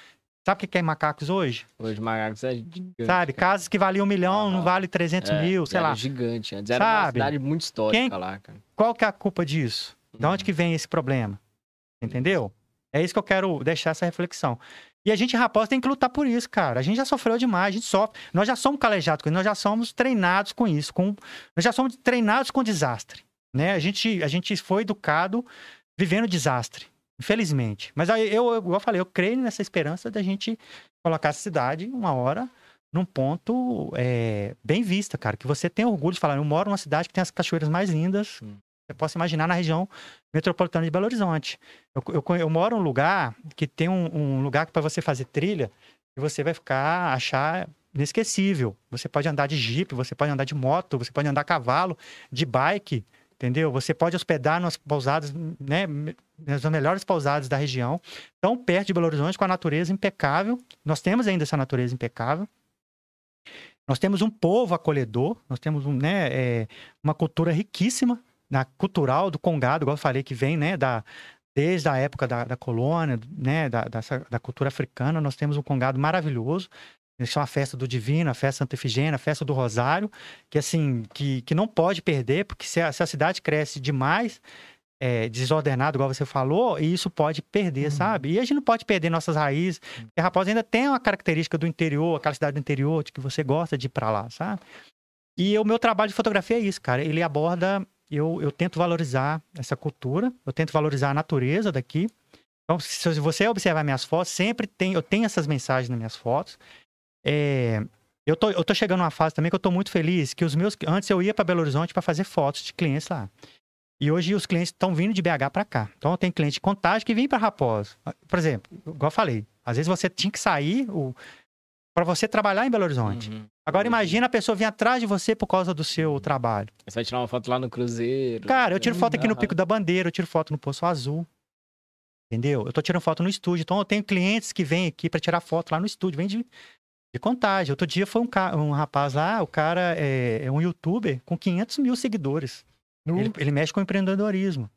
Sabe o que é Macacos hoje? Hoje Macacos é gigante. Sabe? Casas que valiam um milhão, não vale 300 É, mil, sei era lá. gigante. Antes era uma Sabe? cidade muito histórica Quem- lá, cara. Qual que é a culpa disso? De onde Uhum. que vem esse problema? Entendeu? É isso que eu quero deixar essa reflexão. E a gente, Raposa, tem que lutar por isso, cara. A gente já sofreu demais, a gente sofre. Nós já somos calejados com isso, nós já somos treinados com isso. Com... Nós já somos treinados com desastre. Né? A, gente, a gente foi educado vivendo desastre, infelizmente. Mas aí eu, eu, igual eu falei, eu creio nessa esperança da gente colocar a cidade uma hora num ponto é, bem vista, cara. Que você tem orgulho de falar, eu moro numa cidade que tem as cachoeiras mais lindas. Hum. Você possa imaginar na região metropolitana de Belo Horizonte. Eu, eu, eu moro num lugar que tem um, um lugar para você fazer trilha e você vai ficar, achar inesquecível. Você pode andar de jipe, você pode andar de moto, você pode andar a cavalo, de bike, entendeu? Você pode hospedar nas pousadas, né, nas melhores pousadas da região, tão perto de Belo Horizonte, com a natureza impecável. Nós temos ainda essa natureza impecável. Nós temos um povo acolhedor, nós temos um, né, é, uma cultura riquíssima, na cultural do Congado, igual eu falei, que vem né, da, desde a época da, da colônia, né, da, dessa- da cultura africana. Nós temos um Congado maravilhoso. Isso é uma festa do Divino, a festa Santa Efigênia, a festa do Rosário, que assim, que, que não pode perder, porque se a, se a cidade cresce demais, é, desordenado, igual você falou, e isso pode perder, Uhum. sabe? E a gente não pode perder nossas raízes. Porque Raposa ainda tem uma característica do interior, aquela cidade do interior, de que você gosta de ir pra lá, sabe? E o meu trabalho de fotografia é isso, cara. Ele aborda, eu, eu tento valorizar essa cultura, eu tento valorizar a natureza daqui. Então, se você observar minhas fotos, sempre tem, eu tenho essas mensagens nas minhas fotos. É, eu, tô, eu tô chegando numa fase também que eu tô muito feliz, que os meus. Antes eu ia para Belo Horizonte para fazer fotos de clientes lá. E hoje os clientes estão vindo de BH para cá. Então eu tenho cliente de contagem que vem para Raposa. Por exemplo, igual eu falei, às vezes você tinha que sair para você trabalhar em Belo Horizonte. Uhum. Agora imagina a pessoa vir atrás de você por causa do seu trabalho. Você vai tirar uma foto lá no Cruzeiro. Cara, eu tiro foto aqui no Aham. Pico da Bandeira, eu tiro foto no Poço Azul. Entendeu? Eu tô tirando foto no estúdio. Então eu tenho clientes que vêm aqui para tirar foto lá no estúdio, vem de, de contagem. Outro dia foi um, ca- um rapaz lá, o cara é, é um youtuber com 500 mil seguidores. No- Ele, ele mexe com empreendedorismo.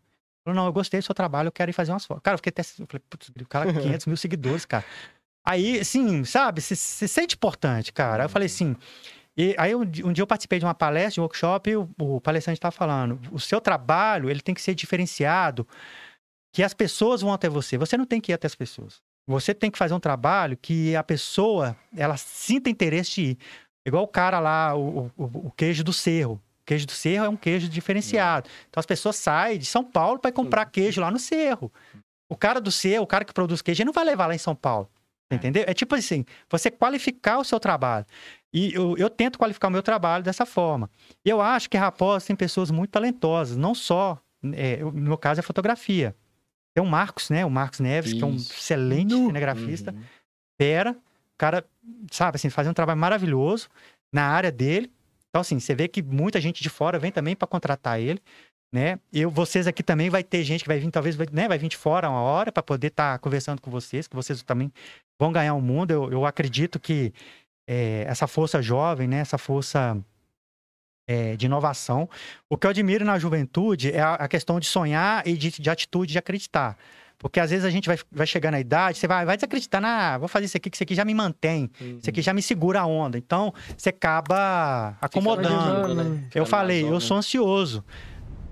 Falou, não, eu gostei do seu trabalho, eu quero ir fazer umas fotos. Cara, eu fiquei até. Eu falei, putz, o cara com 500 mil seguidores, cara. Aí, assim, sabe, se, se sente importante, cara. Aí eu falei assim. E aí um, um dia eu participei de uma palestra, de um workshop, e o, o palestrante estava falando: o seu trabalho ele tem que ser diferenciado, que as pessoas vão até você. Você não tem que ir até as pessoas. Você tem que fazer um trabalho que a pessoa ela sinta interesse de ir. Igual o cara lá, o, o- o queijo do cerro. Queijo do cerro é um queijo diferenciado. Então as pessoas saem de São Paulo para comprar queijo lá no cerro. O cara do cerro, o cara que produz queijo, ele não vai levar lá em São Paulo. Entendeu? É tipo assim, você qualificar o seu trabalho. E eu, eu tento qualificar o meu trabalho dessa forma. E eu acho que Raposa tem pessoas muito talentosas, não só, é, no meu caso, é fotografia. Tem o Marcos, né? O Marcos Neves, que é um Isso. excelente Nu. cinegrafista. Uhum. Pera, o cara, sabe, assim, faz um trabalho maravilhoso na área dele. Então, assim, você vê que muita gente de fora vem também para contratar ele, né? Eu, vocês aqui também vai ter gente que vai vir, talvez, né, vai vir de fora uma hora para poder estar conversando com vocês, que vocês também vão ganhar o mundo. Eu, eu acredito que é, essa força jovem, né? Essa força é, de inovação. O que eu admiro na juventude é a, a questão de sonhar e de, de atitude de acreditar. Porque às vezes a gente vai, vai chegar na idade, você vai, vai desacreditar, na, vou fazer isso aqui, que isso aqui já me mantém, Uhum. isso aqui já me segura a onda. Então, você acaba acomodando. Né? Eu falei, eu sou ansioso.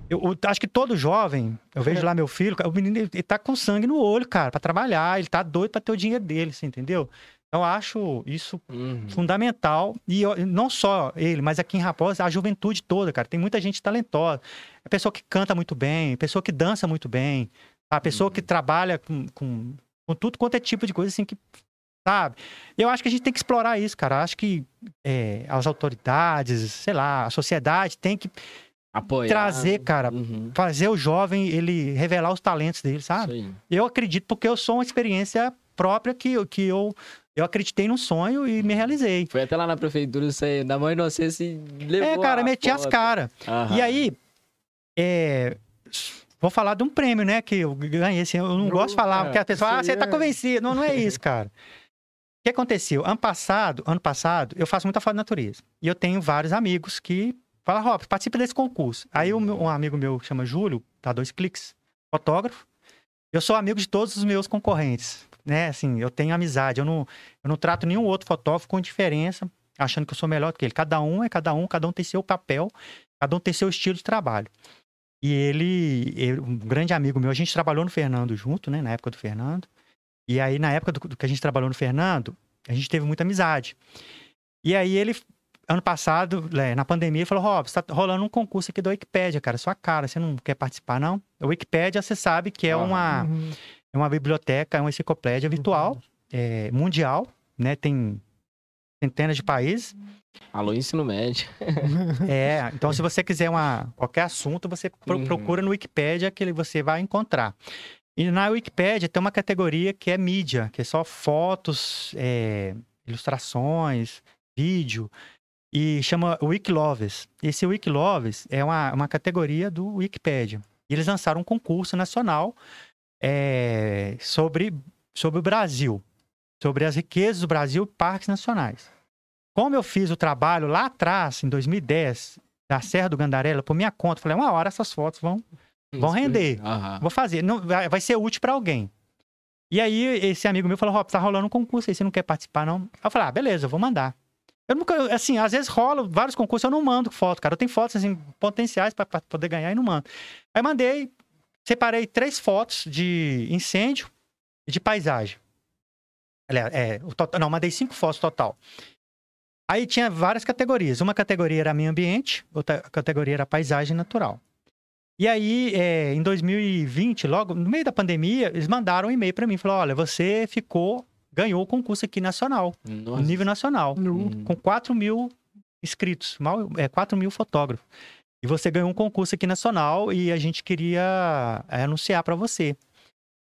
Eu, eu acho que todo jovem, eu vejo lá meu filho, o menino ele, ele tá com sangue no olho, cara, pra trabalhar, ele tá doido pra ter o dinheiro dele, você entendeu? Então, eu acho isso Uhum. fundamental. E eu- não só ele, mas aqui em Raposa, a juventude toda, cara. Tem muita gente talentosa. É pessoa que canta muito bem, pessoa que dança muito bem, a pessoa que trabalha com, com, com tudo quanto é tipo de coisa, assim, que. Sabe? Eu acho que a gente tem que explorar isso, cara. Eu acho que é, as autoridades, sei lá, a sociedade tem que Apoiar. trazer, cara, Uhum. fazer o jovem ele revelar os talentos dele, sabe? Eu acredito porque eu sou uma experiência própria que, eu- que eu, eu acreditei num sonho e me realizei. Foi até lá na prefeitura, você, na mão inocência, e levou É, cara, meti as foto. caras. E aí, é, vou falar de um prêmio, né, que eu ganhei. Assim, eu não Não, gosto de falar, é, porque a pessoa, ah, você tá é- convencido. Não, não é isso, cara. O que aconteceu? Ano passado, ano passado, eu faço muita foto de natureza. E eu tenho vários amigos que falam, Rob, participa desse concurso. Aí meu- um amigo meu chama Júlio, tá dois cliques, fotógrafo. Eu sou amigo de todos os meus concorrentes, né? Assim, eu tenho amizade. Eu não, eu não trato nenhum outro fotógrafo com diferença, achando que eu sou melhor do que ele. Cada um é cada um, cada um tem seu papel, cada um tem seu estilo de trabalho. E ele, ele- um grande amigo meu, a gente trabalhou no Fernando junto, né? Na época do Fernando. E aí, na época do, do que a gente trabalhou no Fernando, a gente teve muita amizade. E aí ele, ano passado, é, na pandemia, ele falou: Rob, tá rolando um concurso aqui da Wikipédia, cara, sua cara, você não quer participar, não? A Wikipédia, você sabe que é Aham. uma, Uhum. é uma biblioteca, é uma enciclopédia virtual, é, mundial, né? Tem centenas de países. Alô, ensino médio. É, então se você quiser uma, qualquer assunto, você pro- Uhum. procura no Wikipédia que você vai encontrar. E na Wikipédia tem uma categoria que é mídia, que é só fotos, é, ilustrações, vídeo, e chama Wikiloves. Esse Wikiloves é uma, uma categoria do Wikipédia. E eles lançaram um concurso nacional é, sobre, sobre o Brasil, sobre as riquezas do Brasil e parques nacionais. Como eu fiz o trabalho lá atrás, em 2010, da Serra do Gandarela, por minha conta, falei, uma hora essas fotos vão, Vão render. Aham. vou fazer, não, vai, vai ser útil para alguém. E aí, esse amigo meu falou, Rob, tá rolando um concurso aí, você não quer participar, não? Eu falei, ah, beleza, eu vou mandar. Eu nunca, assim, às vezes rola vários concursos, eu não mando foto, cara. Eu tenho fotos, assim, potenciais para poder ganhar e não mando. Aí mandei, separei três fotos de incêndio e de paisagem. Aliás, é, o total, não, mandei cinco fotos total. Aí tinha várias categorias. Uma categoria era meio ambiente, outra categoria era paisagem natural. E aí, é, em 2020, logo no meio da pandemia, eles mandaram um e-mail para mim, falaram: olha, você ficou, ganhou o concurso aqui nacional, no Nossa. nível nacional, Nu. Uhum. com 4 mil inscritos, mal, é, 4 mil fotógrafos. E você ganhou um concurso aqui nacional e a gente queria é, anunciar para você.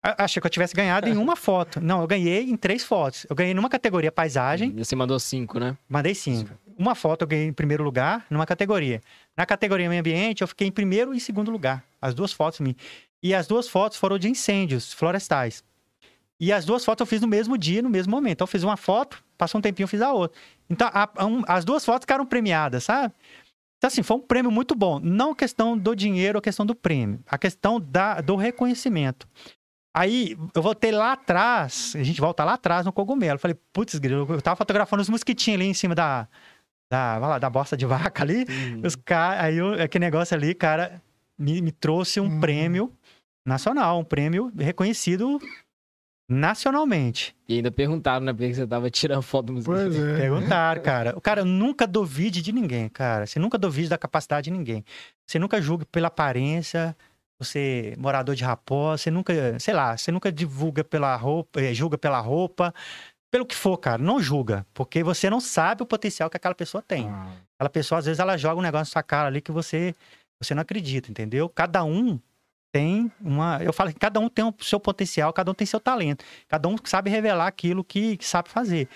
A- Achei que eu tivesse ganhado em uma foto. Não, eu ganhei em três fotos. Eu ganhei numa categoria paisagem, Você mandou cinco, né? mandei cinco. Uma foto eu ganhei em primeiro lugar numa categoria. Na categoria meio ambiente, eu fiquei em primeiro e segundo lugar. As duas fotos minhas. E as duas fotos foram de incêndios florestais. E as duas fotos eu fiz no mesmo dia, no mesmo momento. Então eu fiz uma foto, passou um tempinho, eu fiz a outra. Então a- a- um- as duas fotos ficaram premiadas, sabe? Então, assim, foi um prêmio muito bom. Não a questão do dinheiro, a questão do prêmio. A questão da, do reconhecimento. Aí, eu voltei lá atrás, a gente volta lá atrás no cogumelo. Falei, putz, grilo, eu tava fotografando os mosquitinhos ali em cima da, da, lá, da bosta de vaca ali. Uhum. Os cara, aí eu- aquele negócio ali, cara, me, me trouxe um Hum. prêmio nacional, um prêmio reconhecido nacionalmente. E ainda perguntaram, né? Por que você tava tirando foto do. Pois é. Perguntaram, cara. O cara nunca duvide de ninguém, cara. Você nunca duvide da capacidade de ninguém. Você nunca julgue pela aparência. Você, morador de Raposa, você nunca, sei lá, você nunca divulga pela roupa, eh, julga pela roupa, pelo que for, cara. Não julga, porque você não sabe o potencial que aquela pessoa tem. Ah, Aquela pessoa, às vezes, ela joga um negócio na sua cara ali que você, você não acredita, entendeu? Cada um tem uma. Eu falo que cada um tem o seu potencial, cada um tem seu talento. Cada um sabe revelar aquilo que, que sabe fazer.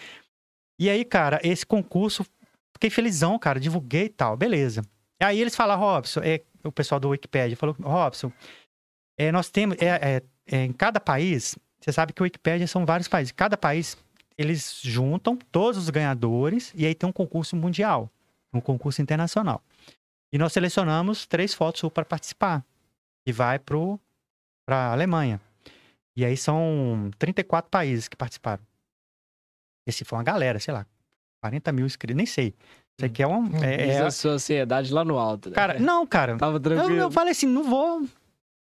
E aí, cara, esse concurso, fiquei felizão, cara, divulguei e tal, beleza. Aí eles falaram, Robson, é, o pessoal do Wikipedia falou, Robson, é, nós temos. É, é, em cada país, você sabe que o Wikipedia são vários países. Cada país, eles juntam todos os ganhadores e aí tem um concurso mundial, um concurso internacional. E nós selecionamos três fotos para participar. E vai para a Alemanha. E aí são 34 países que participaram. Esse foi uma galera, sei lá, 40 mil inscritos, nem sei. Isso aqui é um. É, é- a sua ansiedade lá no alto. né? Cara, não, cara. Tava Eu, tranquilo. eu falei assim, não vou.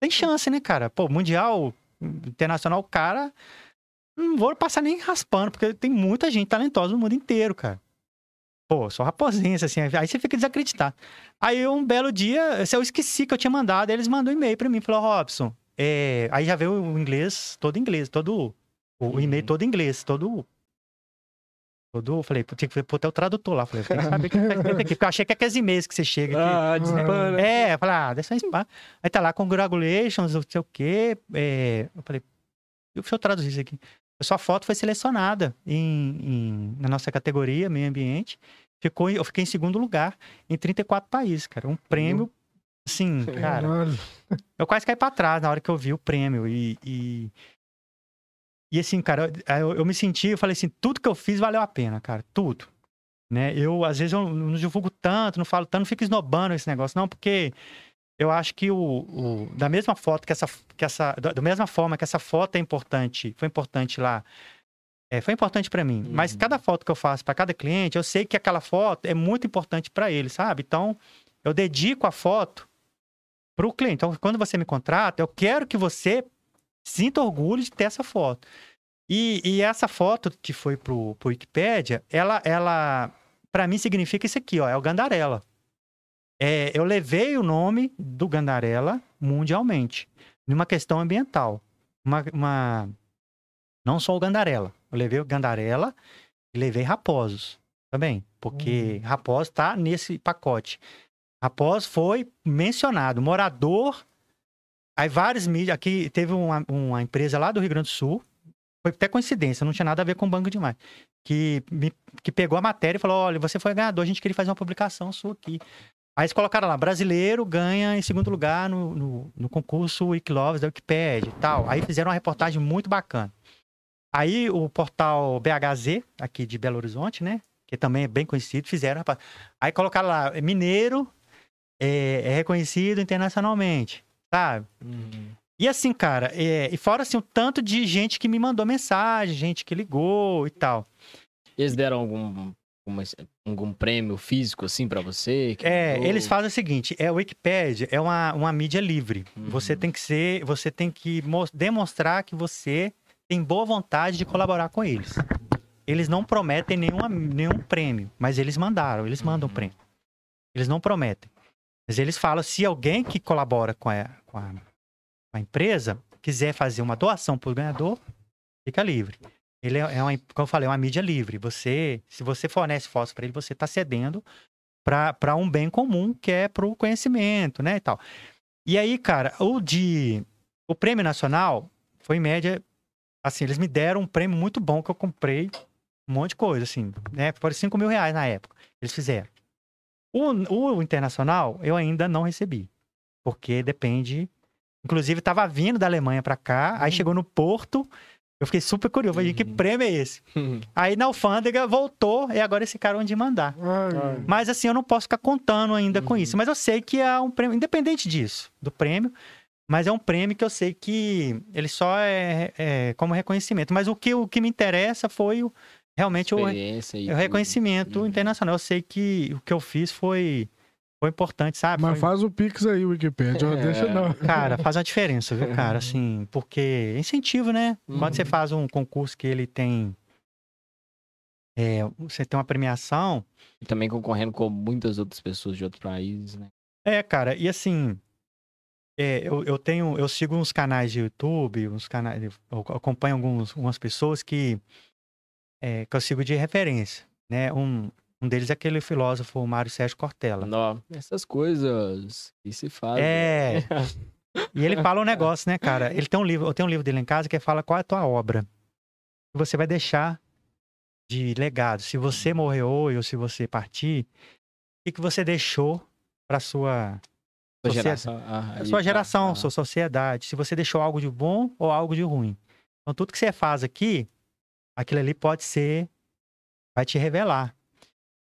Tem chance, né, cara? Pô, Mundial Internacional, cara. Não vou passar nem raspando, porque tem muita gente talentosa no mundo inteiro, cara. Pô, só raposense, assim. Aí você fica desacreditado. Aí um belo dia, eu esqueci que eu tinha mandado, aí eles mandam um e-mail pra mim, falou, Robson, é... aí já veio o inglês, todo em inglês, todo. O e-mail Uhum. todo em inglês, todo. Eu Falei, tinha que pôr até o tradutor lá. Falei, tem que saber o que tá escrito aqui, porque eu achei que é aqueles e-mails que você chega aqui. Ah, dispara. É, eu falei, ah, deixa eu spam. Aí tá lá, congratulations, não sei o quê. É, eu falei, deixa eu traduzir isso aqui. A sua foto foi selecionada em, em- na nossa categoria, meio ambiente. Ficou, eu fiquei em segundo lugar em 34 países, cara. Um prêmio, assim, cara. Caralho. Eu quase caí pra trás na hora que eu vi o prêmio. E, e, e assim, cara, eu, eu me senti, eu falei assim, tudo que eu fiz valeu a pena, cara. Tudo. Né? Eu, às vezes, eu não divulgo tanto, não falo tanto, não fico esnobando esse negócio, não, porque eu acho que o, o- da mesma foto que essa, que essa. Da, da mesma forma que essa foto é importante, foi importante lá. é, foi importante pra mim. Mas Uhum. cada foto que eu faço pra cada cliente, eu sei que aquela foto é muito importante pra ele, sabe? Então, eu dedico a foto para o cliente. Então, quando você me contrata, eu quero que você sinta orgulho de ter essa foto. E, e essa foto que foi pro, pro Wikipédia, ela, ela para mim significa isso aqui, ó, é o Gandarela. É, eu levei o nome do Gandarela mundialmente, numa questão ambiental. Uma, uma- não só o Gandarela. Eu levei o Gandarela e levei Raposos também, porque Raposo tá nesse pacote. Raposo foi mencionado, morador. Aí vários mídias. Aqui teve uma, uma empresa lá do Rio Grande do Sul. Foi até coincidência, não tinha nada a ver com banco demais. Que, me, que pegou a matéria e falou: olha, você foi ganhador, a gente queria fazer uma publicação sua aqui. Aí eles colocaram lá, brasileiro ganha em segundo lugar no, no, no concurso Wikiloves da Wikipedia e tal. Aí fizeram uma reportagem muito bacana. Aí o portal BHZ, aqui de Belo Horizonte, né? Que também é bem conhecido, fizeram. rapaz. Aí colocaram lá, mineiro é, é reconhecido internacionalmente, sabe? Uhum. E assim, cara, é, e fora assim, o tanto de gente que me mandou mensagem, gente que ligou e tal. Eles deram algum, alguma- algum prêmio físico, assim, pra você? que É, mandou? eles fazem o seguinte, é o Wikipedia é uma, uma mídia livre. Uhum. Você tem que ser, você tem que demonstrar que você tem boa vontade de colaborar com eles. Eles não prometem nenhuma, nenhum prêmio, mas eles mandaram, eles mandam Uhum. prêmio. Eles não prometem. Mas eles falam, se alguém que colabora com a, com a, com a empresa quiser fazer uma doação para o ganhador, fica livre. Ele é, é uma, como eu falei, é uma mídia livre. Você, se você fornece fotos para ele, você está cedendo para um bem comum que é para o conhecimento, né, e tal. E aí, cara, o de o prêmio nacional foi em média assim, eles me deram um prêmio muito bom que eu comprei um monte de coisa, assim, né? Por 5 mil reais na época. Eles fizeram. O, o internacional eu ainda não recebi. Porque depende. Inclusive, tava vindo da Alemanha pra cá, aí chegou no Porto. Eu fiquei super curioso. Falei, que Uhum. prêmio é esse? Aí na alfândega voltou, e agora esse cara onde mandar. Mas assim, eu não posso ficar contando ainda com Uhum. isso. Mas eu sei que é um prêmio, independente disso, do prêmio. Mas é um prêmio que eu sei que ele só é, é como reconhecimento. Mas o que, o que me interessa foi o, realmente o, o reconhecimento Uhum. internacional. Eu sei que o que eu fiz foi, foi importante, sabe? Mas Foi- faz o Pix aí, Wikipedia. É. Deixa não. Cara, faz uma diferença, viu, cara? Assim, porque é incentivo, né? Quando você Uhum. faz um concurso que ele tem. é, você tem uma premiação. E também concorrendo com muitas outras pessoas de outros países, né? É, cara, e assim. é, eu, eu tenho. Eu sigo uns canais de YouTube, uns canais. Eu acompanho alguns, algumas pessoas que. é, que eu sigo de referência. Né? Um, um deles é aquele filósofo Mário Sérgio Cortella. Nó, essas coisas que se fazem. É. E ele fala um negócio, né, cara? Ele tem um livro, eu tenho um livro dele em casa que fala qual é a tua obra. Que você vai deixar de legado. Se você morrer hoje ou se você partir, o que, que você deixou para sua Sua geração. Ah, aí sua tá. geração, Ah. sua sociedade? Se você deixou algo de bom ou algo de ruim. Então tudo que você faz aqui, aquilo ali pode ser vai te revelar.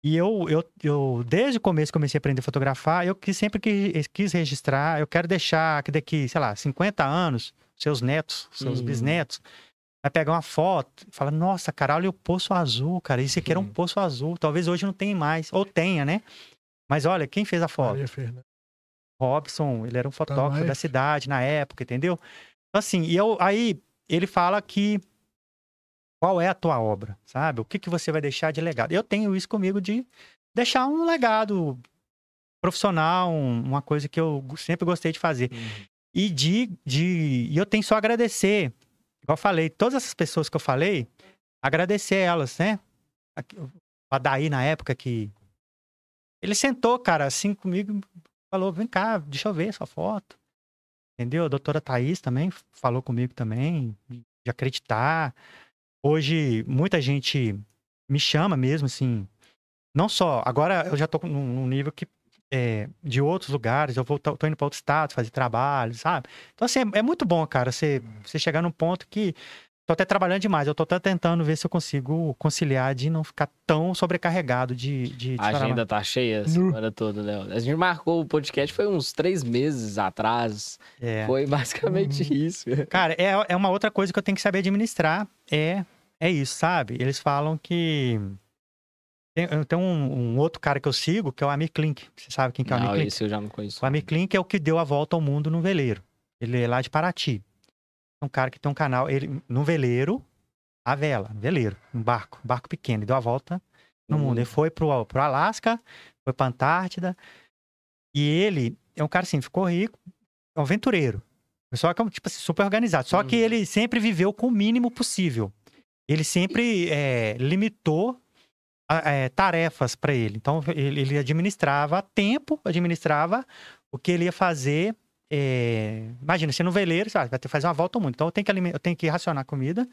E eu, eu, eu, desde o começo, comecei a aprender a fotografar. Eu quis, sempre quis, quis registrar. Eu quero deixar que daqui, sei lá, 50 anos, seus netos, seus Uhum. bisnetos, vai pegar uma foto e fala: Nossa, cara, olha o Poço Azul, cara. Isso aqui era um Uhum. Poço Azul. Talvez hoje não tenha mais. Ou tenha, né? Mas olha, quem fez a foto? Robson, ele era um fotógrafo Também. da cidade na época, entendeu? Então, assim, e eu, aí ele fala que qual é a tua obra, sabe? O que, que você vai deixar de legado? Eu tenho isso comigo de deixar um legado profissional, um- uma coisa que eu sempre gostei de fazer. Uhum. E de, de e eu tenho só agradecer. Igual eu falei, todas essas pessoas que eu falei, agradecer elas, né? O Adaí, na época, que. Ele sentou, cara, assim comigo, falou: vem cá, deixa eu ver sua foto. Entendeu? A doutora Thaís também falou comigo também, de acreditar. Hoje, muita gente me chama mesmo, assim. Não só. Agora eu já tô num, num nível que. é, de outros lugares, eu vou, tô, tô indo para outro estado fazer trabalho, sabe? Então, assim, é, é muito bom, cara, você, você chegar num ponto que. Tô até trabalhando demais, eu tô até tentando ver se eu consigo conciliar de não ficar tão sobrecarregado de. de, de A agenda tá cheia a semana toda, né? A gente marcou o podcast, foi uns três meses atrás. É. Foi basicamente isso. Cara, é, é uma outra coisa que eu tenho que saber administrar. É, é isso, sabe? Eles falam que. Tem, tem um, um outro cara que eu sigo, que é o Amir Klink. Você sabe quem que é o Amir Não, Klink? esse eu já não conheço. O Amir Klink é o que deu a volta ao mundo no veleiro. Ele é lá de Paraty. É um cara que tem um canal, ele no veleiro, a vela, veleiro, um barco, um barco pequeno. Ele deu a volta no Uhum. mundo. Ele foi pro, pro Alasca, foi pra Antártida. E ele é um cara assim, ficou rico, é um aventureiro. Só que é um tipo assim, super organizado. Só que Uhum. ele sempre viveu com o mínimo possível. Ele sempre é, limitou é, tarefas para ele. Então, ele, ele administrava tempo, administrava o que ele ia fazer. é, Imagina, você no veleiro, sabe, vai ter que fazer uma volta ao mundo. Então, eu tenho que, eu tenho que racionar comida,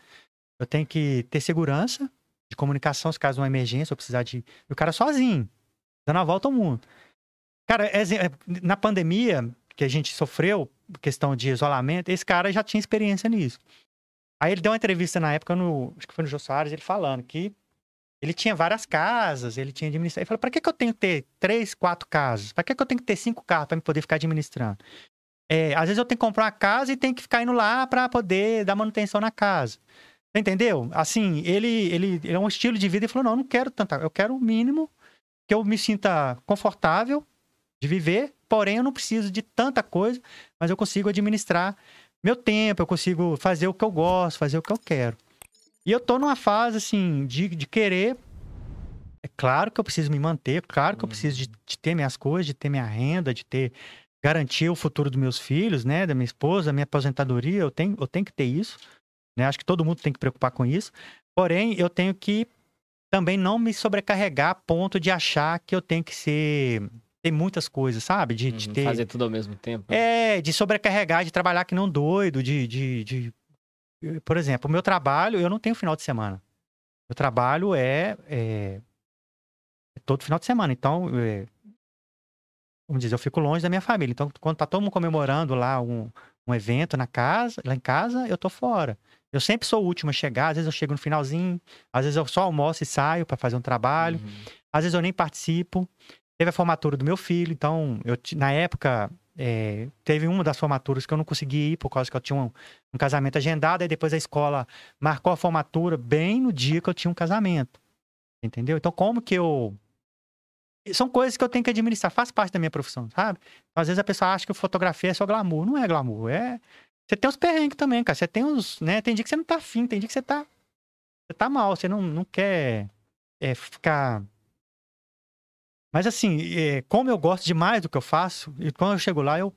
eu tenho que ter segurança de comunicação, se caso uma emergência, eu precisar de. E o cara sozinho, dando a volta ao mundo. Cara, é- na pandemia que a gente sofreu, questão de isolamento, esse cara já tinha experiência nisso. Aí ele deu uma entrevista na época, no, acho que foi no Jô Soares, ele falando que ele tinha várias casas, ele tinha administrado. Ele falou, pra que, que eu tenho que ter três, quatro casas? Pra que, que eu tenho que ter cinco carros me poder ficar administrando? É, às vezes eu tenho que comprar uma casa e tenho que ficar indo lá pra poder dar manutenção na casa. Entendeu? Assim, ele, ele, ele é um estilo de vida e falou, não, eu não quero tanta, eu quero o mínimo que eu me sinta confortável de viver, porém eu não preciso de tanta coisa, mas eu consigo administrar meu tempo, eu consigo fazer o que eu gosto, fazer o que eu quero. E eu tô numa fase, assim, de, de querer. É claro que eu preciso me manter, claro que eu preciso de, de ter minhas coisas, de ter minha renda, de ter. garantir o futuro dos meus filhos, né? Da minha esposa, da minha aposentadoria. Eu tenho, eu tenho que ter isso. Né? Acho que todo mundo tem que preocupar com isso. Porém, eu tenho que também não me sobrecarregar a ponto de achar que eu tenho que ser. Ter muitas coisas, sabe? De, de Uhum, ter. Fazer tudo ao mesmo tempo. É, de sobrecarregar, de trabalhar que não doido, de, de, de- Por exemplo, o meu trabalho, eu não tenho final de semana. Meu trabalho é, é- é todo final de semana. Então, é, vamos dizer, eu fico longe da minha família. Então, quando tá todo mundo comemorando lá um, um evento na casa, lá em casa, eu tô fora. Eu sempre sou o último a chegar, às vezes eu chego no finalzinho, às vezes eu só almoço e saio para fazer um trabalho. Uhum. Às vezes eu nem participo. Teve a formatura do meu filho, então, eu, na época, é, teve uma das formaturas que eu não consegui ir por causa que eu tinha um, um casamento agendado, e depois a escola marcou a formatura bem no dia que eu tinha um casamento. Entendeu? Então, como que eu. São coisas que eu tenho que administrar, faz parte da minha profissão, sabe? Às vezes a pessoa acha que fotografia é só glamour. Não é glamour, é. Você tem os perrengues também, cara. Você tem os. Né? Tem dia que você não tá afim, tem dia que você tá. Você tá mal, você não, não quer é, ficar. Mas assim, é, como eu gosto demais do que eu faço, e quando eu chego lá, eu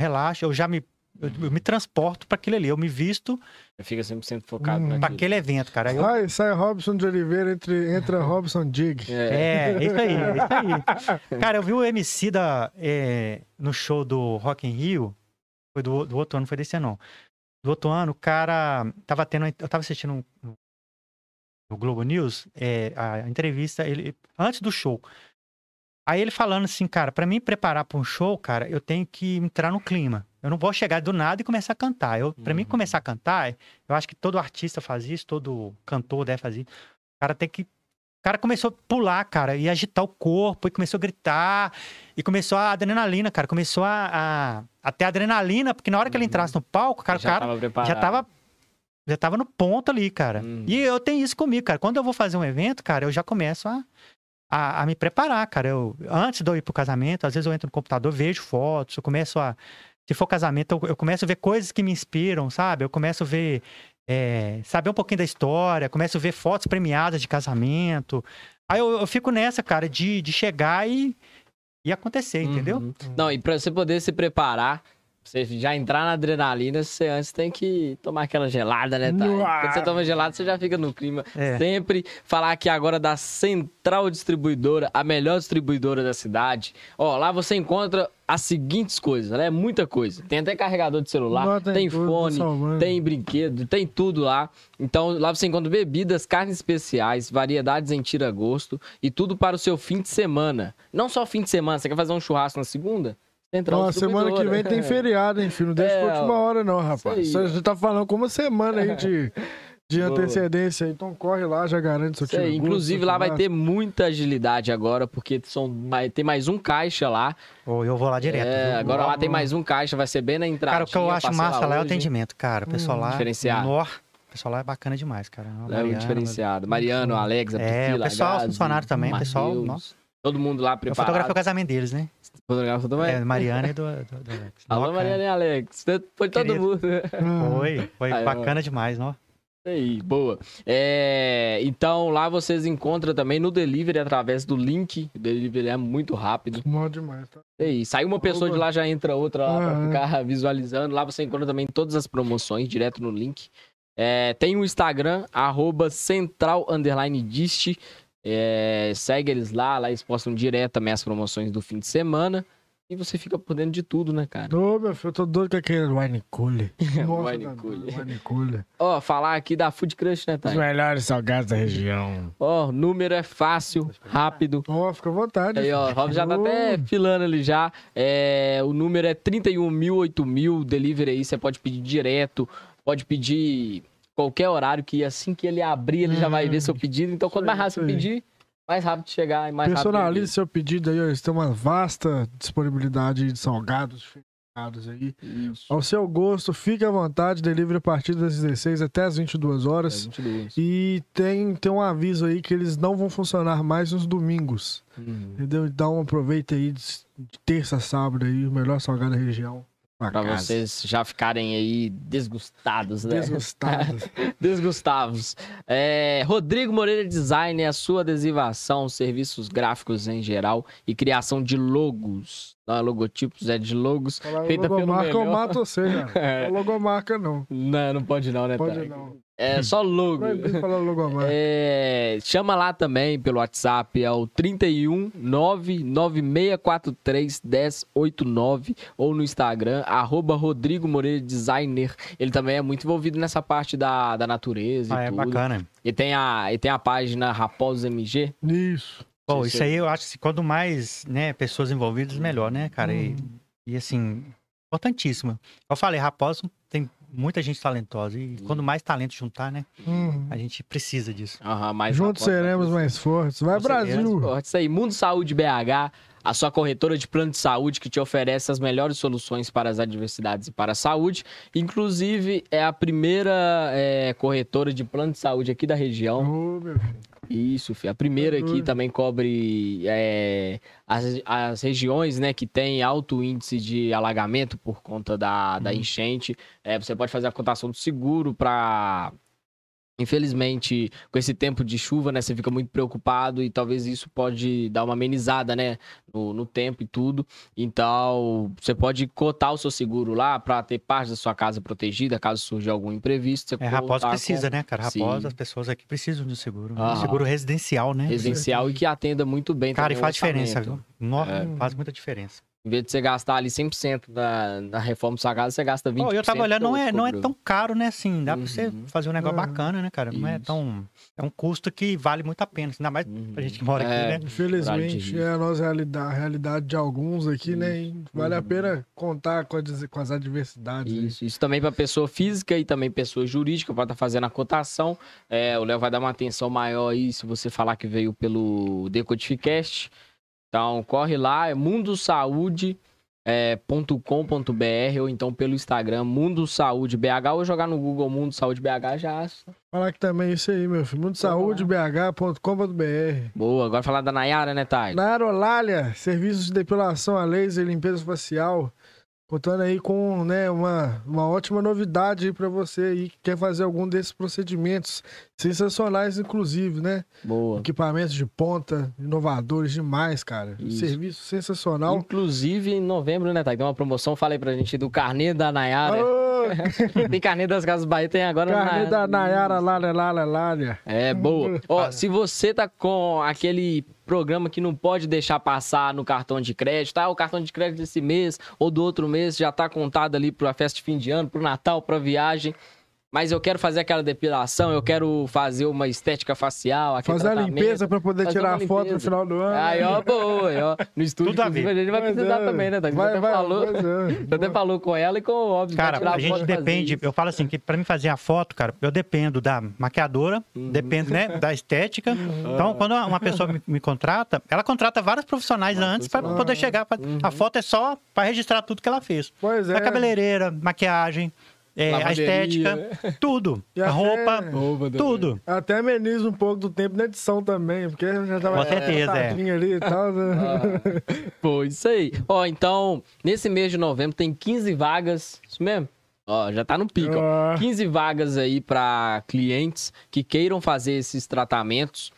relaxo, eu já me. Eu, eu me transporto para aquele ali, eu me visto Fica 100% focado Hum. para aquele evento, cara. Eu, Sai, sai Robson de Oliveira, entre, entra Robson Dig. É. É, isso aí, é isso aí. Cara, eu vi o MC da, é, no show do Rock in Rio. Foi do, do outro ano, foi desse ano. não. Do outro ano, o cara tava tendo. Eu tava assistindo um- no, no Globo News é, a entrevista, ele, antes do show. Aí ele falando assim, cara, pra mim preparar pra um show, cara, eu tenho que entrar no clima. Eu não vou chegar do nada e começar a cantar. Eu, pra mim Uhum. começar a cantar, eu acho que todo artista faz isso, todo cantor deve fazer isso. O cara tem que cara começou a pular, cara, e agitar o corpo, e começou a gritar, e começou a adrenalina, cara. Começou a, a, a ter adrenalina, porque na hora que ele entrasse no palco, cara, o já cara tava já tava. Já tava no ponto ali, cara. Hum. E eu tenho isso comigo, cara. Quando eu vou fazer um evento, cara, eu já começo a, a, a me preparar, cara. Eu, antes de eu ir pro casamento, às vezes eu entro no computador, vejo fotos, eu começo a. Se for casamento, eu, eu começo a ver coisas que me inspiram, sabe? Eu começo a ver. é, saber um pouquinho da história, começo a ver fotos premiadas de casamento. Aí eu, eu fico nessa, cara, de, de chegar e, e acontecer, entendeu? Uhum. Não, e pra você poder se preparar, você já entrar na adrenalina, você antes tem que tomar aquela gelada, né, Thay? Uau. Quando você toma gelada, você já fica no clima. É. Sempre falar aqui agora da Central Distribuidora, a melhor distribuidora da cidade. Ó, lá você encontra as seguintes coisas, né? É muita coisa. Tem até carregador de celular, tem tem tudo, fone, tem brinquedo, tem tudo lá. Então, lá você encontra bebidas, carnes especiais, variedades em tira-gosto e tudo para o seu fim de semana. Não só fim de semana, você quer fazer um churrasco na segunda? Central Ó, semana que vem tem feriado, hein, filho? Não deixa É, pra última hora, não, rapaz. Isso aí. Você tá falando com uma semana aí de, de antecedência. Então corre lá, já garante seu tiro. Inclusive, lá vai ter muita agilidade agora, porque são, vai ter mais um caixa lá. Ou eu vou lá direto. É, agora lá Vamos. tem mais um caixa, vai ser bem na entrada. Cara, o que eu acho massa lá é o atendimento, cara. O pessoal lá. diferenciado. Nó, o pessoal lá é bacana demais, cara. É o Mariana, diferenciado. Mariano, Alex, a É, Priscila, o pessoal, a Gazi, funcionário também, o pessoal, nossa. Todo mundo lá Eu preparado. fotografei o casamento deles, né? Fotografou também? É, Mariana e do, do, do Alex. Alô, cara. Mariana e Alex. Foi todo Querido. mundo. Foi, foi Aí, ó. bacana demais, ó. Aí, boa. É, então, lá vocês encontram também no delivery através do link. O delivery é muito rápido. Mó demais, tá? Aí, sai uma pessoa de lá, já entra outra lá pra Ah, é. ficar visualizando. Lá você encontra também todas as promoções direto no link. É, tem o Instagram, arroba central underline dist. É, segue eles lá, lá eles postam direto também as promoções do fim de semana. E você fica por dentro de tudo, né, cara? Ô, meu filho, eu tô doido com aquele wine cooler. Wine cooler. Wine cooler. Ó, falar aqui da Food Crush, né, Os Thay? melhores salgados da região. Ó, o número é fácil, rápido. Ó, fica à vontade. Aí, ó, o Rob já tá até filando ali já. É, o número é 31 mil, 8 mil, delivery aí, você pode pedir direto, pode pedir qualquer horário, que assim que ele abrir, ele já vai ver seu pedido. Então, quanto mais rápido você pedir, mais rápido chegar e mais rápido. Personalize seu pedido aí, ó. Eles têm uma vasta disponibilidade de salgados diferenciados aí. Isso. Ao seu gosto, fique à vontade. Delivery a partir das 16 até as 22 É horas. 22. E tem, tem um aviso aí que eles não vão funcionar mais nos domingos. Hum. Entendeu? Então aproveita aí de, de terça a sábado aí, o melhor salgado da região. Casa. vocês já ficarem aí desgustados, né? Desgostados. Desgustavos. É, Rodrigo Moreira Design a sua adesivação, serviços gráficos em geral e criação de logos. Não é logotipos, é de logos. Falar Feita pelo logomarca, eu melhor. mato você, já. É. Logomarca, não. Não, não pode não, né, Pode Thay? não. É só logo. Falar logomarca. É, chama lá também pelo WhatsApp, é o 31 99643 1089 ou no Instagram, arroba Rodrigo Moreira Designer. Ele também é muito envolvido nessa parte da, da natureza Ah, e é tudo. bacana. E tem a, e tem a página Raposo MG. Isso. Sim, isso aí eu acho que quanto mais né, pessoas envolvidas, melhor, né, cara? E, e, assim, importantíssimo. Eu falei, Raposo muita gente talentosa. E quando mais talento juntar, né? Uhum. A gente precisa disso. Aham, mais Juntos seremos mais fortes. Vai. Brasil! Isso aí, Mundo Saúde BH, a sua corretora de plano de saúde que te oferece as melhores soluções para as adversidades e para a saúde. Inclusive, é a primeira é, corretora de plano de saúde aqui da região. Ô, meu filho. Isso, filho. A primeira aqui também cobre é, as, as regiões né, que tem alto índice de alagamento por conta da, Uhum. da enchente. É, você pode fazer a cotação do seguro para. Infelizmente, com esse tempo de chuva, né, você fica muito preocupado e talvez isso pode dar uma amenizada, né, no, no tempo e tudo. Então, você pode cotar o seu seguro lá para ter parte da sua casa protegida, caso surja algum imprevisto. É, Raposo contar precisa, com né, cara? Sim. Raposo, as pessoas aqui precisam de um seguro. Aham. Um seguro residencial, né? residencial e que atenda muito bem Cara, e faz diferença, viu? Nó, É. Faz muita diferença. Em vez de você gastar ali 100% da, da reforma da sua casa, você gasta 20%. Ó, eu tava olhando, não é, não é tão caro, né? Assim, dá pra você Uhum. fazer um negócio Uhum. bacana, né, cara? Não é Isso. tão. É um custo que vale muito a pena. Ainda mais Uhum. pra gente que mora É. aqui, né? Infelizmente, é a nossa realidade, a realidade de alguns aqui, né? E vale a Uhum. pena contar com, as- com as adversidades. né? Isso, isso também para pessoa física e também pessoa jurídica para estar fazendo a cotação. É, o Léo vai dar uma atenção maior aí se você falar que veio pelo Decodificast. Então corre lá, é mundosaude.com.br ou então pelo Instagram Mundo Saúde BH ou jogar no Google Mundo Saúde BH já acha. Falar que também é isso aí, meu filho. MundoSaúdeBH.com.br Boa, agora falar da Nayara, né, Thay? Na Aerolália, serviços de depilação a laser e limpeza facial. Contando aí com né, uma, uma ótima novidade pra você aí que quer fazer algum desses procedimentos sensacionais, inclusive, né? Boa. Equipamentos de ponta, inovadores demais, cara. Isso. Serviço sensacional. Inclusive, em novembro, né, Thay? Tem uma promoção, falei pra gente do carnê da Nayara. Tem carnê das Casas Bahia, tem agora carne na- da Nayara, Lália, Lália, Lália. É, boa. Ó, se você tá com aquele programa que não pode deixar passar no cartão de crédito, tá? O cartão de crédito desse mês ou do outro mês já tá contado ali pra festa de fim de ano, pro Natal, pra viagem. Mas eu quero fazer aquela depilação, eu quero fazer uma estética facial, aquele Fazer a limpeza pra poder Fazer tirar uma foto no final do ano. Aí, ó, boa, aí, ó. No estúdio, Tudo a ver. a gente vai precisar é. também, né? Você Vai, até vai, falou. é. Até falou com ela e com o óbvio. Cara, tirar a gente depende, eu falo assim, que pra mim fazer a foto, cara, eu dependo da maquiadora, Uhum. dependo, né, da estética. Então, quando uma pessoa me, me contrata, ela contrata vários profissionais antes pra profissionais. poder chegar. pra- Uhum. A foto é só pra registrar tudo que ela fez. Pois é. A cabeleireira, maquiagem, é, a estética, tudo. E a até- roupa, Roupa tudo. Até ameniza um pouco do tempo na edição também, porque já tava Com certeza, é. ali e tal. né? Pô, isso aí. Ó, então, nesse mês de novembro tem 15 vagas. Isso mesmo? Ó, já tá no pico. Ó. 15 vagas aí pra clientes que queiram fazer esses tratamentos.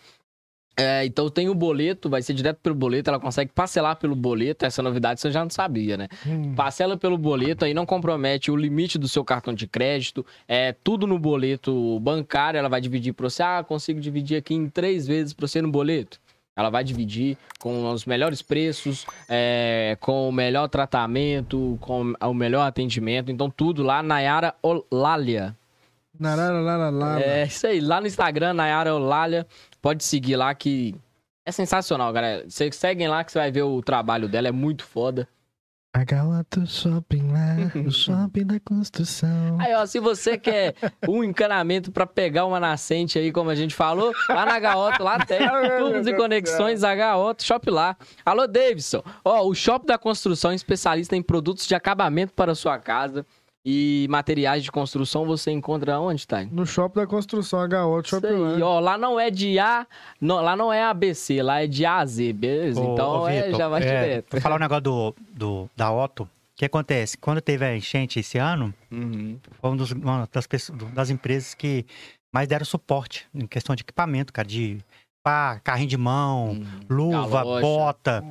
É, então tem o boleto, vai ser direto pelo boleto, ela consegue parcelar pelo boleto, essa novidade você já não sabia, né? Hum. Parcela pelo boleto, aí não compromete o limite do seu cartão de crédito, é tudo no boleto bancário, ela vai dividir para você, ah, consigo dividir aqui em três vezes para você no boleto. Ela vai dividir com os melhores preços, é, com o melhor tratamento, com o melhor atendimento, então tudo lá, Nayara Olália. Narara, lara, lara. É isso aí, lá no Instagram, Nayara Olália, pode seguir lá que é sensacional, galera. Vocês seguem lá que você vai ver o trabalho dela, é muito foda. Agawato shopping lá, o shopping da construção. Aí, ó, se você quer um encanamento pra pegar uma nascente aí, como a gente falou, lá na Gaoto, lá tem tubos e conexões Gaoto, shop lá. Alô, Davidson. Ó, o Shop da Construção, especialista em produtos de acabamento para sua casa e materiais de construção, você encontra onde, tá? No shopping da construção, Agawato Isso shopping aí, lá. ó, lá não é de A, não- lá não é ABC, lá é de A a Z, beleza? Ô, então ô, é, Vitor, já vai é, direto. Vou falar um negócio do, do, da Otto. O que acontece? Quando teve a enchente esse ano, Uhum. foi um dos- uma das, pessoas- das empresas que mais deram suporte em questão de equipamento, cara, de pá, carrinho de mão, Uhum. luva, Galocha. bota.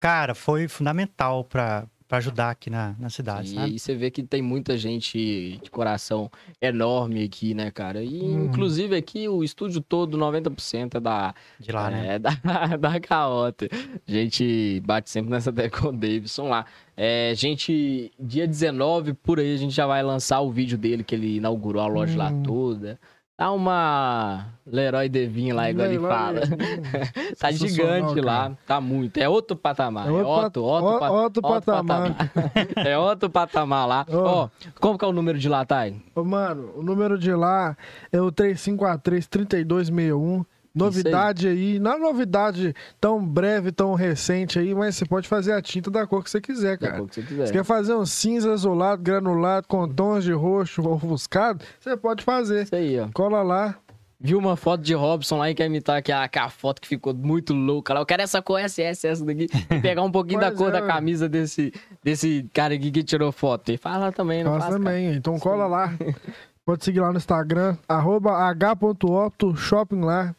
Cara, foi fundamental para ajudar aqui na, na cidade, E sabe? aí você vê que tem muita gente de coração enorme aqui, né, cara? E Uhum. inclusive aqui o estúdio todo, 90% é da, De lá, né? é, da, da Caota. A gente bate sempre nessa tecla com o Davidson lá. É, gente, dia 19, por aí, a gente já vai lançar o vídeo dele, que ele inaugurou a loja lá Hum. toda. Dá uma Leroy Devin lá, igual ele Leroy fala. Devin. Tá gigante lá, tá muito. É outro patamar. É É outro outro, pat- outro, outro patamar. é outro patamar lá. Ó. Ó, como que é o número de lá, Thay? Ô, Mano, o número de lá é o 3543-3261. Novidade aí, não é novidade tão breve, tão recente aí, mas você pode fazer a tinta da cor que você quiser, Da cara. cor que você quiser. Você quer fazer um cinza azulado, granulado, com tons de roxo ofuscado? Você pode fazer. Isso aí, ó. Cola lá. Viu uma foto de Robson lá e quer imitar aquela, aquela foto que ficou muito louca lá. Eu quero essa cor, essa, essa, essa daqui. E pegar um pouquinho da cor é, da camisa desse, desse cara aqui que tirou foto. E fala também, não Faz faz, cara. também. Então cola lá. Pode seguir lá no Instagram, arroba h.opto shopping lá.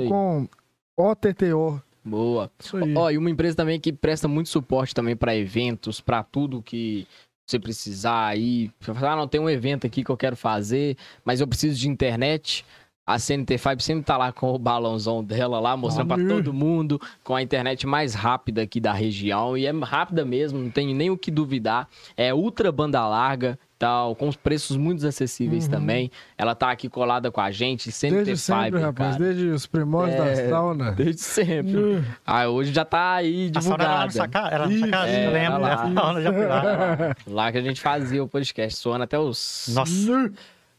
Aí. com OTTO. Boa. Ó, e uma empresa também que presta muito suporte também pra eventos, pra tudo que você precisar aí. Ah, não, tem um evento aqui que eu quero fazer, mas eu preciso de internet. A CNT Fiber sempre tá lá com o balãozão dela lá, mostrando para todo mundo, com a internet mais rápida aqui da região. E é rápida mesmo, não tem nem o que duvidar. É ultra banda larga, tal, com os preços muito acessíveis uhum. também. Ela tá aqui colada com a gente, sempre Desde sempre, Fiber, rapaz, cara. desde os primórdios é, da sauna. Desde sempre. Uhum. Ah, hoje já tá aí divulgada. A sauna era lá no Saca, era é, lembro, lá. Já foi lá. lá que a gente fazia o podcast, suando até os... Nossa!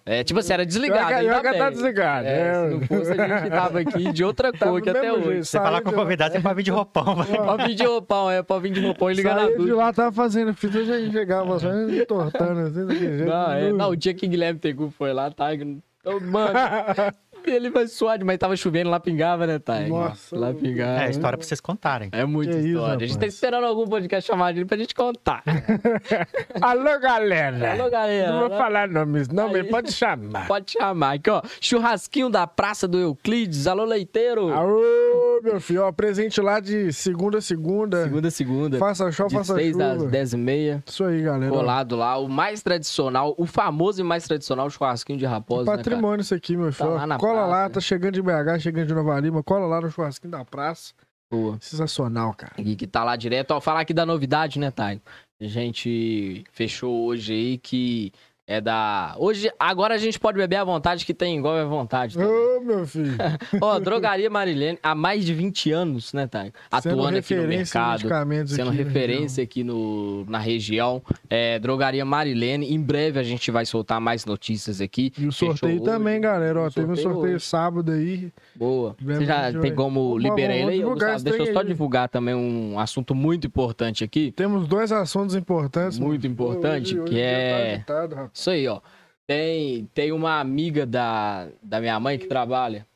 É, tipo assim, era desligado. Eu ainda tá desligado. É, é. Se não fosse, a gente tava aqui de outra cor que até hoje. Você falar com o convidado, é pra vir de roupão. pra vir de roupão, é pra vir de roupão e ligar na de lá tava fazendo fita, já chegava só entortando assim, daquele jeito. Não, é, não, o dia que Guilherme Tegu foi lá, tá... Então, mano, ele vai suar, mas tava chovendo, lá pingava, né, Thay? Nossa. Lá pingava. É, história pra vocês contarem. É muita que história. Isso, a gente tá esperando algum podcast chamar ele pra gente contar. Alô, galera. Alô, galera. Não vou falar nomes, não, mas pode chamar. Pode chamar. Aqui, ó, churrasquinho da Praça do Euclides. Alô, leiteiro. Alô, meu filho, ó, presente lá de segunda a segunda. Segunda a segunda. Faça show, de faça seis chuva. às dez e meia. Isso aí, galera. Colado lá, o mais tradicional, o famoso e mais tradicional churrasquinho de raposa, Patrimônio né, isso aqui, meu filho. Tá Cola praça. lá, tá chegando de BH, chegando de Nova Lima, cola lá no churrasquinho da praça. Boa. Sensacional, cara. E que tá lá direto. Ó, falar aqui da novidade, né, Thay? A gente fechou hoje aí que é da. Hoje, agora a gente pode beber à vontade, que tem igual à vontade. Ô, oh, meu filho. Ó, Drogaria Marilene, há mais de 20 anos, né, Thay? Atuando aqui no mercado. Sendo aqui referência aqui no, na região. É, Drogaria Marilene. Em breve a gente vai soltar mais notícias aqui. E o sorteio Fechou também, hoje. galera. Ó, teve um sorteio hoje. sábado aí. Boa. Você já tem como liberar ele aí, Gustavo? Deixa eu só aí. divulgar também um assunto muito importante aqui. Temos dois assuntos importantes. Muito importante, hoje, que hoje é. Tá agitado, isso aí, ó. Tem, tem uma amiga da, da minha mãe que trabalha,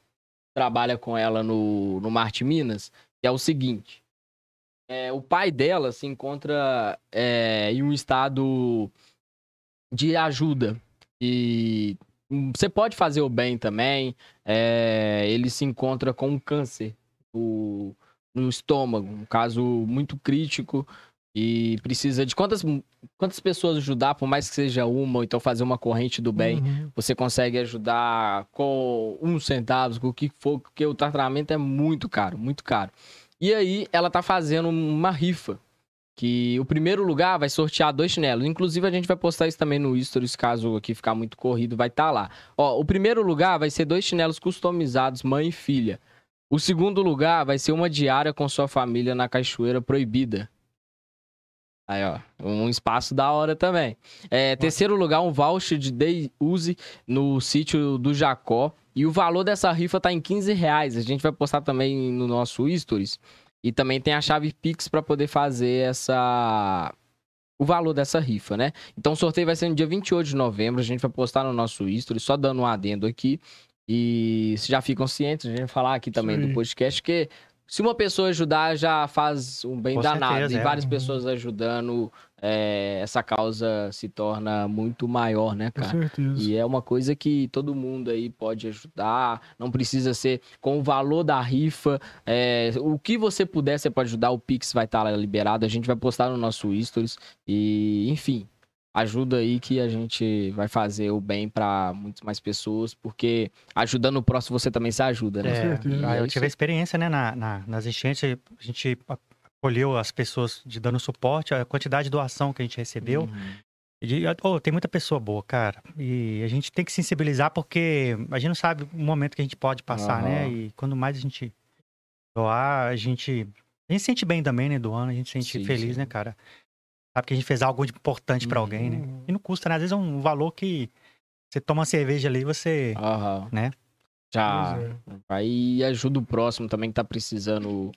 trabalha com ela no, no Marte Minas, que é o seguinte. É, o pai dela se encontra é, em um estado de ajuda. E você pode fazer o bem também. É, ele se encontra com um câncer no, no estômago, um caso muito crítico. E precisa de quantas, quantas pessoas ajudar, por mais que seja uma, ou então fazer uma corrente do bem, uhum. você consegue ajudar com uns centavos, com o que for, porque o tratamento é muito caro, muito caro. E aí ela tá fazendo uma rifa. Que o primeiro lugar vai sortear dois chinelos. Inclusive, a gente vai postar isso também no Stories, caso aqui ficar muito corrido, vai estar tá lá. Ó, o primeiro lugar vai ser dois chinelos customizados, mãe e filha. O segundo lugar vai ser uma diária com sua família na Cachoeira Proibida. Aí, ó, um espaço da hora também. É, terceiro lugar, um voucher de day use no sítio do Jacó. E o valor dessa rifa tá em 15 reais. A gente vai postar também no nosso Stories. E também tem a chave Pix para poder fazer essa o valor dessa rifa, né? Então o sorteio vai ser no dia 28 de novembro, a gente vai postar no nosso history, só dando um adendo aqui. E se já ficam cientes, a gente vai falar aqui também Sim. do podcast, que se uma pessoa ajudar, já faz um bem Com danado. Certeza, e é. várias pessoas ajudando, é, essa causa se torna muito maior, né, cara? Com certeza. E é uma coisa que todo mundo aí pode ajudar. Não precisa ser com o valor da rifa. É, o que você puder, você pode ajudar. O Pix vai estar liberado. A gente vai postar no nosso Stories. E, enfim, ajuda aí que a gente vai fazer o bem para muitas mais pessoas, porque ajudando o próximo você também se ajuda, né? É, ah, eu tive a experiência, né, na, na, nas enchentes, a gente acolheu as pessoas de dando suporte, a quantidade de doação que a gente recebeu. Uhum. De, oh, tem muita pessoa boa, cara. E a gente tem que sensibilizar porque a gente não sabe o momento que a gente pode passar, uhum. né? E quando mais a gente doar, a gente. A gente se sente bem também, né? Doando, a gente se sente sim, feliz, sim. né, cara? Sabe que a gente fez algo importante para alguém, né? Uhum. E não custa, né? Às vezes é um valor que você toma uma cerveja ali e você. Uhum. Né? Já. É. Aí ajuda o próximo também que tá precisando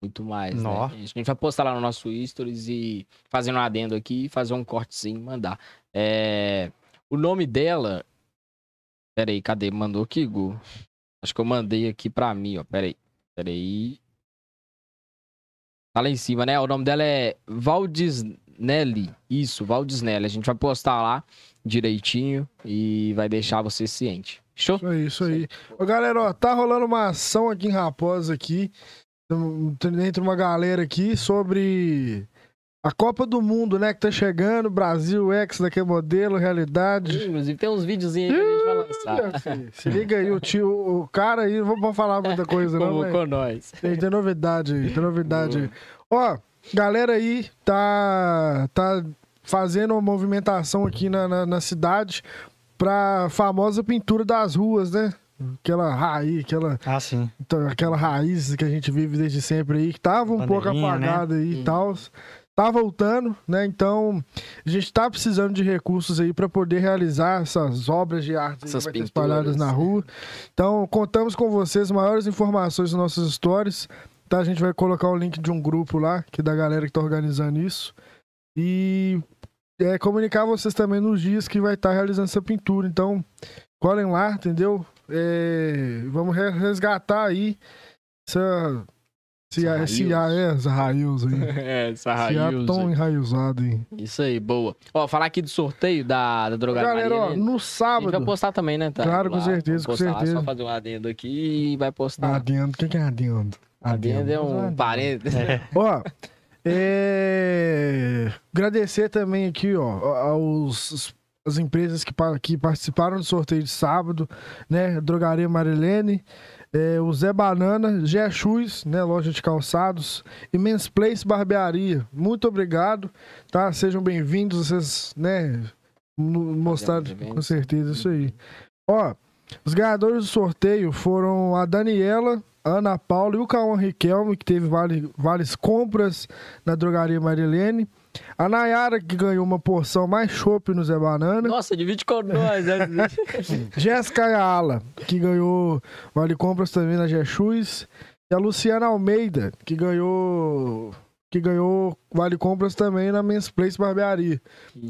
muito mais. Né? A gente vai postar lá no nosso Stories e fazer um adendo aqui, fazer um cortezinho mandar. É... O nome dela. Pera aí, cadê? Mandou aqui, Gu? Acho que eu mandei aqui pra mim, ó. Pera aí. Pera aí. Tá lá em cima, né? O nome dela é Valdis Nelly. Isso, Valdisnelli. A gente vai postar lá direitinho e vai deixar você ciente. Show? Isso aí, isso aí. Ô, galera, ó, tá rolando uma ação aqui em Raposa aqui. Dentro de uma galera aqui sobre A Copa do Mundo, né, que tá chegando, Brasil, ex daquele modelo, realidade. Inclusive tem uns videozinhos aí que a gente vai lançar. Filho, Se liga aí, o tio, o cara aí, não vamos falar muita coisa, não. Como mas com nós. Tem, tem novidade aí, tem novidade aí. Ó, galera aí tá, tá fazendo uma movimentação aqui na, na, na cidade pra famosa pintura das ruas, né? Aquela raiz, aquela, Ah, sim. então, aquela raiz que a gente vive desde sempre aí, que tava um pouco né? apagada aí e tal. Tá voltando, né? Então, a gente tá precisando de recursos aí para poder realizar essas obras de arte Essas espalhadas pinturas. na rua. Então, contamos com vocês maiores informações nas nossas stories. Tá? A gente vai colocar o link de um grupo lá, que é da galera que tá organizando isso. E é, comunicar vocês também nos dias que vai estar realizando essa pintura. Então, colhem lá, entendeu? É, vamos re- resgatar aí essa. Se Essa há, se há é, essa raiz aí. É, essa se há raiz. tão enraizado aí. Isso aí, boa. Ó, falar aqui do sorteio da, da drogaria. Galera, ó, Maria, no a gente vai sábado. postar também, né? Tá? Claro, com Lá, certeza, vamos com postar lá, certeza. Só fazer um adendo aqui e vai postar. Adendo. O que que é adendo? Adendo é um Adendo. parente. Ó, é, agradecer também aqui, ó, aos as empresas que, que participaram do sorteio de sábado, né? Drogaria Marilene, é, o Zé Banana, Gé Shoes, né? Loja de calçados, e Men's Place Barbearia. Muito obrigado, tá? Sejam bem-vindos, vocês, né? mo- Mostraram com certeza isso aí. Ó, os ganhadores do sorteio foram a Daniela, Ana Paula e o Cauã Riquelme, que teve vale, vales compras na drogaria Marilene. A Nayara, que ganhou uma porção mais chopp no Zé Banana. Nossa, divide com nós. né? Jéssica Ayala, que ganhou vale compras também na Jexus. E a Luciana Almeida, que ganhou que ganhou vale compras também na Men's Place Barbearia.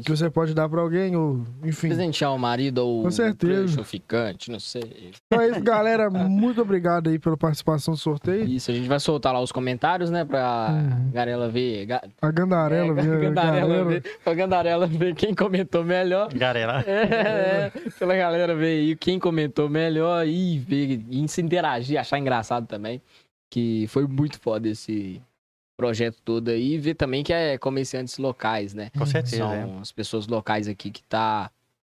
Que você pode dar pra alguém, ou enfim. Presentear o marido ou Com certeza. o ficante, não sei. Então é isso, galera. Muito obrigado aí pela participação do sorteio. Isso, a gente vai soltar lá os comentários, né? Pra Uhum. Garela ver. Ga... A Gandarela, é, viu? Gandarela ver. Pra Gandarela ver quem comentou melhor. Garela. É, pela galera ver aí quem comentou melhor e ver e se interagir, achar engraçado também. Que foi muito foda esse projeto todo aí. E ver também que é comerciantes locais, né? Com certeza. São é. as pessoas locais aqui que tá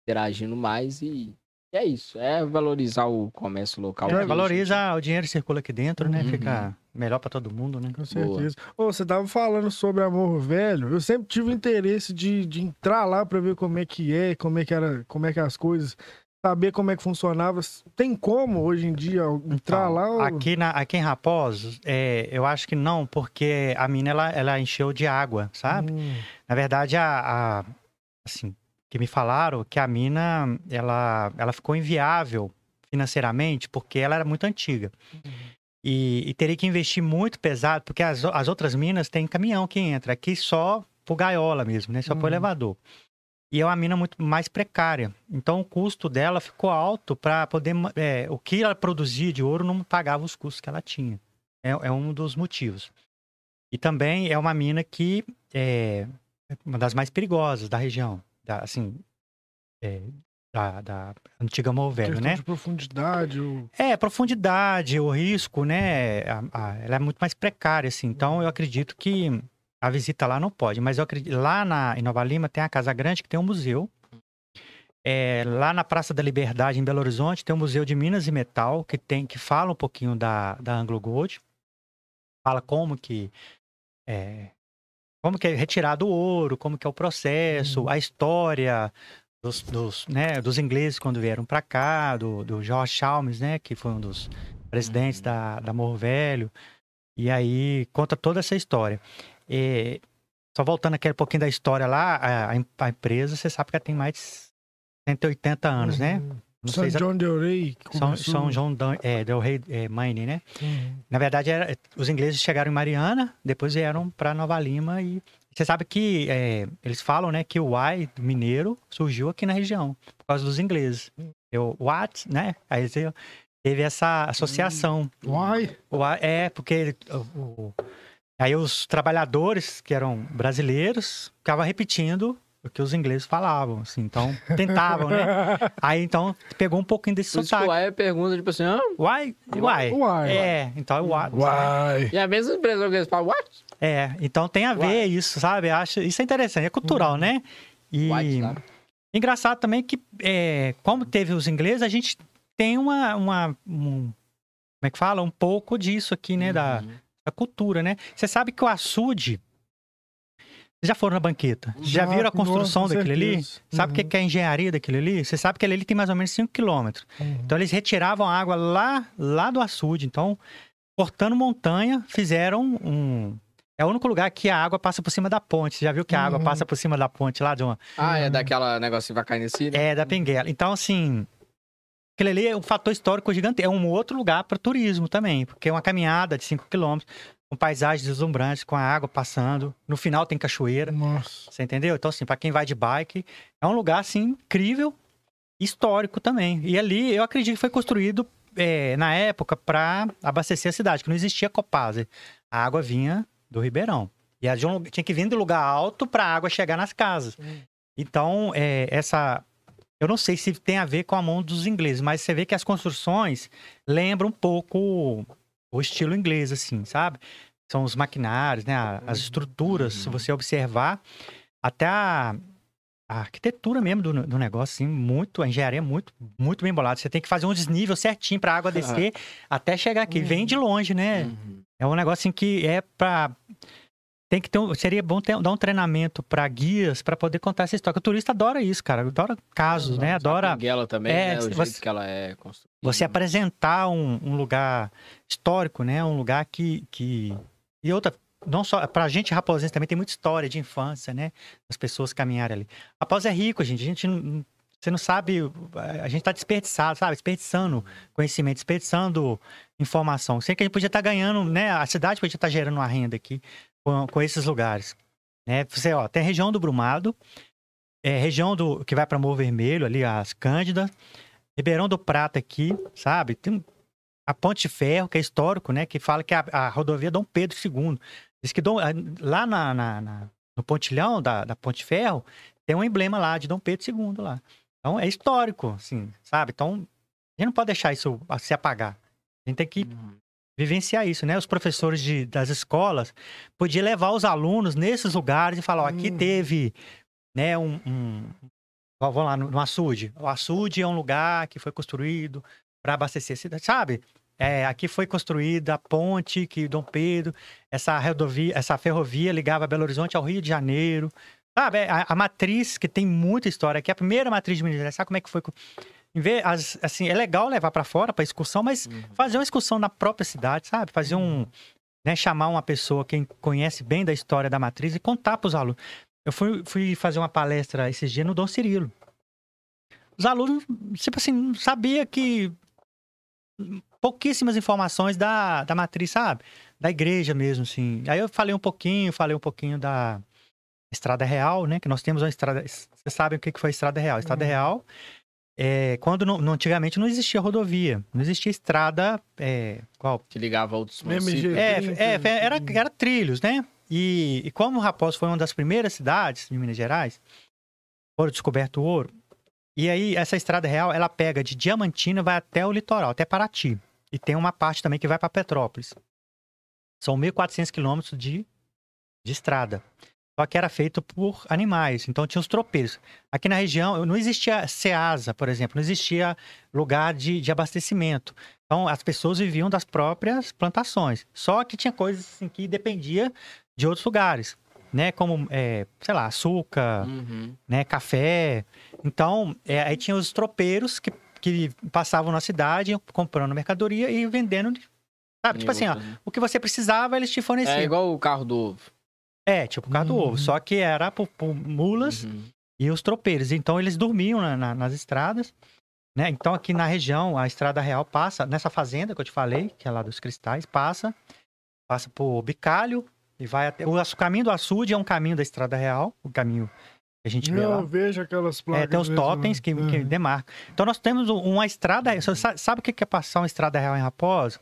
interagindo mais e é isso. É valorizar o comércio local. É, valoriza o dinheiro que circula aqui dentro, né? Uhum. Fica melhor pra todo mundo, né? Com certeza. Ô, você tava falando sobre amor velho. Eu sempre tive interesse de, de entrar lá pra ver como é que é, como é que era, como é que é as coisas, saber como é que funcionava. Tem como hoje em dia entrar Então, lá? ou- Aqui, na, aqui em Raposo, é, eu acho que não, porque a mina ela, ela encheu de água, sabe? Hum, Na verdade, a, a- assim, que me falaram que a mina ela, ela ficou inviável financeiramente porque ela era muito antiga. E, e teria que investir muito pesado, porque as, as outras minas têm caminhão que entra, aqui só por gaiola mesmo, né? Só por Uhum. elevador. E é uma mina muito mais precária. Então o custo dela ficou alto para poder. é, o que ela produzia de ouro não pagava os custos que ela tinha. É, é um dos motivos. E também é uma mina que é uma das mais perigosas da região. Da, assim, é, da, da antiga questão né? de profundidade. ou- É, profundidade, o risco, né? a- a- ela é muito mais precária, assim. Então, eu acredito que a visita lá não pode. Mas eu acredito, lá na, em Nova Lima tem a Casa Grande, que tem um museu. É, lá na Praça da Liberdade, em Belo Horizonte, tem o Museu de Minas e Metal, que tem que fala um pouquinho da, da Anglo Gold. Fala como que é, como que é retirado o ouro, como que é o processo, Uhum. a história dos, dos, né, dos ingleses quando vieram para cá, do, do George Chalmers, né, que foi um dos presidentes da, da Morro Velho. E aí conta toda essa história. E, só voltando aquele pouquinho da história lá, a, a em- a empresa, você sabe que ela tem mais de 180 anos, né? Uhum. Não São John Del Rey. São, São João Dan- é, Del Rey é, Mining, né? Uhum. Na verdade, era- os ingleses chegaram em Mariana, depois vieram para Nova Lima e você sabe que é, eles falam, né, que o why do mineiro surgiu aqui na região por causa dos ingleses. O what, né? Aí teve essa associação. O why- é porque o- o- aí os trabalhadores que eram brasileiros ficavam repetindo o que os ingleses falavam, assim. Então, tentavam, né? Aí, então, pegou um pouquinho desse Por isso que o sotaque. Uai pergunta, tipo assim, ah, Why? Why? Why? É, então é why. Uai. e a mesma impressão que eles falam, what? É, então tem a ver Why? isso, sabe? Acho, isso é interessante, é cultural, né? E White, sabe? engraçado também que, é, como teve os ingleses, a gente tem uma, uma um- como é que fala? Um pouco disso aqui, né? Uhum. da cultura, né? Você sabe que o açude, já foram na banqueta? Já, viram a construção nossa, daquele ali? Sabe o que Uhum. que é a engenharia daquele ali? Você sabe que ele ali tem mais ou menos 5 quilômetros. Uhum. Então eles retiravam a água lá, lá do açude. Então, cortando montanha, fizeram um. É o único lugar que a água passa por cima da ponte. Você já viu que a água Uhum. passa por cima da ponte lá de uma. Ah, é daquela negócio que vai cair nesse, né? É, da Penguela. Então, assim. Aquele ali é um fator histórico gigante. É um outro lugar para turismo também, porque é uma caminhada de 5 quilômetros, com paisagens deslumbrantes, com a água passando. No final tem cachoeira. Nossa. Você entendeu? Então, assim, para quem vai de bike, é um lugar, assim, incrível, histórico também. E ali, eu acredito que foi construído, é, na época, para abastecer a cidade, que não existia Copasa. A água vinha do Ribeirão. E a de um- tinha que vir do lugar alto para a água chegar nas casas. Então, é, essa... Eu não sei se tem a ver com a mão dos ingleses, mas você vê que as construções lembram um pouco o estilo inglês, assim, sabe? São os maquinários, né? As estruturas, se você observar, até a, a arquitetura mesmo do, do negócio, assim, muito, a engenharia é muito, muito bem bolada. Você tem que fazer um desnível certinho para a água descer até chegar aqui. Vem de longe, né? Uhum. É um negócio assim que é para tem que ter um, seria bom ter, dar um treinamento para guias para poder contar essa história. O turista adora isso, cara. Adora casos, né? A Adora Pinguela também, É, né? O jeito você- que ela é construída. você apresentar um, um lugar histórico, né? Um lugar que, que... E outra, não só... Pra gente, Raposense, também tem muita história de infância, né? As pessoas caminharem ali. Raposa é rico, gente. A gente não... Você não sabe... A gente tá desperdiçado, sabe? Desperdiçando conhecimento, desperdiçando informação. Sei que a gente podia estar ganhando, né? A cidade podia estar gerando uma renda aqui com, com esses lugares. Né? Você, ó, tem a região do Brumado, é, região do que vai para Morro Vermelho, ali, as Cândidas, Ribeirão do Prata aqui, sabe? Tem a Ponte de Ferro, que é histórico, né? Que fala que a, a rodovia Dom Pedro II. Diz que Dom- lá na, na- na- no pontilhão da, da Ponte de Ferro tem um emblema lá de Dom Pedro II lá. Então é histórico, assim, sabe? Então a gente não pode deixar isso se apagar. A gente tem que Uhum. Vivenciar isso, né? Os professores de- das escolas podiam levar os alunos nesses lugares e falar, ó, aqui Uhum. teve, né, um... um... Vamos lá, no, no açude. O açude é um lugar que foi construído para abastecer a cidade, sabe? É, aqui foi construída a ponte que Dom Pedro, essa rodovia, essa ferrovia ligava Belo Horizonte ao Rio de Janeiro. Sabe, é, a, a matriz que tem muita história aqui, a primeira matriz de Minas Gerais, sabe como é que foi? As- assim, é legal levar para fora para excursão, mas Uhum. fazer uma excursão na própria cidade, sabe? Fazer um. Né, chamar uma pessoa que conhece bem da história da matriz e contar para os alunos. Eu fui, fui fazer uma palestra esses dias no Dom Cirilo. Os alunos, tipo assim, não sabia que. Pouquíssimas informações da, da matriz, sabe? Da igreja mesmo, assim. Aí eu falei um pouquinho, falei um pouquinho da Estrada Real, né? Que nós temos uma estrada. Vocês sabem o que que foi a Estrada Real? A Estrada Uhum. Real é, quando não, antigamente não existia rodovia, não existia estrada, é, qual? Que ligava outros municípios. É, é, era, era trilhos, né? E, e como Raposo foi uma das primeiras cidades de Minas Gerais, foram descoberto o ouro. E aí, essa estrada real, ela pega de Diamantina, vai até o litoral, até Paraty. E tem uma parte também que vai para Petrópolis. São 1.400 quilômetros de, de estrada. Só que era feito por animais, então tinha os tropeiros. Aqui na região não existia SEASA, por exemplo, não existia lugar de, de abastecimento. Então as pessoas viviam das próprias plantações. Só que tinha coisas assim, que dependia de outros lugares, né? Como, é, sei lá, açúcar, Uhum. né, café. Então, é, aí tinha os tropeiros que, que passavam na cidade, comprando mercadoria e vendendo. Sabe? Tipo assim, ó, o que você precisava, eles te forneciam. É igual o carro do. É, tipo o carro do Uhum. ovo. Só que era por, por mulas Uhum. e os tropeiros. Então, eles dormiam na- na- nas estradas. Né? Então, aqui na região, a Estrada Real passa, nessa fazenda que eu te falei, que é lá dos Cristais, passa, passa por Bicalho e vai até. O, açu- caminho do açude é um caminho da Estrada Real, o caminho que a gente vê lá. Eu vejo aquelas placas. É, tem os mesmo, totens que, né? que demarcam. Então nós temos um- uma estrada. Sabe o que é passar uma estrada real em Raposo?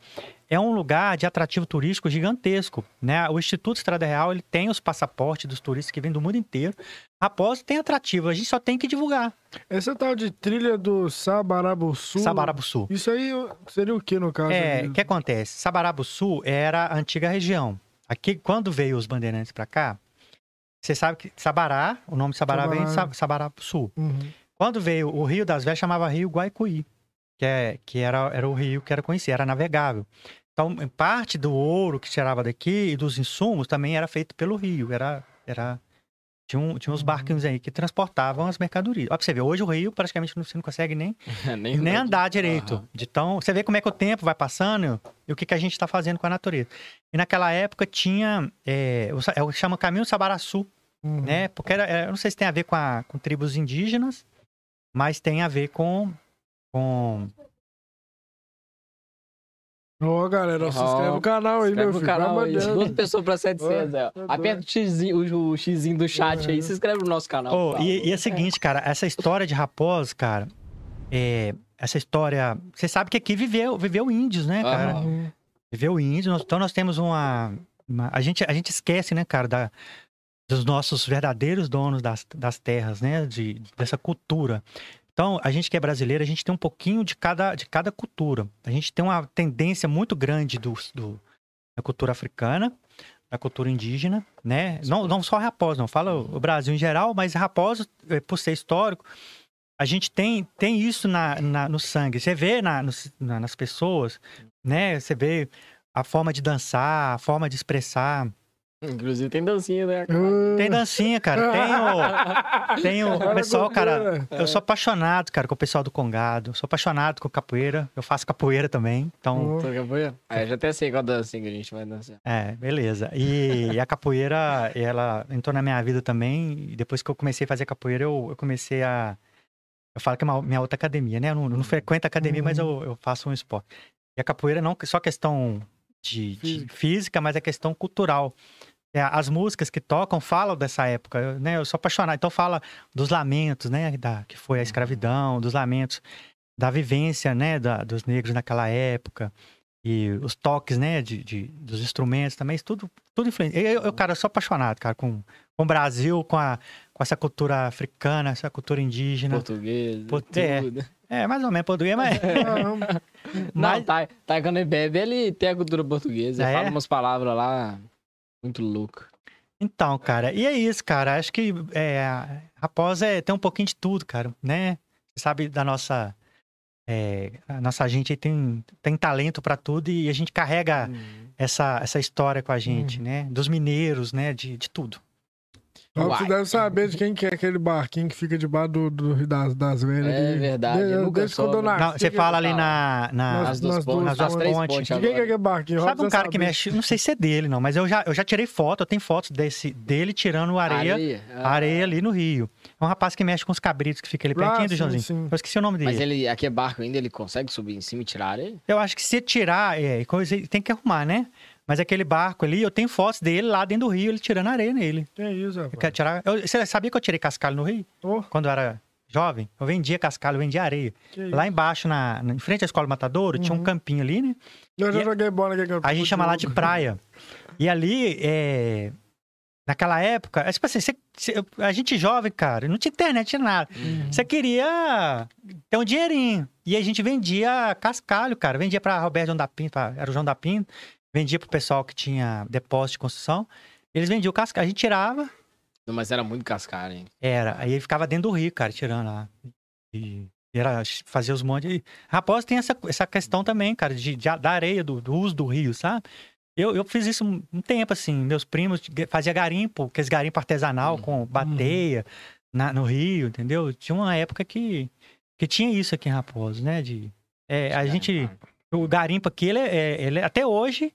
É um lugar de atrativo turístico gigantesco, né? O Instituto Estrada Real, ele tem os passaportes dos turistas que vêm do mundo inteiro. Raposa tem atrativo, a gente só tem que divulgar. Essa tal de trilha do Sabarabuçu. Sabarabuçu. Isso aí seria o que no caso? É, o que acontece? Sabarabuçu era a antiga região. Aqui, quando veio os bandeirantes para cá, você sabe que Sabará, o nome de Sabará, Sabará. vem de Sa- Sabarabuçu. Uhum. Quando veio o Rio das Velhas, chamava Rio Guaicuí, que, é, que era, era o rio que era conhecido, era navegável. Então, parte do ouro que tirava daqui e dos insumos também era feito pelo rio. Era, era, tinha, um, tinha uns barquinhos aí que transportavam as mercadorias. Ó, pra você ver, hoje o rio praticamente não- você não consegue nem, nem, nem andar direito. Aham. De tão, você vê como é que o tempo vai passando e o que, que a gente está fazendo com a natureza. E naquela época tinha, é, é chama Caminho Sabaraçu, Uhum. né? Porque era, era- eu não sei se tem a ver com, a, com tribos indígenas, mas tem a ver com. com Ó, galera, se inscreve no canal aí, meu filho. canal aí. mandando. Duas pessoas pra 700, é. ó. Aperta o xizinho, o, o xizinho do chat aí, se inscreve no nosso canal. Oh, e, e é o seguinte, cara, essa história de Raposo, cara, é, essa história. Você sabe que aqui viveu, viveu índios, né, cara? Uhum. Viveu índios. Então nós temos uma. uma- a, gente, a gente esquece, né, cara, da, dos nossos verdadeiros donos das, das terras, né? De, dessa cultura. Então, a gente que é brasileiro, a gente tem um pouquinho de cada, de cada cultura. A gente tem uma tendência muito grande do, do- da cultura africana, da cultura indígena, né? Não, não só Raposo, não. Fala o Brasil em geral, mas Raposo, eh, por ser histórico, a gente tem, tem isso na, na- no sangue. Você vê na, nos- na- nas pessoas, né? Você vê a forma de dançar, a forma de expressar. Inclusive tem dancinha, né? Ah, Tem dancinha, cara. Tem o, tem o pessoal, cara. cultura. Eu sou apaixonado, cara, com o pessoal do Congado. Eu sou apaixonado com capoeira. Eu faço capoeira também. Então, capoeira? Ah, eu já até sei qual dancinha que a gente vai dançar. é, beleza. E, e a capoeira, ela entrou na minha vida também. E depois que eu comecei a fazer capoeira, eu, eu comecei a. Eu falo que é uma, minha outra academia, né? Eu não, não frequento academia, mas eu, eu faço um esporte. E a capoeira não é só questão de, de Física. física, mas é questão cultural. É, as músicas que tocam falam dessa época, eu, né? Eu sou apaixonado. Então fala dos lamentos, né? Da, que foi a escravidão, dos lamentos da vivência, né? Da, dos negros naquela época. E os toques, né? De, de- dos instrumentos também, tudo, tudo influencia. Eu, eu, cara, eu sou apaixonado, cara, com, com o Brasil, com, a, com essa cultura africana, essa cultura indígena. Português, Portu- é. tudo. É, mais ou menos português, mas... Não, mas tá, tá quando ele bebe, ele tem a cultura portuguesa. É? Fala umas palavras lá muito louco. Então, cara, e é isso, cara. Acho que é, Raposa é, tem um pouquinho de tudo, cara, né? Você sabe da nossa. é, a nossa gente tem, tem talento pra tudo e a gente carrega essa, essa história com a gente, né? Dos mineiros, né? De, de tudo. Uai. Você deve saber de quem que é aquele barquinho que fica debaixo do, do das, das Velhas. É ali. verdade, De- eu nunca soube. Não, você que- fala ali na. na- Nas- nas pontes, duas nas duas três pontes. pontes De quem que é aquele barquinho? Sabe um cara que sabe. mexe? Não sei se é dele, não, mas eu já, eu já tirei foto, eu tenho fotos desse, dele tirando areia, Areia? Ah. areia ali no Rio. É um rapaz que mexe com os cabritos que fica ali pertinho Ah, do Joãozinho. sim. Eu esqueci o nome dele. Mas ele, aqui é barco ainda, ele consegue subir em cima e tirar areia? Eu acho que se tirar, é, coisa, tem que arrumar, né? Mas aquele barco ali, eu tenho fotos dele lá dentro do rio, ele tirando areia nele. Que isso, Eu rapaz. quero tirar. eu- você sabia que eu tirei cascalho no rio? Ô, Quando eu era jovem? Eu vendia cascalho, eu vendia areia. que isso. Lá embaixo, na, em frente à escola Matadouro, tinha um Uhum. campinho ali, né? Eu já e- joguei bola naquele campo. A gente chama lá de praia. E ali, é, naquela época, é tipo assim, você- você- a gente jovem, cara, não tinha internet, tinha nada. Uhum. Você queria ter um dinheirinho. E a gente vendia cascalho, cara. Vendia pra Roberto João da Pinto, pra- era o João da Pinto. Vendia pro pessoal que tinha depósito de construção. Eles vendiam o cascalho. A gente tirava, Não, mas era muito cascara, hein? era. Aí ele ficava dentro do rio, cara, tirando lá. E era fazer os montes. Raposa tem essa, essa questão também, cara, de, de- da areia, do, do uso do rio, sabe? Eu, eu fiz isso um, tempo, assim. Meus primos faziam garimpo, aqueles garimpo artesanal Uhum. com bateia na- no rio, entendeu? Tinha uma época que, que tinha isso aqui em Raposo, né? De, é, a gente. O garimpo aqui, ele é, é- ele é- até hoje,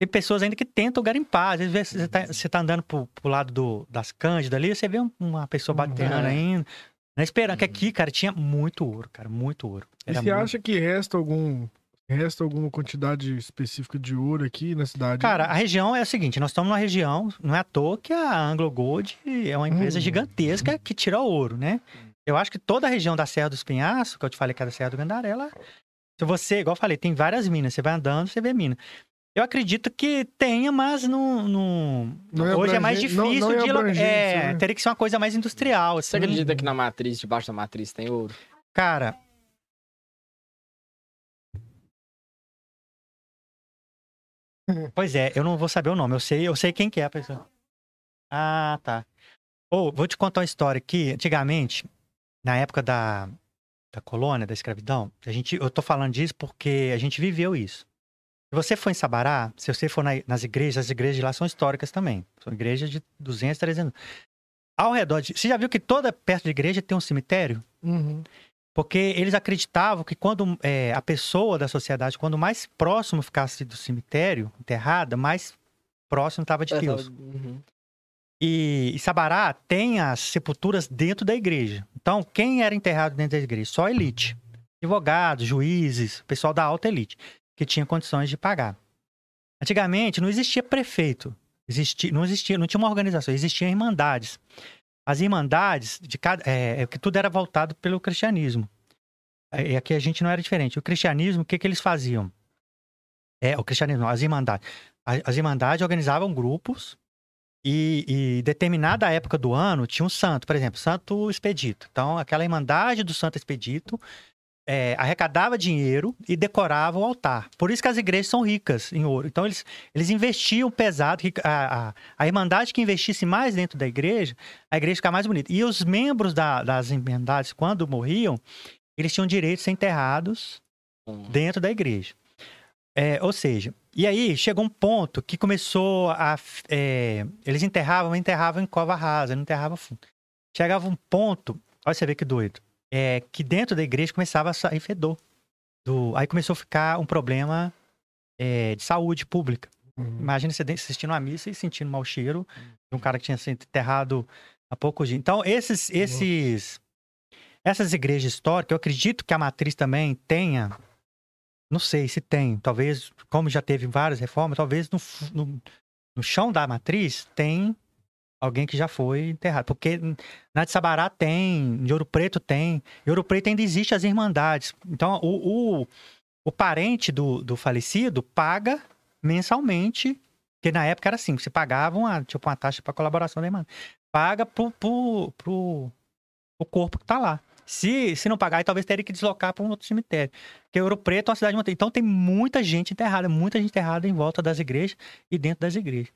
tem pessoas ainda que tentam garimpar. Às vezes você tá, você tá andando pro, pro lado do, das Cândidas ali, você vê um- uma pessoa Uhum. batendo É. ainda. Na esperança, que Uhum. aqui, cara, tinha muito ouro, cara, muito ouro. E Era você muito- acha que resta algum. Resta alguma quantidade específica de ouro aqui na cidade? Cara, a região é a seguinte, nós estamos numa região, não é à toa que a Anglo Gold é uma empresa Hum. gigantesca que tira ouro, né? Eu acho que toda a região da Serra dos Penhascos, que eu te falei que é da Serra do Gandarela, Se você, igual eu falei, tem várias minas, você vai andando, você vê mina. Eu acredito que tenha, mas não, não... Não é hoje é mais abrangente- não- difícil não é de lo- abrangência, é, né? teria que ser uma coisa mais industrial. Você assim. acredita que na matriz, debaixo da matriz, tem ouro? Cara. Pois é, eu não vou saber o nome. Eu sei, eu sei quem que é a pessoa. Ah, tá. Ou, vou te contar uma história aqui. Antigamente, na época da, da colônia, da escravidão, a gente, eu tô falando disso porque a gente viveu isso. Se você for em Sabará, se você for na- nas igrejas, as igrejas de lá são históricas também. São igrejas de 200, 300. Ao redor de... Você já viu que toda perto de igreja tem um cemitério? Uhum. Porque eles acreditavam que quando é, a pessoa da sociedade, quando mais próximo ficasse do cemitério, enterrada, mais próximo estava de Deus. Uhum. E, e Sabará tem as sepulturas dentro da igreja. Então, quem era enterrado dentro da igreja? Só a elite. Advogados, juízes, pessoal da alta elite, que tinha condições de pagar. Antigamente não existia prefeito, existia, não existia, não tinha uma organização, existiam irmandades. As irmandades de cada, é, é que tudo era voltado pelo cristianismo. É, E aqui a gente não era diferente. O cristianismo, o que que eles faziam? É, o cristianismo, as irmandades. A- As irmandades organizavam grupos e, e determinada época do ano tinha um santo, por exemplo, Santo Expedito. Então, aquela irmandade do Santo Expedito é, arrecadava dinheiro e decorava o altar. Por isso que as igrejas são ricas em ouro. Então, eles, eles investiam pesado. A, a, a irmandade que investisse mais dentro da igreja, a igreja ficava mais bonita. E os membros da- das irmandades, quando morriam, eles tinham direito de ser enterrados Uhum. dentro da igreja. É, ou seja, e aí chegou um ponto que começou a. é, eles enterravam, enterravam em cova rasa, não enterravam fundo. Chegava um ponto, olha você vê que doido, é, que dentro da igreja começava a sair fedor. Do, aí começou a ficar um problema é, de saúde pública. Uhum. Imagina você assistindo a missa e sentindo mau cheiro de um cara que tinha sido enterrado há poucos dias. Então, esses, esses, essas igrejas históricas, eu acredito que a matriz também tenha. Não sei se tem. Talvez, como já teve várias reformas, talvez no, no, no chão da matriz tem alguém que já foi enterrado. Porque na de Sabará tem, em Ouro Preto tem. Em Ouro Preto ainda existe as irmandades. Então, o, o, o parente do, do falecido paga mensalmente, porque na época era assim, você pagava uma, tipo, uma taxa para colaboração da irmã. Paga pro, pro, pro, o corpo que tá lá. Se, se não pagar, talvez teria que deslocar para um outro cemitério. Porque Ouro Preto é uma cidade. Então tem muita gente enterrada, muita gente enterrada em volta das igrejas e dentro das igrejas.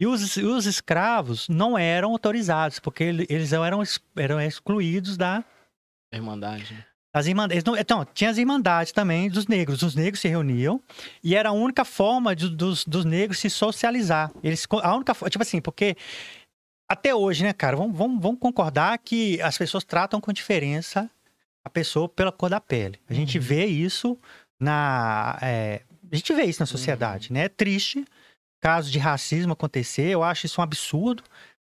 E os, os escravos não eram autorizados, porque ele- eles eram, eram excluídos da, Irmandade. né? as irmandades. Não, então, tinha as irmandades também dos negros. Os negros se reuniam e era a única forma de- dos, dos negros se socializar. Eles, a única tipo assim, porque até hoje, né, cara, vamos, vamos, vamos concordar que as pessoas tratam com diferença a pessoa pela cor da pele. A gente Uhum. vê isso na. é, a gente vê isso na sociedade, né? É triste caso de racismo acontecer. Eu acho isso um absurdo,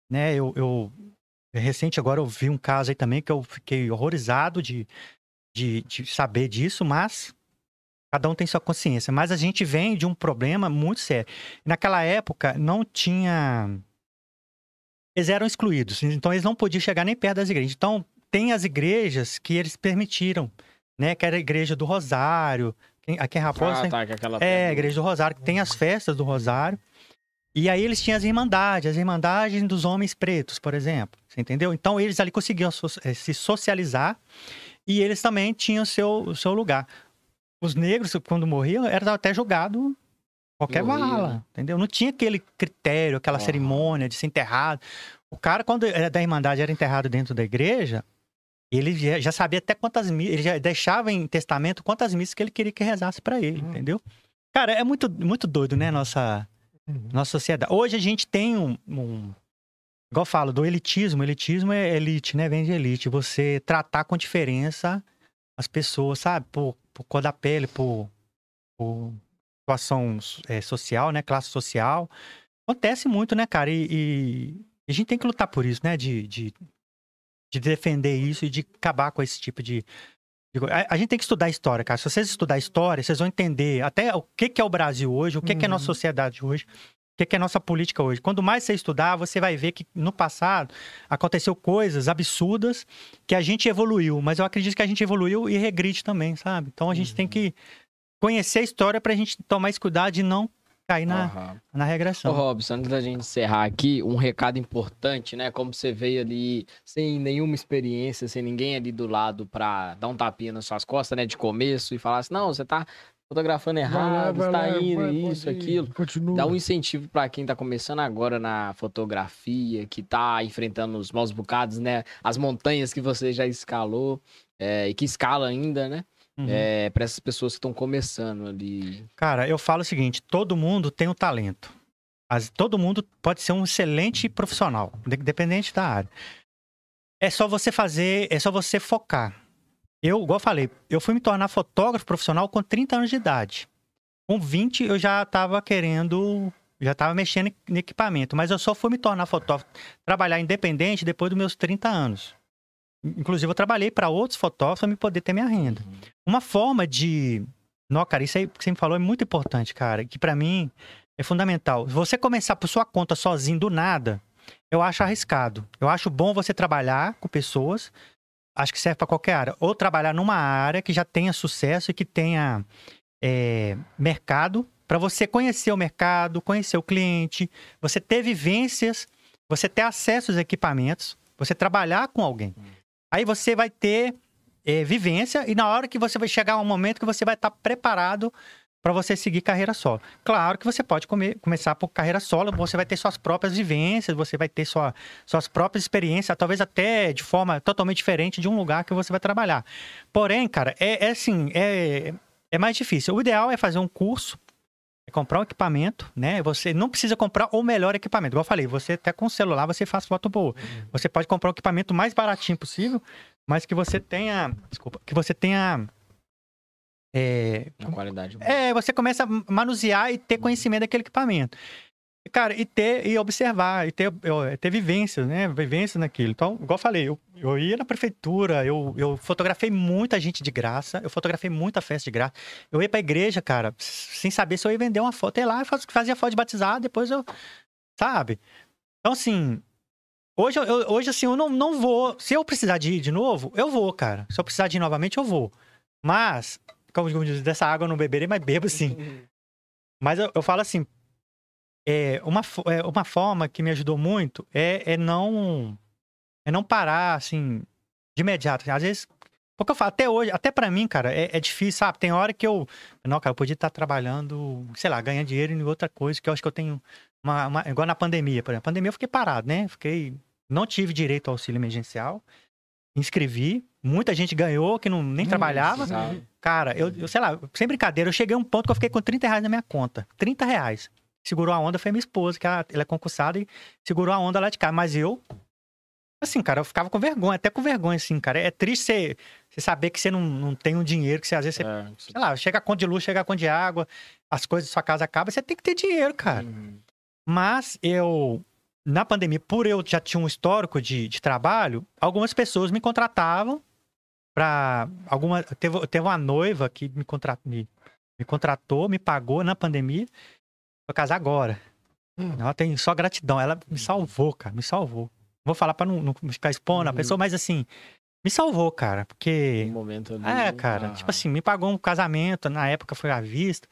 né? Eu, eu recente agora eu vi um caso aí também que eu fiquei horrorizado de, de, de saber disso, mas cada um tem sua consciência. Mas a gente vem de um problema muito sério. Naquela época não tinha. Eles eram excluídos, então eles não podiam chegar nem perto das igrejas. Então tem as igrejas que eles permitiram, né? Que era a igreja do Rosário, quem- aqui em Raposa Ah, tem tá, que aquela é, a igreja do Rosário, que tem as festas do Rosário. E aí eles tinham as irmandades, as irmandades dos homens pretos, por exemplo. Você entendeu? Então eles ali conseguiam eh, se socializar e eles também tinham o seu, o seu lugar. Os negros, quando morriam, era até jogado em qualquer né? entendeu? Não tinha aquele critério, aquela Aham. cerimônia de ser enterrado. O cara, quando era da Irmandade era enterrado dentro da igreja, ele já, sabia até quantas missas, ele já deixava em testamento quantas missas que ele queria que rezasse pra ele, Hum. entendeu? Cara, é muito, muito doido, né, nossa, Uhum. nossa sociedade. Hoje a gente tem um, um- igual eu falo, do elitismo. Elitismo é elite, né? Vem de elite. Você tratar com diferença as pessoas, sabe? Por, por cor da pele, por, por situação é, social, né? Classe social. Acontece muito, né, cara? E, e a gente tem que lutar por isso, né? De, de, de defender isso e de acabar com esse tipo de. A, a gente tem que estudar história, cara. Se vocês estudar história, vocês vão entender até o que, que é o Brasil hoje, o que, que é a nossa Uhum. sociedade hoje. que, que é a nossa política hoje. Quando mais você estudar, você vai ver que no passado aconteceu coisas absurdas que a gente evoluiu, mas eu acredito que a gente evoluiu e regride também, sabe? Então a gente tem que conhecer a história pra gente tomar esse cuidado de não cair na, Aham. na Ô, regressão. Robson, antes da gente encerrar aqui, um recado importante, né? Como você veio ali sem nenhuma experiência, sem ninguém ali do lado pra dar um tapinha nas suas costas, né? De começo e falar assim: não, você tá fotografando Vai lá, errado, vai você tá lá, indo, vai, isso, aquilo. Continua. Dá um incentivo pra quem tá começando agora na fotografia, que tá enfrentando os maus bocados, né? As montanhas que você já escalou é, e que escala ainda, né? Uhum. É, para essas pessoas que estão começando ali. Cara, eu falo o seguinte: todo mundo tem um talento. As- todo mundo pode ser um excelente profissional, de- independente da área. É só você fazer, é só você focar. Eu, igual eu falei, eu fui me tornar fotógrafo profissional com 30 anos de idade. Com 20 eu já estava querendo, já estava mexendo em equipamento, mas eu só fui me tornar fotógrafo, trabalhar independente depois dos meus 30 anos. Inclusive eu trabalhei para outros fotógrafos para me poder ter minha renda. Uma forma de. Não, cara, isso aí que você me falou é muito importante, cara. Que pra mim é fundamental. Você começar por sua conta sozinho do nada, eu acho arriscado. Eu acho bom você trabalhar com pessoas. Acho que serve pra qualquer área. Ou trabalhar numa área que já tenha sucesso e que tenha é, mercado para você conhecer o mercado, conhecer o cliente, você ter vivências, você ter acesso aos equipamentos, você trabalhar com alguém. Aí você vai ter é, vivência e na hora que você vai chegar um momento que você vai estar preparado para você seguir carreira solo. Claro que você pode comer- começar por carreira solo, você vai ter suas próprias vivências, você vai ter sua- suas próprias experiências, talvez até de forma totalmente diferente de um lugar que você vai trabalhar. Porém, cara, é, é assim, é, é mais difícil. O ideal é fazer um curso, é comprar um equipamento, né? Você não precisa comprar o melhor equipamento. Igual eu falei, você até com o celular você faz foto boa. Você pode comprar o equipamento mais baratinho possível, mas que você tenha, desculpa, que você tenha é, Na qualidade. é, você começa a manusear e ter conhecimento daquele equipamento. Cara, e ter e observar, e ter, eu- ter vivências, né? Vivências naquilo. Então, igual eu falei, eu, eu ia na prefeitura, eu, eu fotografei muita gente de graça, eu fotografei muita festa de graça. Eu ia pra igreja, cara, sem saber se eu ia vender uma foto. Eu ia lá, fazia foto de batizado, depois eu. Sabe? Então, assim. Hoje, eu- hoje assim, eu não, não vou. Se eu precisar de ir de novo, eu vou, cara. Se eu precisar de ir novamente, eu vou. Mas, como eu diz, dessa água eu não beberei, mas bebo sim. Mas eu, eu falo assim, é, uma, é, uma forma que me ajudou muito é, é não é não parar, assim, de imediato. Às vezes, porque eu falo, até hoje, até pra mim, cara, é, é difícil, sabe? Tem hora que eu, não, cara, eu podia estar trabalhando, sei lá, ganhando dinheiro em outra coisa, que eu acho que eu tenho uma, uma- igual na pandemia, por exemplo. Na pandemia eu fiquei parado, né? Fiquei, não tive direito ao auxílio emergencial, inscrevi, muita gente ganhou que não, nem Hum, trabalhava. sabe? Cara, eu, eu sei lá, sem brincadeira, eu cheguei a um ponto que eu fiquei com 30 reais na minha conta. 30 reais. Segurou a onda foi minha esposa, que ela, ela é concursada e segurou a onda lá de cá. Mas eu, assim, cara, eu ficava com vergonha, até com vergonha, assim, cara. É triste você, você saber que você não, não tem um dinheiro, que você às vezes, você, É, sei lá, chega a conta de luz, chega a conta de água, as coisas da sua casa acabam, você tem que ter dinheiro, cara. Uhum. Mas eu, na pandemia, por eu já tinha um histórico de, de trabalho, algumas pessoas me contratavam pra alguma. Teve, teve uma noiva que me, contra, me, me contratou, me pagou na pandemia. Vou casar agora. Hum. Ela tem só gratidão. Ela me salvou, cara. Me salvou. Vou falar pra não, não ficar expondo a Uhum. pessoa, mas assim, me salvou, cara. Porque. Um momento ali. É, cara, ah, tipo assim, me pagou um casamento, na época foi à vista.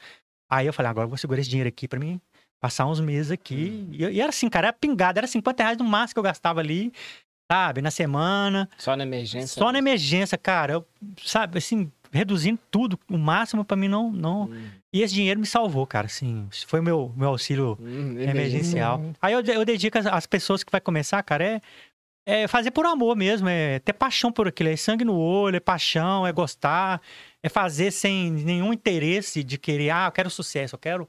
Aí eu falei, agora eu vou segurar esse dinheiro aqui pra mim passar uns meses aqui. E, e era assim, cara, era pingado, era 50 reais no máximo que eu gastava ali, sabe, na semana. Só na emergência. Só na emergência, cara, eu, sabe, assim, reduzindo tudo, o máximo pra mim não, não. Hum, E esse dinheiro me salvou, cara, assim, foi o meu, meu auxílio hum, emergencial. Uhum. Aí eu, eu dedico às, às pessoas que vai começar, cara, é, é fazer por amor mesmo, é ter paixão por aquilo, é sangue no olho, é paixão, é gostar, é fazer sem nenhum interesse de querer, ah, eu quero sucesso, eu quero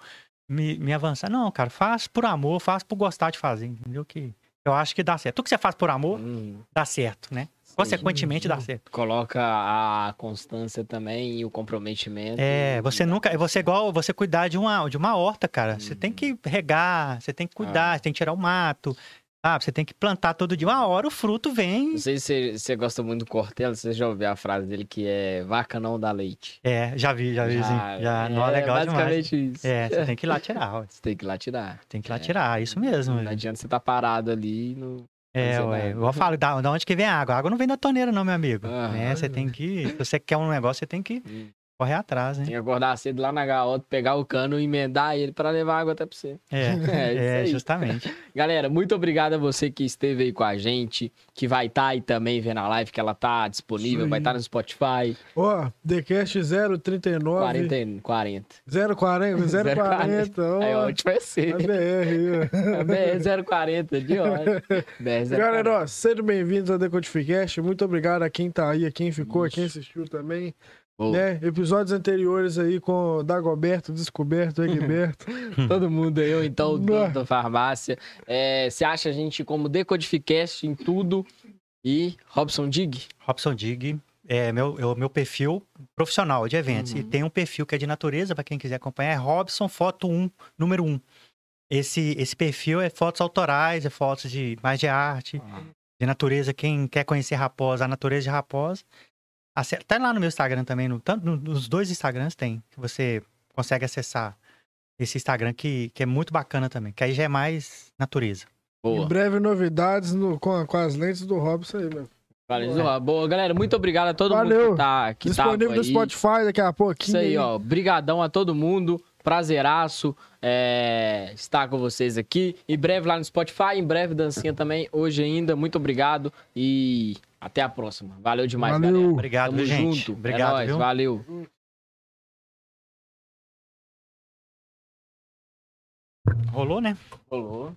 me, me avançar. Não, cara, faz por amor, faz por gostar de fazer, entendeu? Que eu acho que dá certo. Tudo que você faz por amor, Hum, dá certo, né? Consequentemente, dá certo. Coloca a constância também e o comprometimento. É, você nunca. Você é igual você cuidar de uma, de uma horta, cara. Você Uhum. tem que regar, você tem que cuidar, Ah. você tem que tirar o mato. Sabe? Você tem que plantar todo dia. Uma hora o fruto vem. Não sei se você, você gosta muito do Cortella, você já ouviu a frase dele que é vaca não dá leite. É, já vi, já vi, sim. Já, não é legal demais. basicamente isso. É, você tem que ir lá tirar, ué. Você tem que ir lá tirar. Tem que ir lá tirar, isso mesmo. Não ué. adianta você estar parado ali. No... É, ué. eu falo, da, da onde que vem a água? A água não vem da torneira, não, meu amigo. Aham. Né? Você tem que. Se você quer um negócio, você tem que Hum. Correr atrás, né? Tem que acordar cedo lá na gaota, pegar o cano e emendar ele pra levar água até pra você. É, É, isso é, aí. justamente. Galera, muito obrigado a você que esteve aí com a gente, que vai estar aí também vendo a live, que ela tá disponível, vai estar no Spotify. Ó, TheCast 039. 40, e- 40. 040, 040. Ó, É ótimo, vai a ser. BR aí, ó. A BR 040, de hora. BR 040. Galera, ó, sejam bem-vindos ao Decodificast. Muito obrigado a quem tá aí, a quem ficou, a quem assistiu também. Boa. Né? Episódios anteriores aí com Dagoberto, Descoberto, Egberto. Todo mundo aí, ou então dono da farmácia. É, Você acha a gente como Decodificast em tudo e Robson Dig? Robson Dig é meu, é o meu perfil profissional de eventos. Uhum. E tem um perfil que é de natureza, para quem quiser acompanhar, é Robson Foto 1, número 1. Esse, esse perfil é fotos autorais, é fotos de mais de arte, de natureza. Quem quer conhecer Raposa, a natureza de Raposa, ace- tá lá no meu Instagram também, no, tanto no- nos dois Instagrams tem, que você consegue acessar esse Instagram que, que é muito bacana também, que aí já é mais natureza. Em Boa. breve, novidades no- com, com as lentes do Robson aí, meu. Valeu, Boa. Boa, galera, muito obrigado a todo Valeu. mundo que tá que Disponível tava no aí. Spotify daqui a pouquinho. Isso aí, ó. Brigadão a todo mundo. Prazeraço é, estar com vocês aqui. Em breve lá no Spotify, em breve dancinha também. Hoje ainda. Muito obrigado e até a próxima. Valeu demais, Valeu. galera. Obrigado, Tamo gente. junto. Obrigado, é nóis, viu? valeu. Rolou, né? Rolou.